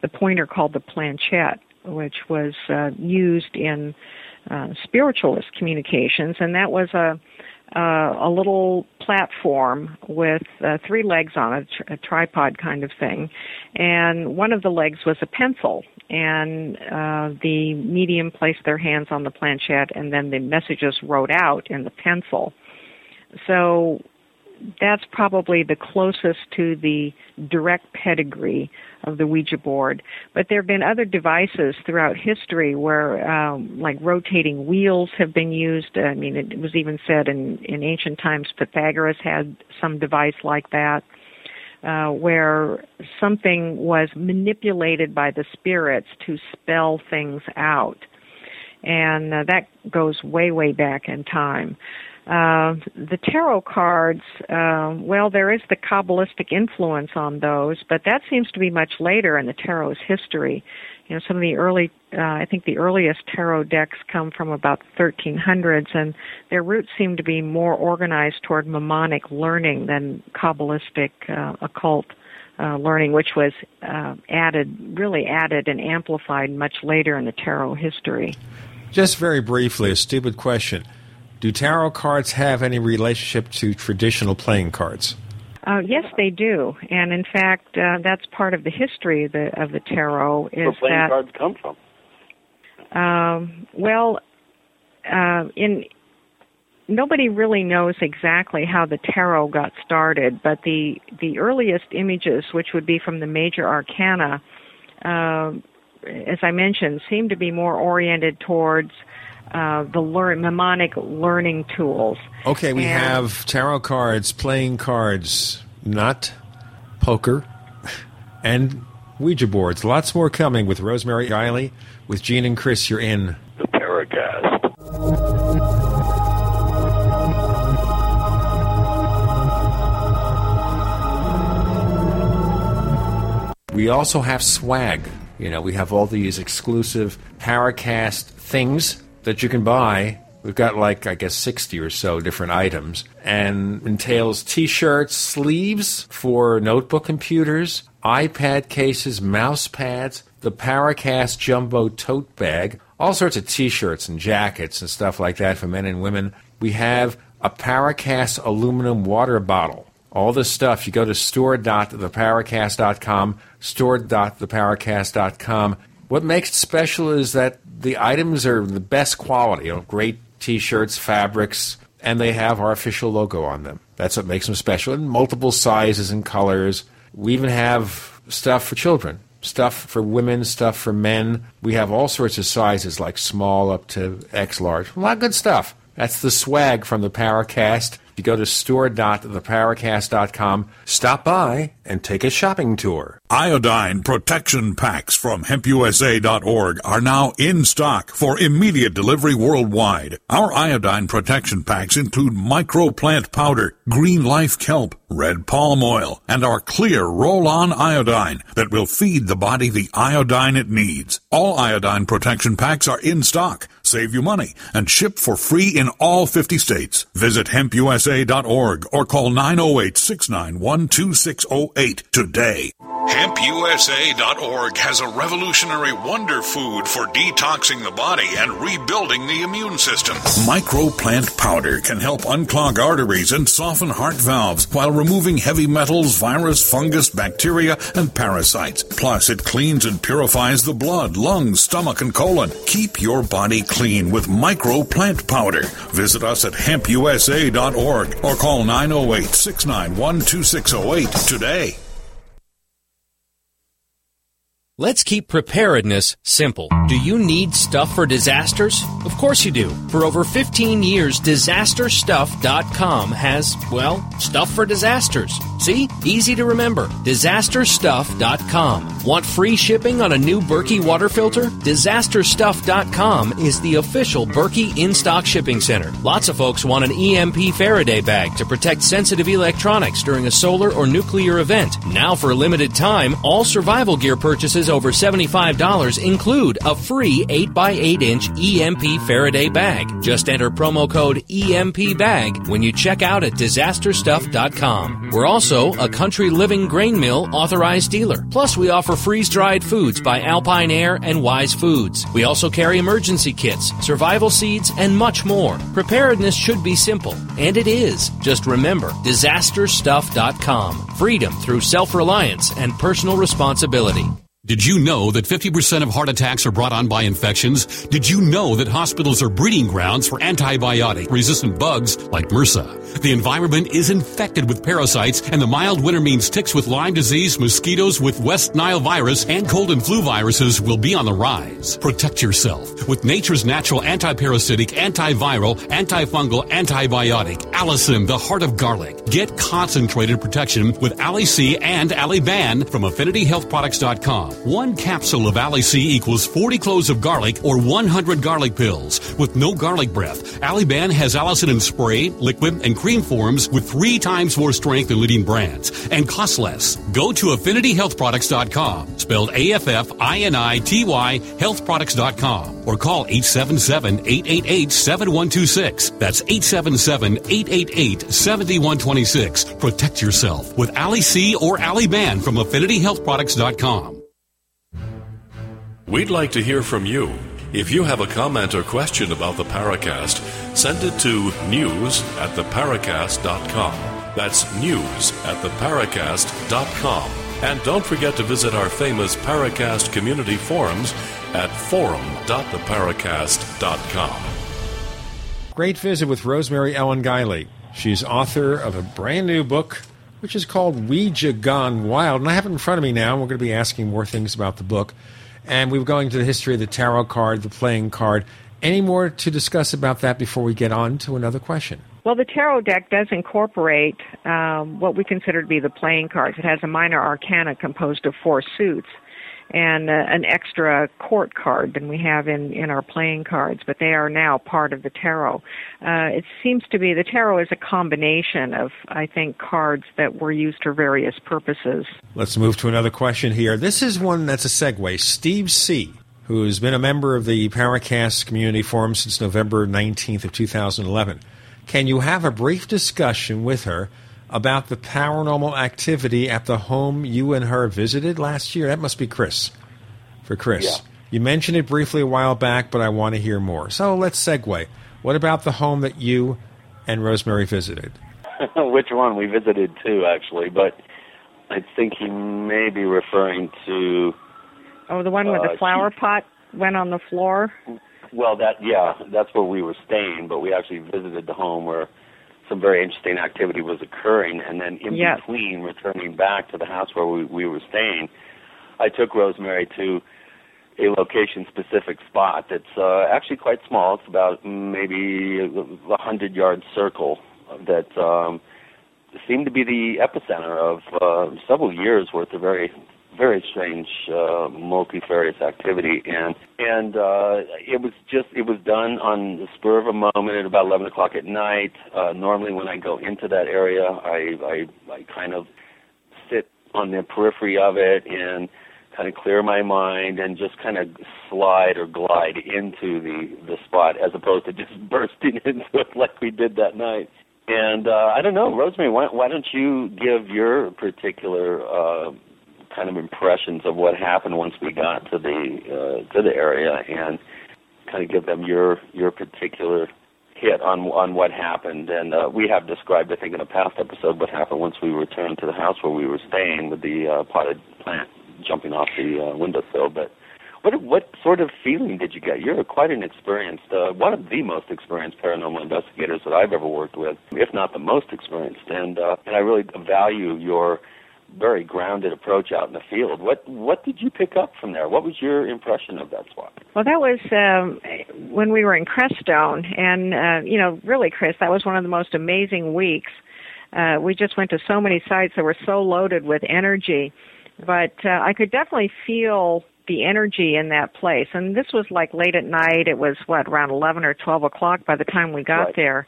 the pointer called the planchette, which was uh, used in uh, spiritualist communications, and that was a uh, a little platform with uh, three legs on it, a tripod kind of thing, and one of the legs was a pencil, and uh, the medium placed their hands on the planchette, and then the messages wrote out in the pencil. So that's probably the closest to the direct pedigree of the Ouija board. But there have been other devices throughout history where, um, like rotating wheels have been used. I mean, it was even said in, in ancient times Pythagoras had some device like that. Uh, where something was manipulated by the spirits to spell things out. And uh, that goes way, way back in time. Uh, the tarot cards, uh, well, there is the Kabbalistic influence on those, but that seems to be much later in the tarot's history. You know, some of the early, uh, I think the earliest tarot decks come from about 1300s, and their roots seem to be more organized toward mnemonic learning than Kabbalistic uh, occult uh, learning, which was uh, added, really added and amplified much later in the tarot history. Just very briefly, a stupid question. Do tarot cards have any relationship to traditional playing cards? Uh, yes, they do, and in fact, uh, that's part of the history of the, of the tarot. Is Where playing that cards come from? um, well, uh, in nobody really knows exactly how the tarot got started, but the the earliest images, which would be from the major arcana, uh, as I mentioned, seem to be more oriented towards uh, the learn, mnemonic learning tools. Okay, we And- have tarot cards, playing cards, not poker, and Ouija boards. Lots more coming with Rosemary Guiley. With Gene and Chris, you're in. The Paracast. We also have swag. You know, we have all these exclusive Paracast things that you can buy. We've got like, I guess, 60 or so different items and entails t shirts, sleeves for notebook computers, iPad cases, mouse pads, the Paracast Jumbo tote bag, all sorts of t shirts and jackets and stuff like that for men and women. We have a Paracast aluminum water bottle. All this stuff, you go to store.theparacast.com, store.theparacast.com. What makes it special is that the items are the best quality, you know, great t-shirts, fabrics, and they have our official logo on them. That's what makes them special in multiple sizes and colors. We even have stuff for children, stuff for women, stuff for men. We have all sorts of sizes, like small up to X large. A lot of good stuff. That's the swag from the Paracast. You go to store.theparacast.com, stop by and take a shopping tour. Iodine protection packs from hempusa.org are now in stock for immediate delivery worldwide. Our iodine protection packs include microplant powder, green life kelp, red palm oil, and our clear roll-on iodine that will feed the body the iodine it needs. All iodine protection packs are in stock. Save you money and ship for free in all 50 states. Visit hempusa.org or call 908-691-2608 today. HempUSA.org has a revolutionary wonder food for detoxing the body and rebuilding the immune system. Microplant powder can help unclog arteries and soften heart valves while removing heavy metals, virus, fungus, bacteria, and parasites. Plus, it cleans and purifies the blood, lungs, stomach, and colon. Keep your body clean with microplant powder. Visit us at hempusa.org or call 908 691 2608 today. Let's keep preparedness simple. Do you need stuff for disasters? Of course you do. For over 15 years, disasterstuff.com has, well, stuff for disasters. See? Easy to remember. Disasterstuff.com. Want free shipping on a new Berkey water filter? Disasterstuff.com is the official Berkey in-stock shipping center. Lots of folks want an EMP Faraday bag to protect sensitive electronics during a solar or nuclear event. Now for a limited time, all survival gear over $75 include a free 8x8 inch EMP Faraday bag. Just enter promo code EMP bag when you check out at disasterstuff.com. We're also a country living grain mill authorized dealer. Plus, we offer freeze dried foods by Alpine Air and Wise Foods. We also carry emergency kits, survival seeds, and much more. Preparedness should be simple, and it is. Just remember disasterstuff.com. Freedom through self reliance and personal responsibility. Did you know that 50% of heart attacks are brought on by infections? Did you know that hospitals are breeding grounds for antibiotic resistant bugs like MRSA? The environment is infected with parasites, and the mild winter means ticks with Lyme disease, mosquitoes with West Nile virus, and cold and flu viruses will be on the rise. Protect yourself with nature's natural antiparasitic, antiviral, antifungal, antibiotic, Allicin, the heart of garlic. Get concentrated protection with Ali C and Ali Ban from AffinityHealthProducts.com. One capsule of Ali C equals 40 cloves of garlic or 100 garlic pills. With no garlic breath, Aliban has Allicin in spray, liquid, and cream forms with three times more strength than leading brands and costs less. Go to AffinityHealthProducts.com, spelled A-F-F-I-N-I-T-Y, healthproducts.com, or call 877-888-7126. That's 877-888-7126. Protect yourself with Ali C or Ali Ban from AffinityHealthProducts.com. We'd like to hear from you. If you have a comment or question about the Paracast, send it to news at theparacast.com. That's news at theparacast.com. And don't forget to visit our famous Paracast community forums at forum.theparacast.com. Great visit with Rosemary Ellen Guiley. She's author of a brand new book, which is called Ouija Gone Wild. And I have it in front of me now. We're going to be asking more things about the book. And we were going to the history of the tarot card, the playing card. Any more to discuss about that before we get on to another question? Well, the tarot deck does incorporate um, what we consider to be the playing cards. It has a minor arcana composed of four suits and uh, an extra court card than we have in, in our playing cards, but they are now part of the tarot. Uh, it seems to be the tarot is a combination of, I think, cards that were used for various purposes. Let's move to another question here. This is one that's a segue. Steve C., who's been a member of the Paracast Community Forum since November 19th of 2011. Can you have a brief discussion with her about the paranormal activity at the home you and her visited last year? That must be Chris. For Chris. Yeah. You mentioned it briefly a while back, but I want to hear more. So let's segue. What about the home that you and Rosemary visited? Which one? We visited two, actually, but I think he may be referring to. Oh, the one where Uh, the flower pot went on the floor? Well, that yeah, that's where we were staying, but we actually visited the home where some very interesting activity was occurring, and then in Yes. between returning back to the house where we, we were staying, I took Rosemary to a location-specific spot that's uh, actually quite small. It's about maybe a hundred yard circle that um, seemed to be the epicenter of uh, several years worth of very very strange uh, multifarious activity and and uh, it was just it was done on the spur of a moment at about 11 o'clock at night uh, normally when I go into that area I, I I kind of sit on the periphery of it and kind of clear my mind and just kind of slide or glide into the the spot as opposed to just bursting into it like we did that night. And uh, I don't know, Rosemary, why, why don't you give your particular uh, kind of impressions of what happened once we got to the uh, to the area and kind of give them your your particular hit on on what happened. And uh, we have described, I think, in a past episode what happened once we returned to the house where we were staying with the uh, potted plant jumping off the uh, windowsill. But what what sort of feeling did you get? You're quite an experienced, uh, one of the most experienced paranormal investigators that I've ever worked with, if not the most experienced. And uh, and I really value your very grounded approach out in the field. What what did you pick up from there? What was your impression of that spot? Well, that was um, when we were in Crestone, and uh, you know, really, Chris, that was one of the most amazing weeks. Uh, we just went to so many sites that were so loaded with energy, but uh, I could definitely feel the energy in that place. And this was like late at night. It was what around eleven or twelve o'clock by the time we got Right. there,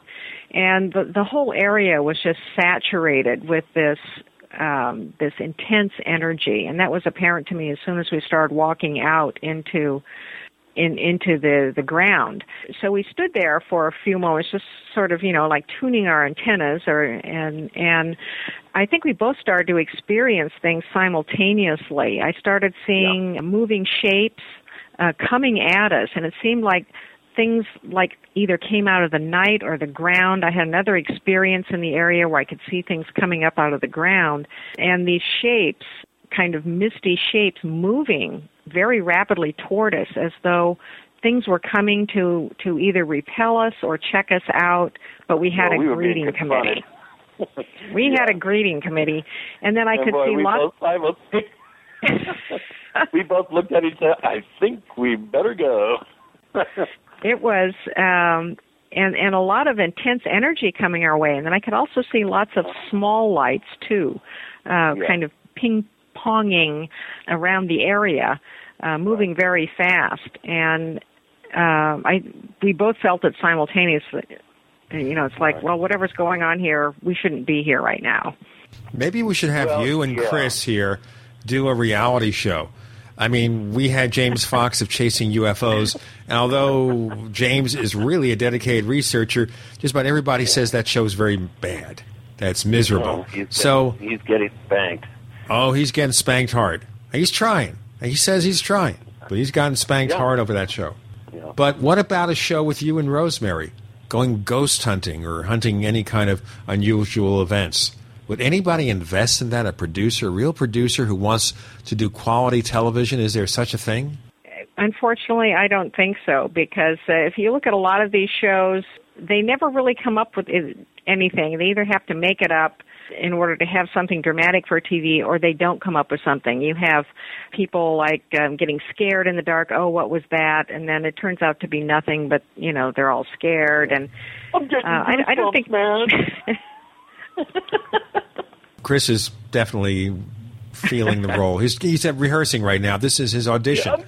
and the the whole area was just saturated with this um, this intense energy, and that was apparent to me as soon as we started walking out into in into the the ground. So we stood there for a few moments, just sort of you know like tuning our antennas, or and and I think we both started to experience things simultaneously. I started seeing moving shapes uh, coming at us, and it seemed like things like either came out of the night or the ground. I had another experience in the area where I could see things coming up out of the ground, and these shapes, kind of misty shapes, moving very rapidly toward us, as though things were coming to to either repel us or check us out. But we had Well, a we greeting committee. We had a greeting committee, and then I And could boy, see we lots. both simultaneously- we both looked at each other. I think we better go. It was um and and a lot of intense energy coming our way and then I could also see lots of small lights too uh Yeah. kind of ping ponging around the area uh moving very fast and um I we both felt it simultaneously And, you know it's like well whatever's going on here we shouldn't be here right now Maybe we should have Well, you and yeah. Chris here do a reality show. I mean, we had James Fox of Chasing UFOs, and although James is really a dedicated researcher, just about everybody says that show's very bad. That's miserable. Oh, he's getting, So, he's getting spanked. oh, he's getting spanked hard. He's trying. He says he's trying, but he's gotten spanked Yeah. hard over that show. But what about a show with you and Rosemary going ghost hunting or hunting any kind of unusual events? Would anybody invest in that? A producer, a real producer who wants to do quality television? Is there such a thing? Unfortunately, I don't think so because uh, if you look at a lot of these shows, they never really come up with anything. They either have to make it up in order to have something dramatic for TV or they don't come up with something. You have people like um, getting scared in the dark, oh, what was that? And then it turns out to be nothing, but, you know, they're all scared. And I'm getting uh, I, I don't think. man. Chris is definitely feeling the role. He's, he's rehearsing right now. This is his audition.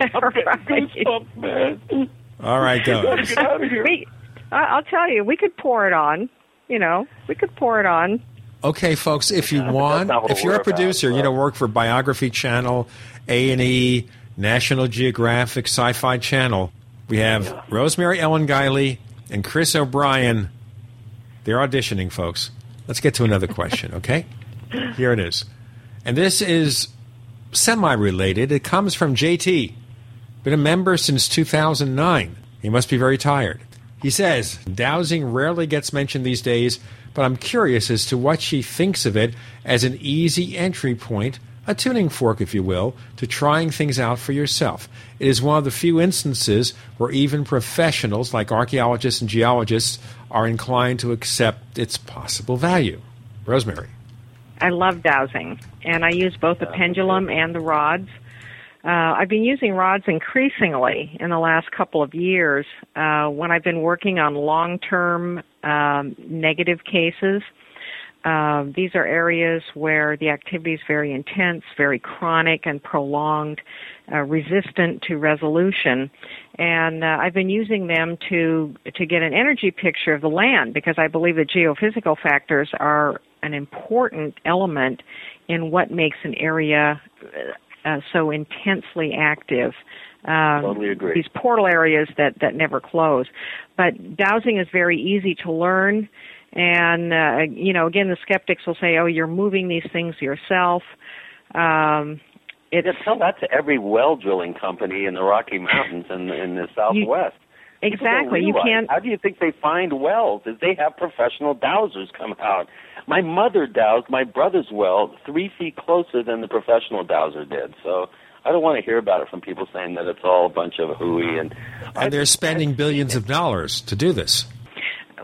I'm getting. All right, go. Get out of here. We, I- I'll tell you, we could pour it on. You know, we could pour it on. Okay, folks, if you want, if you're a we're about, producer, you know, work for Biography Channel, A and E, National Geographic, Sci-Fi Channel, we have Rosemary Ellen Guiley and Chris O'Brien. They're auditioning, folks. Let's get to another question, okay? Here it is, and this is semi-related. It comes from JT, been a member since 2009. He must be very tired. He says, dowsing rarely gets mentioned these days, but I'm curious as to what she thinks of it as an easy entry point a tuning fork, if you will, to trying things out for yourself. It is one of the few instances where even professionals like archaeologists and geologists are inclined to accept its possible value. Rosemary. I love dowsing, and I use both the pendulum and the rods. Uh, I've been using rods increasingly in the last couple of years uh, when I've been working on long-term um, negative cases. Uh, these are areas where the activity is very intense, very chronic and prolonged, uh, resistant to resolution. And uh, I've been using them to to get an energy picture of the land because I believe that geophysical factors are an important element in what makes an area uh, so intensely active. Um, totally agree. These portal areas that that never close. But dowsing is very easy to learn, and uh, you know, again, the skeptics will say, "Oh, you're moving these things yourself." Um, it's, Just tell that to every well drilling company in the Rocky Mountains and in, in the Southwest. You, exactly. You can't. How do you think they find wells? Is they have professional dowsers come out? My mother dowsed my brother's well three feet closer than the professional dowser did. So I don't want to hear about it from people saying that it's all a bunch of hooey and. And they're spending billions of dollars to do this.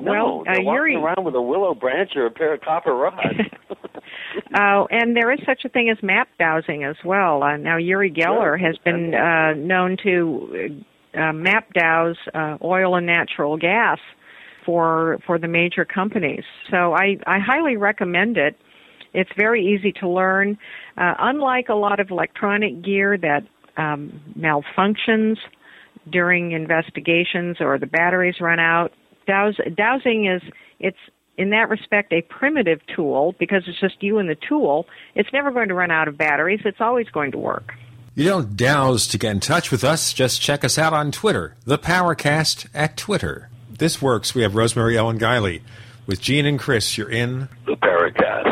No, well, uh, they're Yuri, walking around with a willow branch or a pair of copper rods. uh, and there is such a thing as map dowsing as well. Uh, now, Uri Geller has been uh, known to uh, map dowse uh, oil and natural gas for for the major companies. So I, I highly recommend it. It's very easy to learn. Uh, unlike a lot of electronic gear that um, malfunctions during investigations or the batteries run out, dowse, dowsing is it's in that respect a primitive tool because it's just you and the tool. It's never going to run out of batteries. It's always going to work. You don't douse to get in touch with us. Just check us out on Twitter, the Paracast at Twitter. This works. We have Rosemary Ellen Guiley. With Gene and Chris, you're in the Paracast.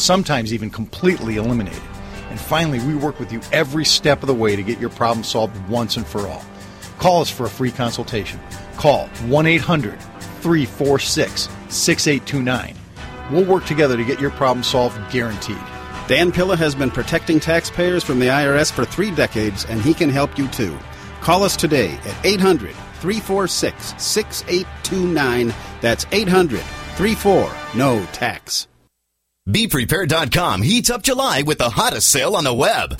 sometimes even completely eliminated. And finally, we work with you every step of the way to get your problem solved once and for all. Call us for a free consultation. Call 1 800 346 6829. We'll work together to get your problem solved guaranteed. Dan Pilla has been protecting taxpayers from the IRS for three decades, and he can help you too. Call us today at 800 346 6829. That's 800 34 No Tax. BePrepared.com heats up July with the hottest sale on the web.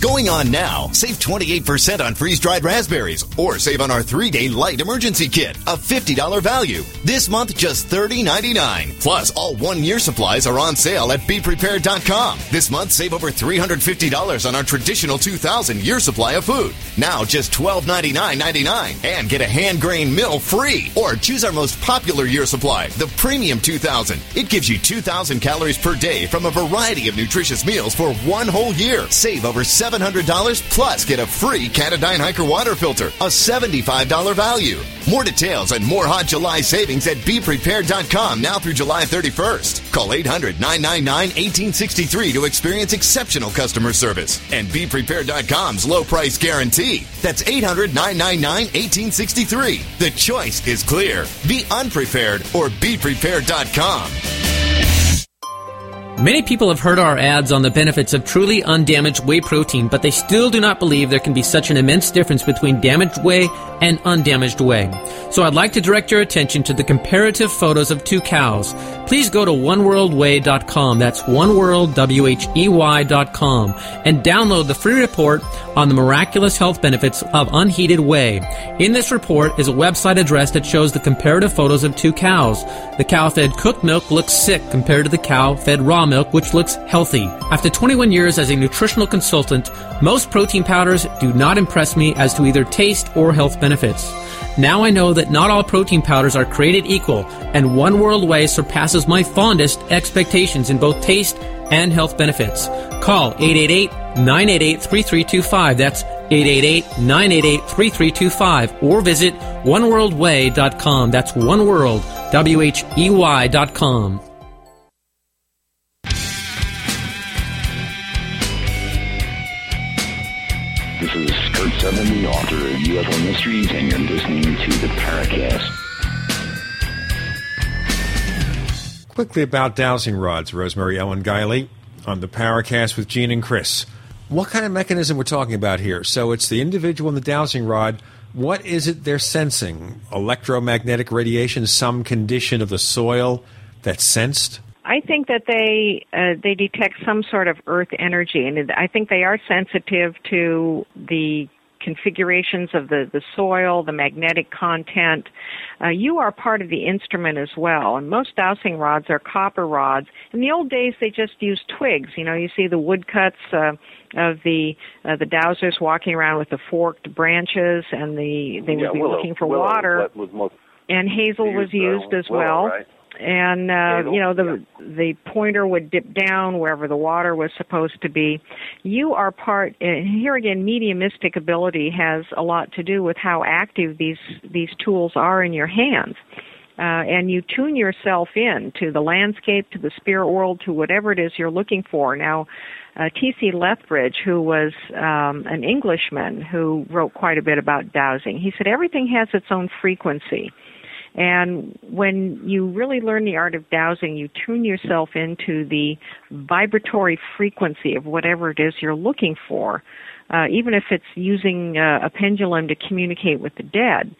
Going on now. Save 28% on freeze dried raspberries or save on our three day light emergency kit, a $50 value. This month, just $30.99. Plus, all one year supplies are on sale at beprepared.com. This month, save over $350 on our traditional 2000 year supply of food. Now, just $12.99.99 and get a hand grain mill free. Or choose our most popular year supply, the Premium 2000. It gives you 2,000 calories per day from a variety of nutritious meals for one whole year. Save over $700 plus get a free Katadyn Hiker water filter, a $75 value. More details and more hot July savings at BePrepared.com now through July 31st. Call 800 999 1863 to experience exceptional customer service and BePrepared.com's low price guarantee. That's 800 999 1863. The choice is clear. Be unprepared or BePrepared.com. Many people have heard our ads on the benefits of truly undamaged whey protein, but they still do not believe there can be such an immense difference between damaged whey and undamaged whey. So I'd like to direct your attention to the comparative photos of two cows. Please go to oneworldwhey.com, that's oneworldwhey.com, and download the free report on the miraculous health benefits of unheated whey. In this report is a website address that shows the comparative photos of two cows. The cow fed cooked milk looks sick compared to the cow fed raw milk, which looks healthy. After 21 years as a nutritional consultant, most protein powders do not impress me as to either taste or health benefits. Now I know that not all protein powders are created equal, and One World Whey surpasses my fondest expectations in both taste and health benefits. Call 888 988 3325. That's 888 988 3325. Or visit oneworldwhey.com. That's oneworld, W H E Y.com. This is Curt Sutherly, the author of UFO Mysteries, and you're listening to the Paracast. Quickly about dowsing rods, Rosemary Ellen Guiley on the Paracast with Gene and Chris. What kind of mechanism we're talking about here? So it's the individual in the dowsing rod. What is it they're sensing? Electromagnetic radiation, some condition of the soil that's sensed? I think that they uh, they detect some sort of earth energy, and I think they are sensitive to the configurations of the, the soil, the magnetic content. Uh, you are part of the instrument as well. And most dowsing rods are copper rods. In the old days, they just used twigs. You know, you see the woodcuts uh, of the uh, the dowsers walking around with the forked branches, and the they would yeah, be willow, looking for willow water. Was most And hazel was used as willow, well right? And uh, you know the the pointer would dip down wherever the water was supposed to be. You are part. And here again, mediumistic ability has a lot to do with how active these these tools are in your hands. Uh, and you tune yourself in to the landscape, to the spirit world, to whatever it is you're looking for. Now, uh, T.C. Lethbridge, who was um, an Englishman who wrote quite a bit about dowsing, he said everything has its own frequency. And when you really learn the art of dowsing, you tune yourself into the vibratory frequency of whatever it is you're looking for, uh, even if it's using uh, a pendulum to communicate with the dead.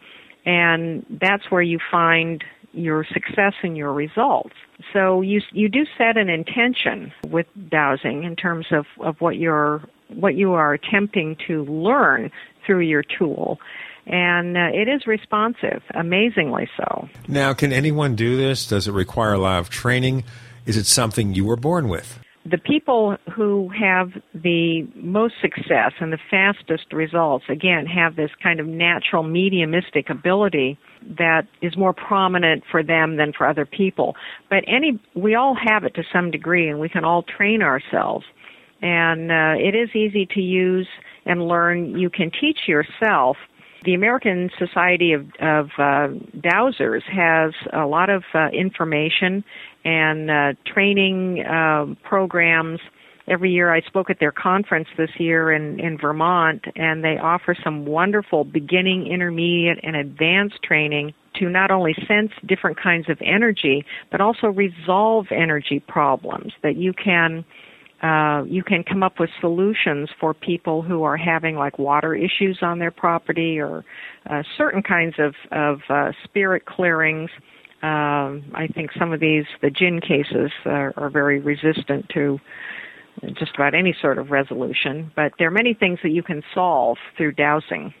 And that's where you find your success and your results. So you you do set an intention with dowsing in terms of, of what you're what you are attempting to learn through your tool and uh, it is responsive, amazingly so. Now, can anyone do this? Does it require a lot of training? Is it something you were born with? The people who have the most success and the fastest results, again, have this kind of natural mediumistic ability that is more prominent for them than for other people. But any, we all have it to some degree, and we can all train ourselves. And uh, it is easy to use and learn. You can teach yourself the American Society of, of uh, Dowsers has a lot of uh, information and uh, training uh, programs. Every year I spoke at their conference this year in, in Vermont, and they offer some wonderful beginning, intermediate, and advanced training to not only sense different kinds of energy, but also resolve energy problems that you can uh, you can come up with solutions for people who are having like water issues on their property or uh, certain kinds of, of uh, spirit clearings. Um, I think some of these, the jinn cases, are, are very resistant to just about any sort of resolution. But there are many things that you can solve through dowsing.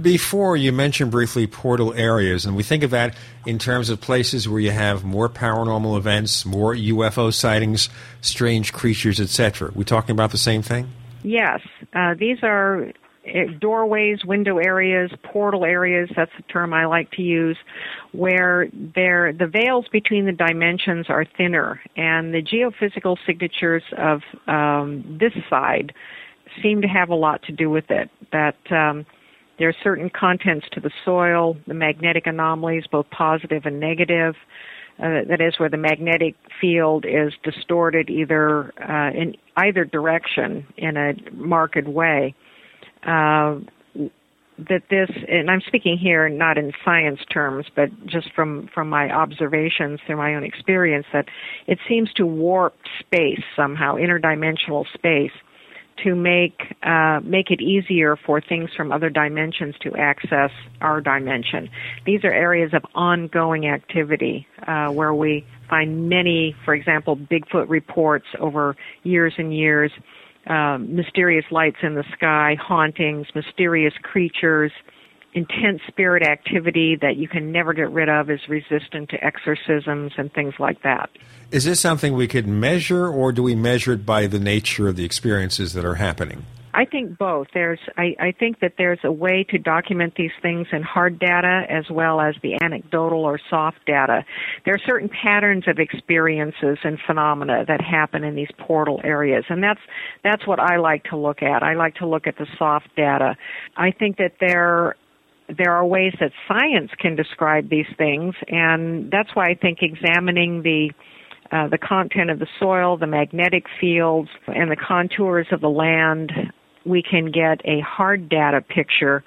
Before you mentioned briefly portal areas, and we think of that in terms of places where you have more paranormal events, more UFO sightings, strange creatures, etc. We talking about the same thing? Yes, uh, these are uh, doorways, window areas, portal areas. That's the term I like to use, where there the veils between the dimensions are thinner, and the geophysical signatures of um, this side seem to have a lot to do with it. That um, there are certain contents to the soil, the magnetic anomalies, both positive and negative. Uh, that is, where the magnetic field is distorted either uh, in either direction in a marked way. Uh, that this, and I'm speaking here not in science terms, but just from, from my observations through my own experience, that it seems to warp space somehow, interdimensional space to make uh, make it easier for things from other dimensions to access our dimension. These are areas of ongoing activity uh, where we find many, for example, Bigfoot reports over years and years, um, mysterious lights in the sky, hauntings, mysterious creatures, intense spirit activity that you can never get rid of is resistant to exorcisms and things like that. Is this something we could measure, or do we measure it by the nature of the experiences that are happening? I think both. There's, I, I think that there's a way to document these things in hard data as well as the anecdotal or soft data. There are certain patterns of experiences and phenomena that happen in these portal areas, and that's that's what I like to look at. I like to look at the soft data. I think that there there are ways that science can describe these things, and that's why I think examining the uh, the content of the soil, the magnetic fields, and the contours of the land, we can get a hard data picture,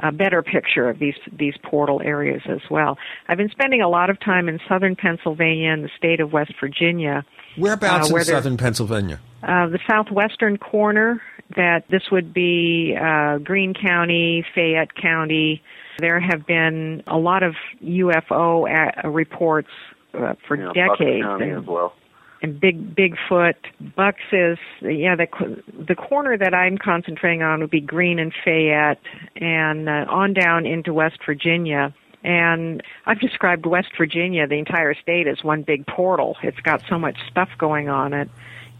a better picture of these these portal areas as well. I've been spending a lot of time in southern Pennsylvania and the state of West Virginia. Whereabouts uh, where in southern Pennsylvania? Uh, the southwestern corner. That this would be uh, Greene County, Fayette County. There have been a lot of UFO a- reports uh, for Yeah, decades. County and- as well. and big Bigfoot. Bucks is yeah the the corner that I'm concentrating on would be Greene and Fayette, and uh, on down into West Virginia. And I've described West Virginia, the entire state, as one big portal. It's got so much stuff going on it.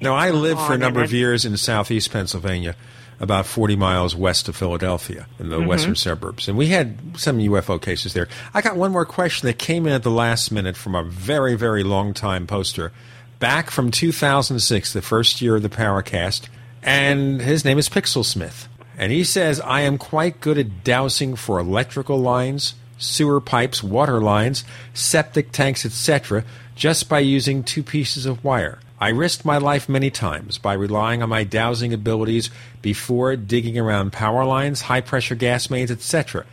No, I lived for a number of years in southeast Pennsylvania, about 40 miles west of Philadelphia, in the Mhm. western suburbs. And we had some UFO cases there. I got one more question that came in at the last minute from a very, very long time poster, back from 2006, the first year of the Paracast. And his name is Pixel Smith. And he says, I am quite good at dowsing for electrical lines, sewer pipes, water lines, septic tanks, etc., just by using two pieces of wire. I risked my life many times by relying on my dowsing abilities before digging around power lines, high pressure gas mains, etc.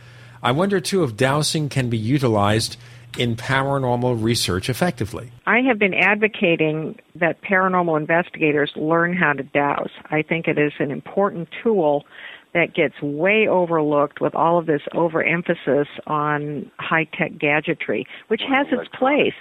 I wonder too if dowsing can be utilized in paranormal research effectively. I have been advocating that paranormal investigators learn how to dowse. I think it is an important tool that gets way overlooked with all of this overemphasis on high tech gadgetry, which has its place.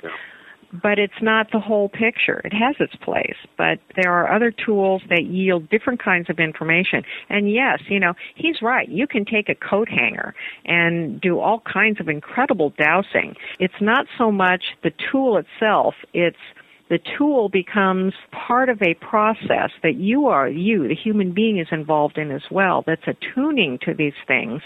But it's not the whole picture. It has its place, but there are other tools that yield different kinds of information. And yes, you know, he's right. You can take a coat hanger and do all kinds of incredible dowsing. It's not so much the tool itself, it's the tool becomes part of a process that you are, you, the human being, is involved in as well, that's attuning to these things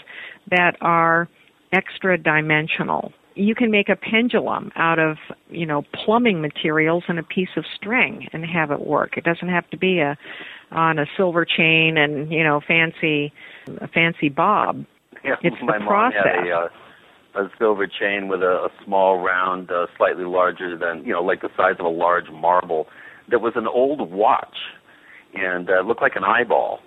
that are extra dimensional. You can make a pendulum out of, you know, plumbing materials and a piece of string and have it work. It doesn't have to be a on a silver chain and, you know, fancy a fancy bob. Yeah, It's the my mom process. had a, uh, a silver chain with a, a small round, uh, slightly larger than you know, like the size of a large marble. That was an old watch, and uh, looked like an eyeball.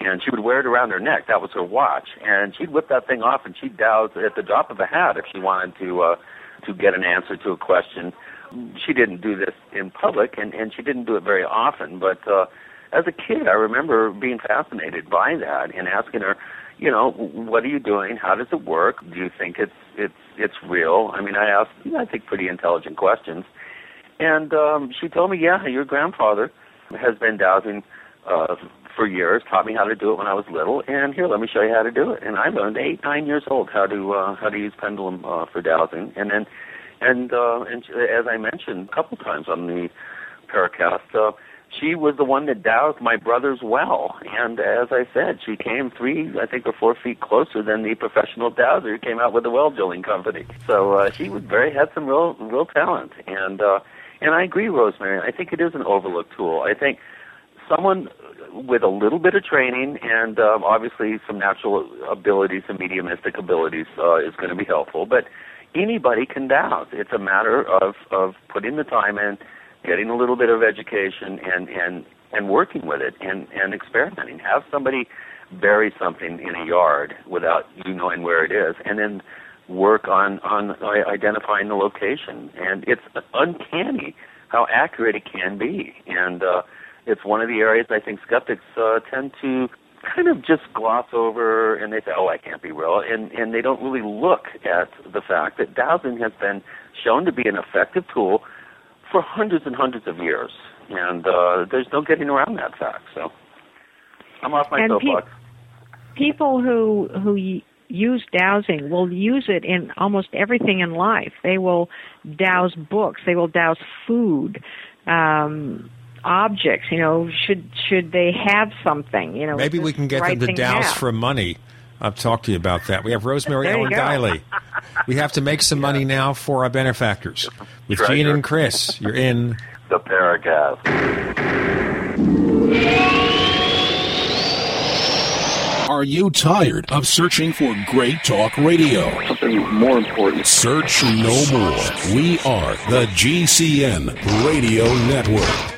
And she would wear it around her neck. That was her watch, and she'd whip that thing off, and she'd dowse at the drop of a hat if she wanted to uh, to get an answer to a question. She didn't do this in public, and and she didn't do it very often. But uh, as a kid, I remember being fascinated by that and asking her, you know, what are you doing? How does it work? Do you think it's it's it's real? I mean, I asked, you know, I think, pretty intelligent questions, and um, she told me, yeah, your grandfather has been dowsing uh, for years, taught me how to do it when I was little, and here, let me show you how to do it. And I learned eight, nine years old how to uh, how to use pendulum uh, for dowsing, and then and uh, and as I mentioned a couple times on the Paracast, uh, she was the one that dowsed my brother's well, and as I said, she came three, I think, or four feet closer than the professional dowser who came out with the well drilling company. So uh, she was very had some real real talent, and uh, and I agree, Rosemary. I think it is an overlooked tool. I think someone with a little bit of training and um, obviously some natural abilities and mediumistic abilities uh, is going to be helpful. But anybody can dowse. It's a matter of of putting the time in, getting a little bit of education, and and and working with it and and experimenting. Have somebody bury something in a yard without you knowing where it is, and then work on on identifying the location. And it's uncanny how accurate it can be. And uh, it's one of the areas I think skeptics uh, tend to kind of just gloss over and they say, oh, I can't be real. And, and they don't really look at the fact that dowsing has been shown to be an effective tool for hundreds and hundreds of years. And uh, there's no getting around that fact. So I'm off my soapbox. Pe- people who, who use dowsing will use it in almost everything in life. They will dowse books. They will dowse food. Um, objects. You know, should should they have something? You know, maybe we can get right them to dowse for money. I'll talk to you about that. We have Rosemary Ellen Guiley. we have to make some money now for our benefactors. With Treasure. Gene and Chris, you're in the Paracast. Are you tired of searching for great talk radio? Something more important. Search no more. We are the GCN Radio Network.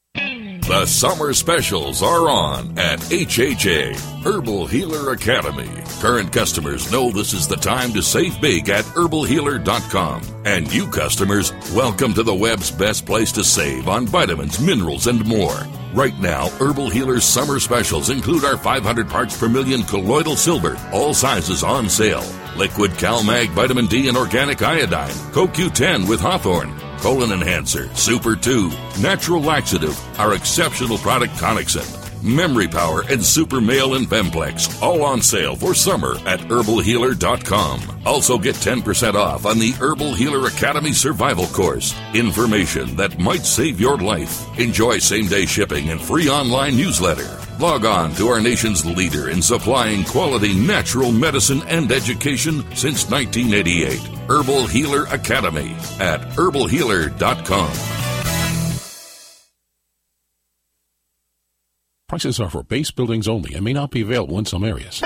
The summer specials are on at HHA, Herbal Healer Academy. Current customers know this is the time to save big at herbalhealer.com. And new customers, welcome to the web's best place to save on vitamins, minerals, and more. Right now, Herbal Healer's summer specials include our 500 parts per million colloidal silver, all sizes on sale. Liquid CalMag Vitamin D and Organic Iodine, CoQ10 with Hawthorne, Colon Enhancer, Super 2, Natural Laxative, our exceptional product Tonixin, Memory Power, and Super Male and Femplex, all on sale for summer at herbalhealer.com. Also get 10% off on the Herbal Healer Academy Survival Course. Information that might save your life. Enjoy same day shipping and free online newsletter. Log on to our nation's leader in supplying quality natural medicine and education since 1988. Herbal Healer Academy at herbalhealer.com. Prices are for base buildings only and may not be available in some areas.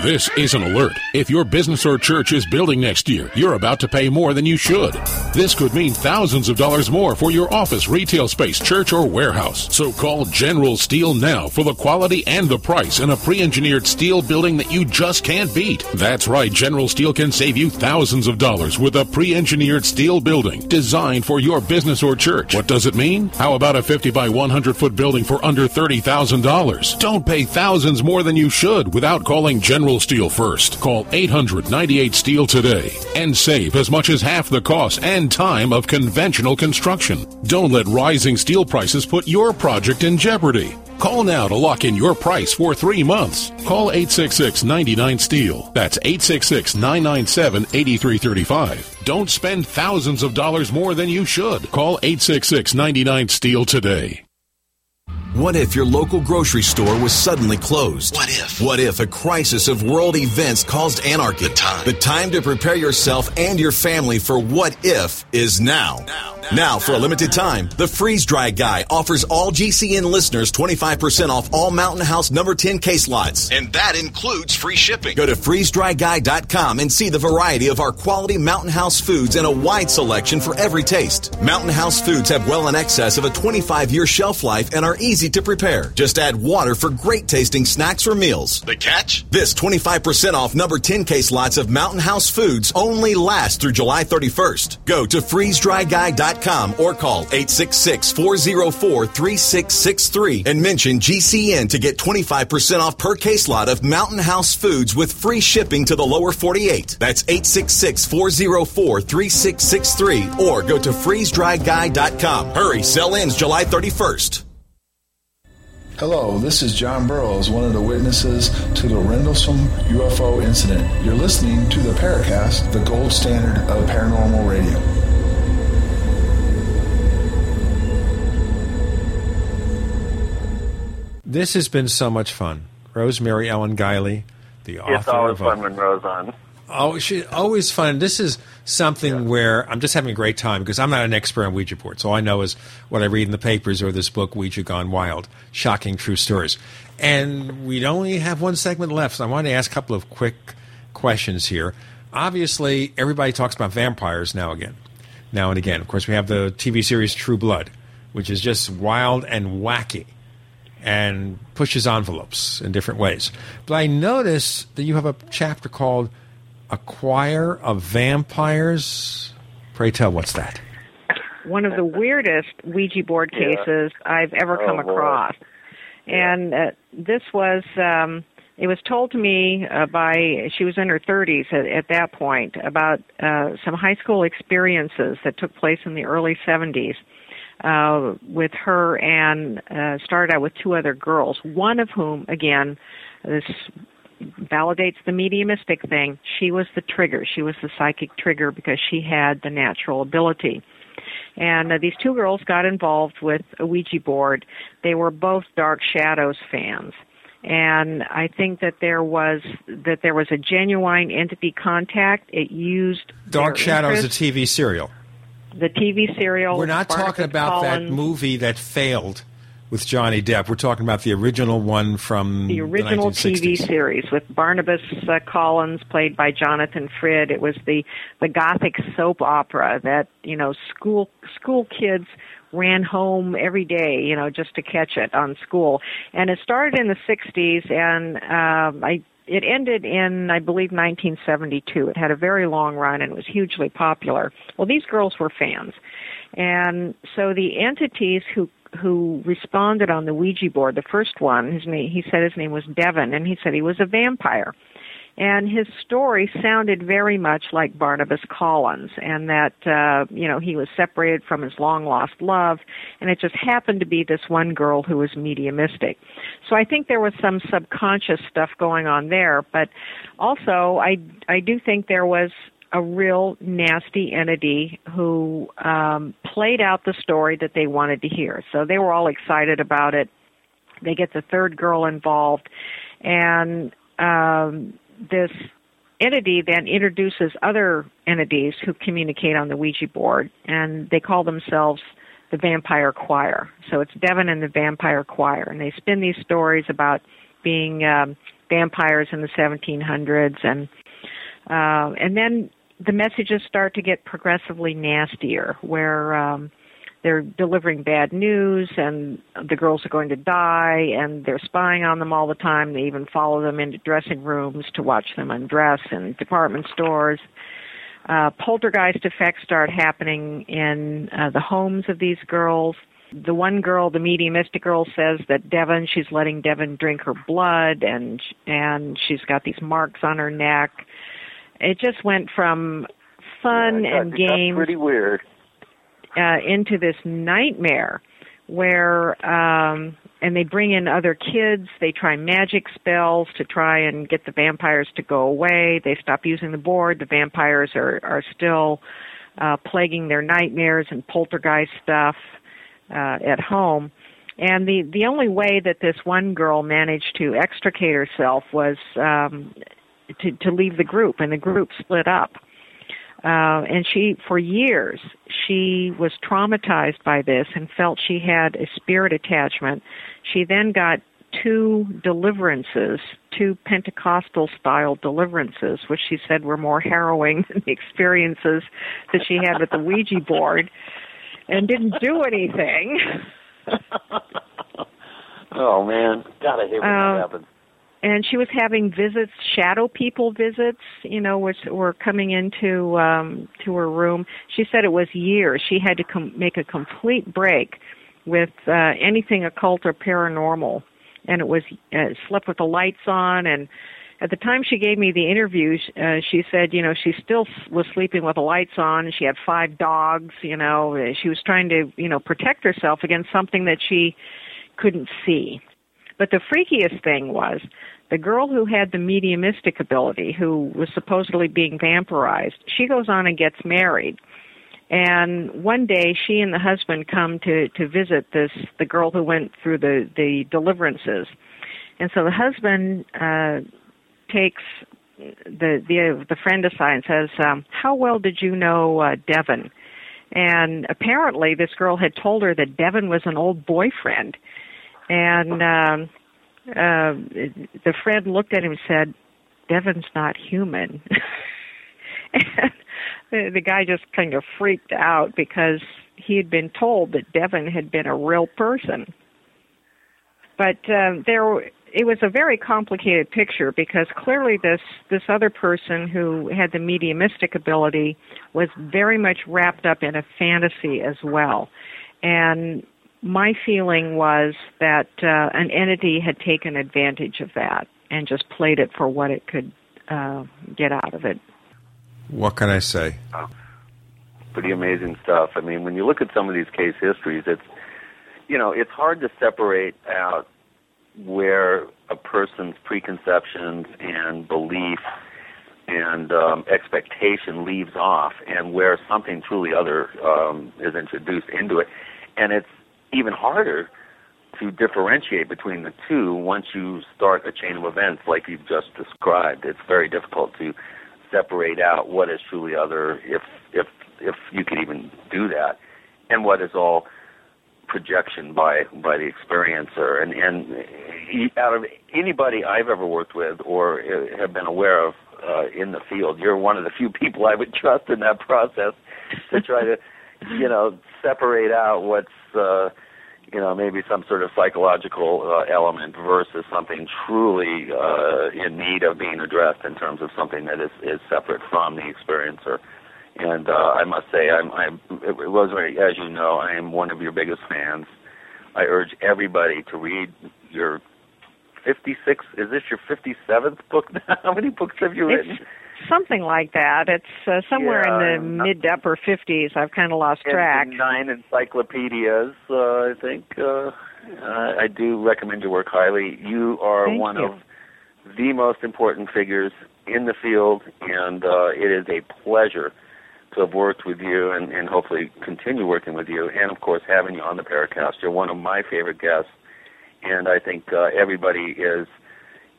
This is an alert. If your business or church is building next year, you're about to pay more than you should. This could mean thousands of dollars more for your office, retail space, church, or warehouse. So call General Steel now for the quality and the price in a pre-engineered steel building that you just can't beat. That's right, General Steel can save you thousands of dollars with a pre-engineered steel building designed for your business or church. What does it mean? How about a 50 by 100 foot building for under $30,000? Don't pay thousands more than you should without calling General Steel first. Call 898 Steel today and save as much as half the cost and time of conventional construction. Don't let rising steel prices put your project in jeopardy. Call now to lock in your price for three months. Call 866 99 Steel. That's 866 997 8335. Don't spend thousands of dollars more than you should. Call 866 99 Steel today. What if your local grocery store was suddenly closed? What if? What if a crisis of world events caused anarchy? The time. The time to prepare yourself and your family for what if is now. Now, now, for a limited time, the Freeze Dry Guy offers all GCN listeners 25% off all Mountain House number 10 case lots. And that includes free shipping. Go to freezedryguy.com and see the variety of our quality Mountain House foods and a wide selection for every taste. Mountain House foods have well in excess of a 25 year shelf life and are easy to prepare. Just add water for great tasting snacks or meals. The catch? This 25% off number 10 case lots of Mountain House foods only last through July 31st. Go to freezedryguy.com or call 866 404 3663 and mention GCN to get 25% off per case lot of Mountain House foods with free shipping to the lower 48. That's 866 404 3663 or go to freezedryguy.com. Hurry, sell ends July 31st. Hello, this is John Burroughs, one of the witnesses to the Rendlesham UFO incident. You're listening to the Paracast, the gold standard of paranormal radio. This has been so much fun. Rosemary Ellen Guiley, the author It's always of fun when Rose on. Oh, she, always fun. This is something where I'm just having a great time because I'm not an expert on Ouija boards. All I know is what I read in the papers or this book, Ouija Gone Wild, shocking true stories. And we only have one segment left, so I want to ask a couple of quick questions here. Obviously, everybody talks about vampires now again, now and again. Of course, we have the TV series True Blood, which is just wild and wacky and pushes envelopes in different ways. But I notice that you have a chapter called A Choir of Vampires. Pray tell, what's that? one of the weirdest Ouija board Yeah. cases I've ever Oh, come boy. across. And uh, this was um it was told to me uh, by she was in her 30s at, at that point about uh some high school experiences that took place in the early 70s uh with her and uh started out with two other girls one of whom again this validates the mediumistic thing she was the trigger she was the psychic trigger because she had the natural ability and uh, these two girls got involved with a Ouija board. They were both Dark Shadows fans. And I think that there was that there was a genuine entity contact. It used Dark Shadows, interest, a TV serial. The TV serial. We're not Barnabas talking about that movie that failed with Johnny Depp. We're talking about the original one from the original 1960s. TV series with Barnabas uh, Collins, played by Jonathan Frid. It was the the gothic soap opera that you know school school kids ran home every day, you know, just to catch it on school. And it started in the 60s, and um, I it ended in I believe 1972. It had a very long run and was hugely popular. Well, these girls were fans. And so the entities who who responded on the Ouija board, the first one, his name he said his name was Devon and he said he was a vampire. And his story sounded very much like Barnabas Collins, and that uh, you know he was separated from his long lost love, and it just happened to be this one girl who was mediumistic. So I think there was some subconscious stuff going on there, but also I I do think there was a real nasty entity who um, played out the story that they wanted to hear. So they were all excited about it. They get the third girl involved, and um, this entity then introduces other entities who communicate on the Ouija board, and they call themselves the Vampire Choir. So it's Devon and the Vampire Choir, and they spin these stories about being um, vampires in the 1700s, and uh, and then the messages start to get progressively nastier, where um, they're delivering bad news and the girls are going to die and they're spying on them all the time. They even follow them into dressing rooms to watch them undress in department stores. Uh, poltergeist effects start happening in uh, the homes of these girls. The one girl, the mediumistic girl, says that Devon, she's letting Devon drink her blood, and and she's got these marks on her neck. It just went from fun Yeah, and games pretty weird. Uh, into this nightmare where um and they bring in other kids. They try magic spells to try and get the vampires to go away. They stop using the board. The vampires are are still uh plaguing their nightmares and poltergeist stuff uh at home. And the the only way that this one girl managed to extricate herself was um, to to leave the group, and the group split up. Uh, and she, for years, she was traumatized by this and felt she had a spirit attachment. She then got two deliverances, two Pentecostal style deliverances, which she said were more harrowing than the experiences that she had with the Ouija board, and didn't do anything. oh man, God, I hate when Um, that happens. And she was having visits, shadow people visits, you know, which were coming into um to her room. She said it was years. She had to com- make a complete break with uh anything occult or paranormal, and it was uh, slept with the lights on. And at the time she gave me the interview, uh, she said, you know, she still was sleeping with the lights on. and She had five dogs. You know, she was trying to, you know, protect herself against something that she couldn't see. But the freakiest thing was the girl who had the mediumistic ability, who was supposedly being vampirized, she goes on and gets married. And one day she and the husband come to, to visit this, the girl who went through the, the deliverances. And so the husband, uh, takes the, the, the friend aside and says, um, how well did you know, uh, Devon? And apparently this girl had told her that Devon was an old boyfriend. And, um, uh, the friend looked at him and said, Devon's not human. and the, guy just kind of freaked out because he had been told that Devon had been a real person. But uh, there, it was a very complicated picture because clearly this this other person who had the mediumistic ability was very much wrapped up in a fantasy as well, and my feeling was that uh, an entity had taken advantage of that and just played it for what it could uh, get out of it. What can I say? pretty amazing stuff. I mean, when you look at some of these case histories, it's you know, it's hard to separate out where a person's preconceptions and belief and um, expectation leaves off, and where something truly other um, is introduced into it, and it's even harder to differentiate between the two once you start a chain of events like you've just described. It's very difficult to separate out what is truly other, if if if you could even do that, and what is all projection by by the experiencer. And and out of anybody I've ever worked with or uh, have been aware of uh, in the field, you're one of the few people I would trust in that process to try to, you know, separate out what's. Uh, you know, maybe some sort of psychological uh, element versus something truly uh, in need of being addressed in terms of something that is, is separate from the experiencer. And uh, I must say, I'm, I'm, Rosemary, as you know, I am one of your biggest fans. I urge everybody to read your 56. Is this your 57th book now? How many books have you written? It's something like that. It's uh, somewhere Yeah, in the mid to upper 50s. I've kind of lost track. nine encyclopedias. Uh, I think uh, uh, I do recommend your work highly. You are Thank one you. of the most important figures in the field, and uh, it is a pleasure to have worked with you and, and hopefully continue working with you, and of course having you on the Paracast. You're one of my favorite guests, and I think uh, everybody is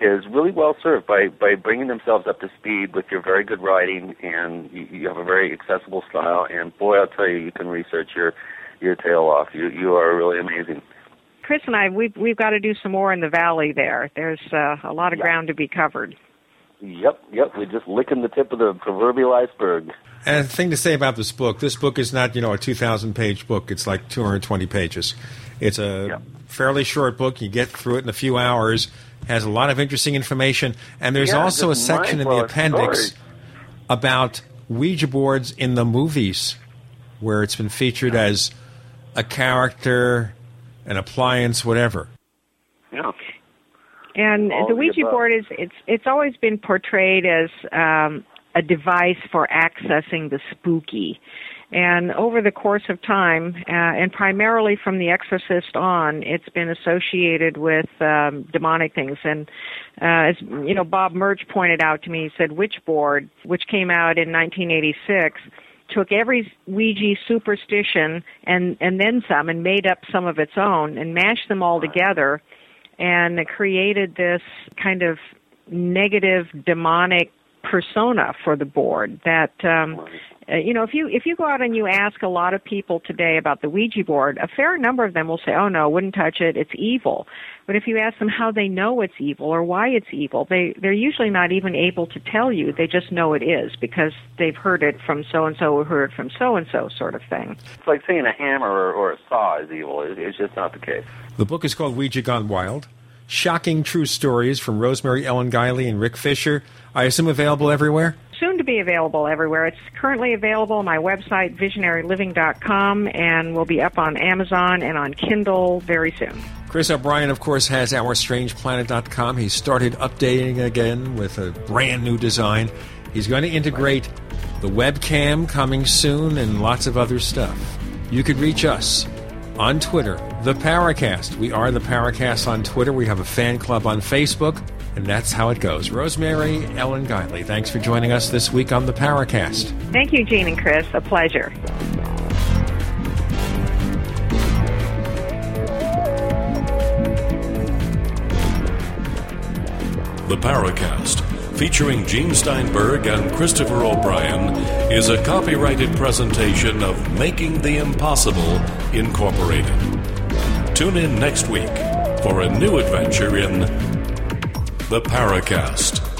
is really well served by by bringing themselves up to speed with your very good writing, and you, you have a very accessible style. And boy, I'll tell you, you can research your your tail off. You you are really amazing. Chris and I, we've we've got to do some more in the valley. There, there's uh, a lot of ground to be covered. Yep, yep. We're just licking the tip of the proverbial iceberg. And the thing to say about this book, this book is not, you know, a 2,000 page book. It's like 220 pages. It's a fairly short book. You get through it in a few hours. Has a lot of interesting information. And there's Yeah, also a section in the appendix stories. about Ouija boards in the movies, where it's been featured as a character, an appliance, whatever. Yeah. And All the the Ouija above. board is it's it's always been portrayed as um, a device for accessing the spooky. And over the course of time, uh, and primarily from The Exorcist on, it's been associated with um, demonic things. And uh, as you know, Bob Murch pointed out to me, he said Witchboard, which came out in 1986, took every Ouija superstition and and then some and made up some of its own and mashed them all together and created this kind of negative demonic persona for the board that um uh, you know if you if you go out and you ask a lot of people today about the Ouija board a fair number of them will say oh no wouldn't touch it it's evil but if you ask them how they know it's evil or why it's evil they they're usually not even able to tell you they just know it is because they've heard it from so and so or heard it from so and so sort of thing It's like saying a hammer or, or a saw is evil. It, it's just not the case. The book is called Ouija Gone Wild. Shocking true stories from Rosemary Ellen Guiley and Rick Fisher. I assume available everywhere. Soon to be available everywhere. It's currently available on my website, visionaryliving.com, and will be up on Amazon and on Kindle very soon. Chris O'Brien, of course, has OurStrangePlanet.com. He started updating again with a brand new design. He's going to integrate the webcam coming soon and lots of other stuff. You could reach us on Twitter, the Paracast. We are the Paracast on Twitter. We have a fan club on Facebook, and that's how it goes. Rosemary Ellen Guiley, thanks for joining us this week on the Paracast. Thank you, Gene and Chris. A pleasure. The Paracast, featuring Gene Steinberg and Christopher O'Brien, is a copyrighted presentation of Making the Impossible Incorporated. Tune in next week for a new adventure in The Paracast.